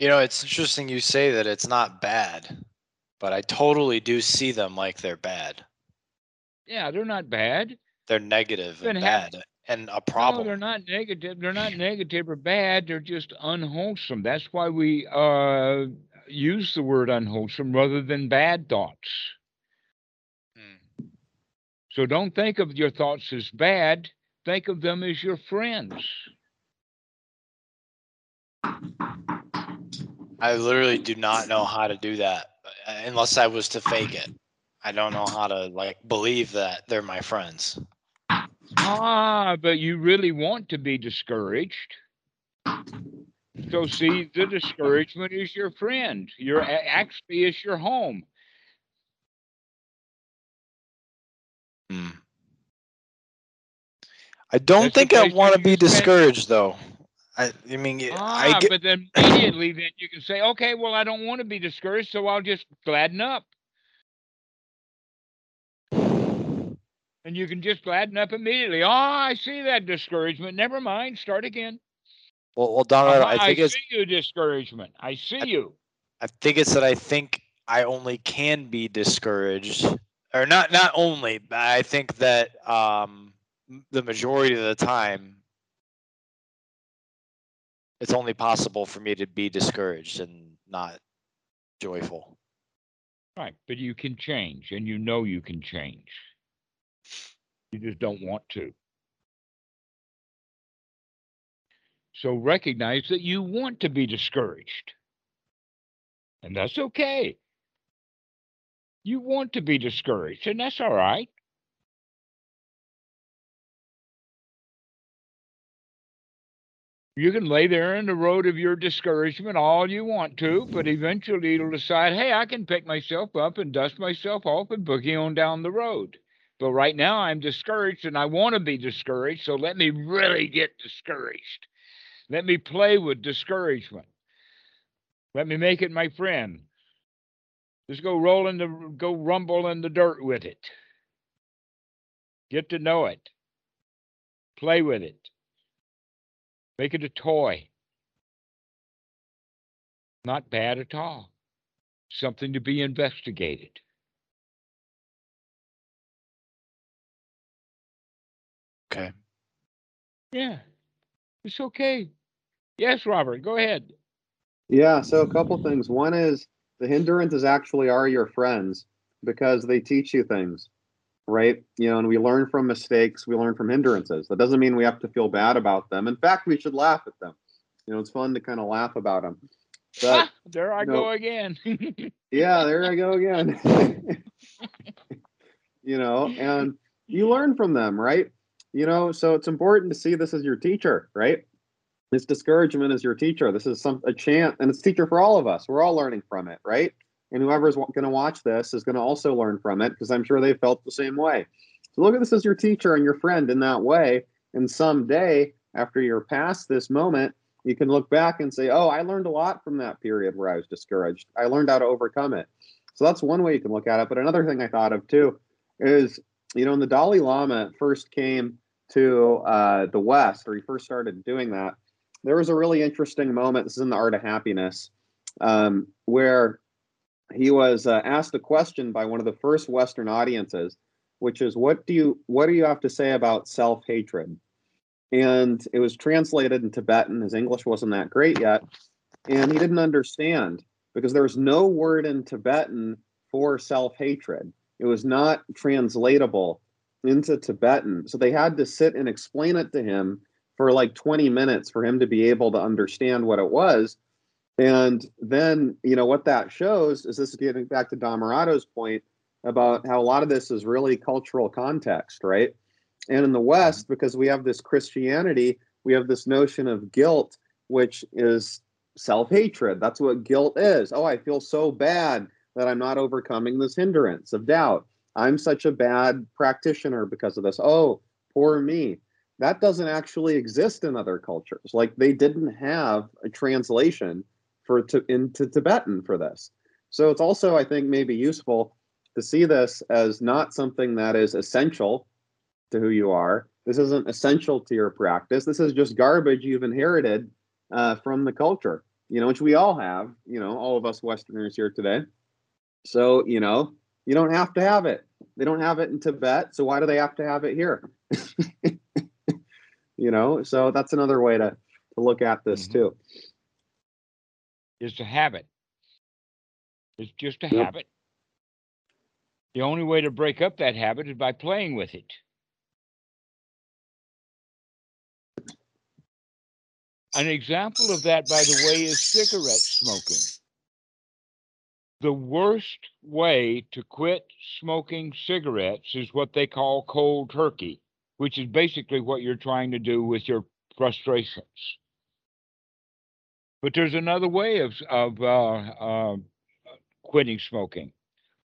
You know, it's interesting you say that it's not bad, but I totally do see them like they're bad. Yeah, they're not bad. They're negative and have- bad and a problem. No, they're not negative. They're not negative or bad. They're just unwholesome. That's why we uh, use the word unwholesome rather than bad thoughts. Hmm. So don't think of your thoughts as bad. Think of them as your friends. I literally do not know how to do that uh, unless I was to fake it. I don't know how to like believe that they're my friends. Ah, but you really want to be discouraged. So see, the discouragement is your friend. Your actually is your home. Hmm. I don't That's think I want to be discouraged though. I, I mean, I Ah, get, but then immediately then you can say, okay, well, I don't want to be discouraged, so I'll just gladden up. And you can just gladden up immediately. Oh, I see that discouragement. Never mind. Start again. Well, well, Donald, Uh-huh, I think it's see you discouragement. I see you. I think it's that I think I only can be discouraged, or not not only, but I think that um the majority of the time it's only possible for me to be discouraged and not joyful. Right. But you can change and you know you can change. You just don't want to. So recognize that you want to be discouraged. And that's okay. You want to be discouraged, and that's all right. You can lay there in the road of your discouragement all you want to, but eventually you'll decide, hey, I can pick myself up and dust myself off and boogie on down the road. But right now I'm discouraged and I want to be discouraged, so let me really get discouraged. Let me play with discouragement. Let me make it my friend. Just go roll in the go rumble in the dirt with it. Get to know it. Play with it. Make it a toy. Not bad at all. Something to be investigated. Okay. Yeah. It's okay. Yes, Robert, go ahead. Yeah, so a couple things. One is the hindrances actually are your friends because they teach you things, right? You know, and we learn from mistakes, we learn from hindrances. That doesn't mean we have to feel bad about them. In fact, we should laugh at them. You know, it's fun to kind of laugh about them. But Ah, there I no. go again. yeah, there I go again. you know, and you learn from them, right? You know, so it's important to see this as your teacher, right? This discouragement is your teacher. This is some a chance, and it's teacher for all of us. We're all learning from it, right? And whoever's going to watch this is going to also learn from it because I'm sure they felt the same way. So look at this as your teacher and your friend in that way. And someday, after you're past this moment, you can look back and say, "Oh, I learned a lot from that period where I was discouraged. I learned how to overcome it." So that's one way you can look at it. But another thing I thought of too is, you know, when the Dalai Lama first came to uh, the West, or he first started doing that, there was a really interesting moment. This is in the Art of Happiness, um, where he was uh, asked a question by one of the first Western audiences, which is, "What do you what do you have to say about self hatred?" And it was translated in Tibetan. His English wasn't that great yet, and he didn't understand because there was no word in Tibetan for self hatred. It was not translatable into Tibetan. So they had to sit and explain it to him for like 20 minutes for him to be able to understand what it was. And then, you know, what that shows is this is getting back to Dhammarato's point about how a lot of this is really cultural context, right? And in the West, mm-hmm. because we have this Christianity, we have this notion of guilt, which is self hatred. That's what guilt is. Oh, I feel so bad that I'm not overcoming this hindrance of doubt. I'm such a bad practitioner because of this. Oh, poor me. That doesn't actually exist in other cultures. Like they didn't have a translation for to into Tibetan for this. So it's also, I think, maybe useful to see this as not something that is essential to who you are. This isn't essential to your practice. This is just garbage you've inherited uh, from the culture, you know, which we all have, you know, all of us Westerners here today. So, you know, you don't have to have it. They don't have it in Tibet. So why do they have to have it here? you know, so that's another way to, to look at this Mhm. too. It's a habit. It's just a Yep. habit. The only way to break up that habit is by playing with it. An example of that, by the way, is cigarette smoking. The worst way to quit smoking cigarettes is what they call cold turkey, which is basically what you're trying to do with your frustrations. But there's another way of, of uh, uh, quitting smoking.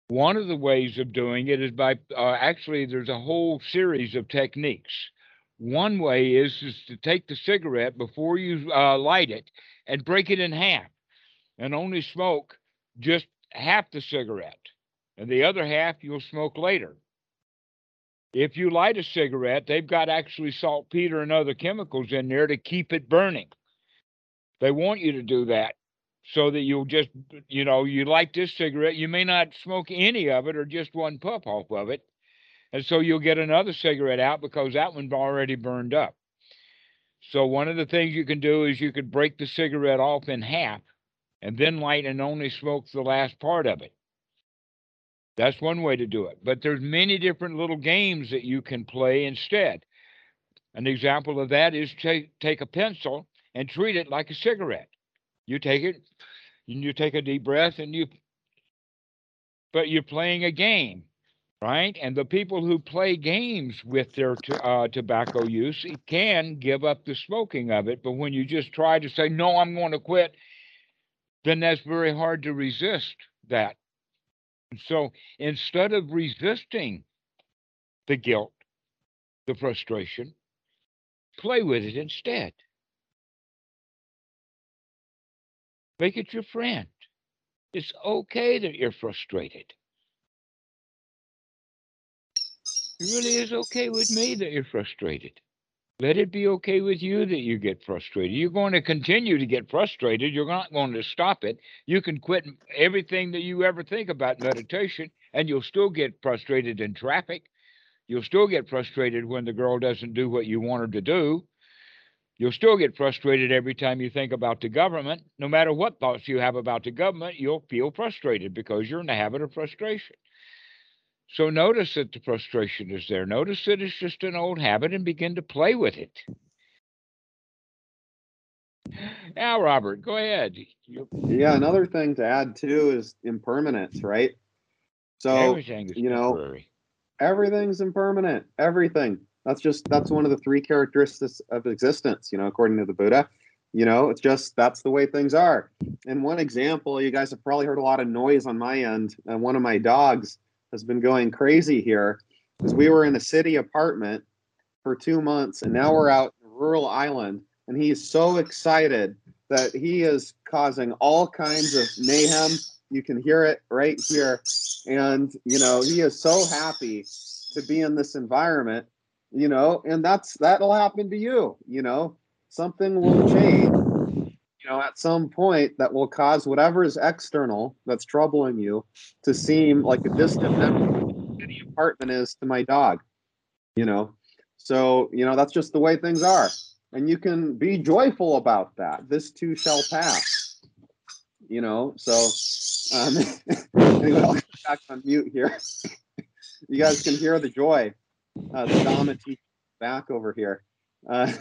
One of the ways of doing it is by uh, actually, there's a whole series of techniques. One way is, is to take the cigarette before you uh, light it and break it in half and only smoke just half the cigarette. And the other half you'll smoke later. If you light a cigarette, they've got actually saltpeter and other chemicals in there to keep it burning. They want you to do that so that you'll just, you know, you light this cigarette, you may not smoke any of it or just one puff off of it. And so you'll get another cigarette out because that one's already burned up. So one of the things you can do is you could break the cigarette off in half and then light and only smoke the last part of it. That's one way to do it. But there's many different little games that you can play instead. An example of that is take take a pencil and treat it like a cigarette. You take it, and you take a deep breath, and you. But you're playing a game, right? And the people who play games with their t- uh, tobacco use can give up the smoking of it. But when you just try to say no, I'm going to quit, then that's very hard to resist that. So instead of resisting the guilt, the frustration, play with it instead. Make it your friend. It's okay that you're frustrated. It really is okay with me that you're frustrated. Let it be okay with you that you get frustrated. You're going to continue to get frustrated. You're not going to stop it. You can quit everything that you ever think about meditation, and you'll still get frustrated in traffic. You'll still get frustrated when the girl doesn't do what you want her to do. You'll still get frustrated every time you think about the government. No matter what thoughts you have about the government, you'll feel frustrated because you're in the habit of frustration. So notice that the frustration is there. Notice that it's just an old habit and begin to play with it. Now, Robert, go ahead. Yeah, another thing to add too is impermanence, right? So Everything you know, temporary. everything's impermanent. Everything. That's just that's one of the three characteristics of existence, you know, according to the Buddha. You know, it's just that's the way things are. And one example, you guys have probably heard a lot of noise on my end. And one of my dogs has been going crazy here because we were in a city apartment for two months and now we're out in a rural island and he's so excited that he is causing all kinds of mayhem you can hear it right here and you know he is so happy to be in this environment you know and that's that'll happen to you you know? Something will change you know at some point that will cause whatever is external that's troubling you to seem like a distant memory the apartment is to my dog you know? So you know that's just the way things are and you can be joyful about that. This too shall pass you know? So um anyway i'll back on mute here. You guys can hear the joy uh the Dhamma teacher back over here uh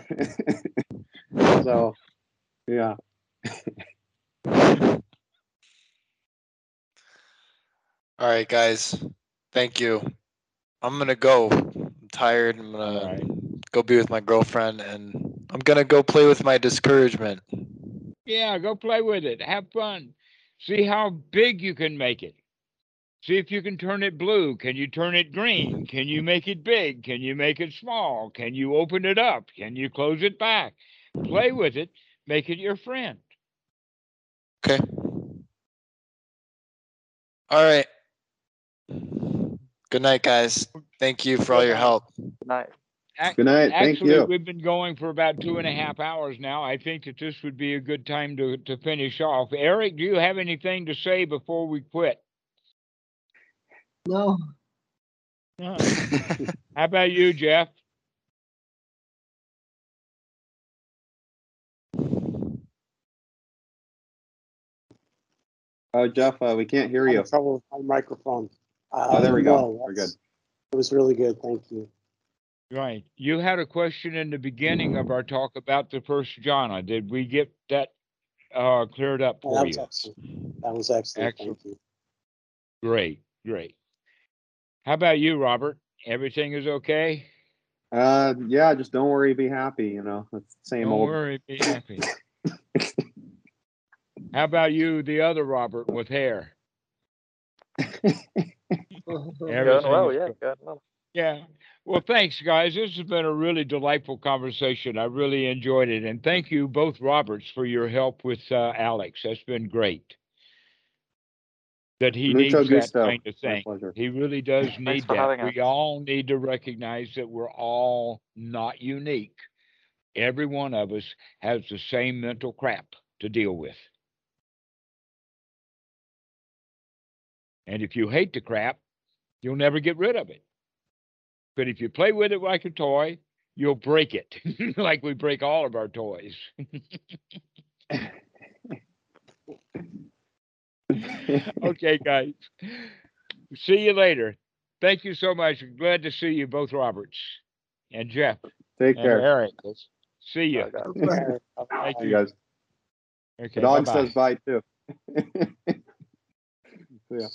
so yeah All right, guys. Thank you. I'm gonna go. I'm tired. I'm gonna right. go be with my girlfriend, and I'm gonna go play with my discouragement. Yeah, go play with it. Have fun. See how big you can make it. See if you can turn it blue. Can you turn it green? Can you make it big? Can you make it small? Can you open it up? Can you close it back? Play with it. Make it your friend. Okay. All right. Good night, guys. Thank you for all your help. Good night. Good night thank Actually, you we've been going for about two and a half hours now. I think that this would be a good time to, to finish off. Eric, do you have anything to say before we quit? No. No. How about you, Jeff? oh jeff uh, we can't hear you Having trouble with my microphone. oh there we Uh, go no, we're good It was really good. Thank you. Right. You had a question in the beginning of our talk about the first jhana. Did we get that uh, cleared up Yeah, for that was you? excellent. That was excellent. Excellent. Thank you. Great, great. How about you, Robert? Everything is okay? uh yeah just don't worry be happy you know that's the same old. Don't worry, be happy. How about you, the other Robert with hair? Everything well, yeah, good. going well. Yeah. Well, thanks, guys. This has been a really delightful conversation. I really enjoyed it. And thank you, both Roberts, for your help with uh, Alex. That's been great. That he Mucho needs that gusto. kind of thing. pleasure. He really does need that. We us. all need to recognize that we're all not unique. Every one of us has the same mental crap to deal with. And if you hate the crap, you'll never get rid of it. But if you play with it like a toy, you'll break it, like we break all of our toys. okay, guys. See you later. Thank you so much. Glad to see you both, Roberts and Jeff. Take and care. Eric. See you. Thank you. you guys. Okay. Dog bye-bye. says bye too. yeah.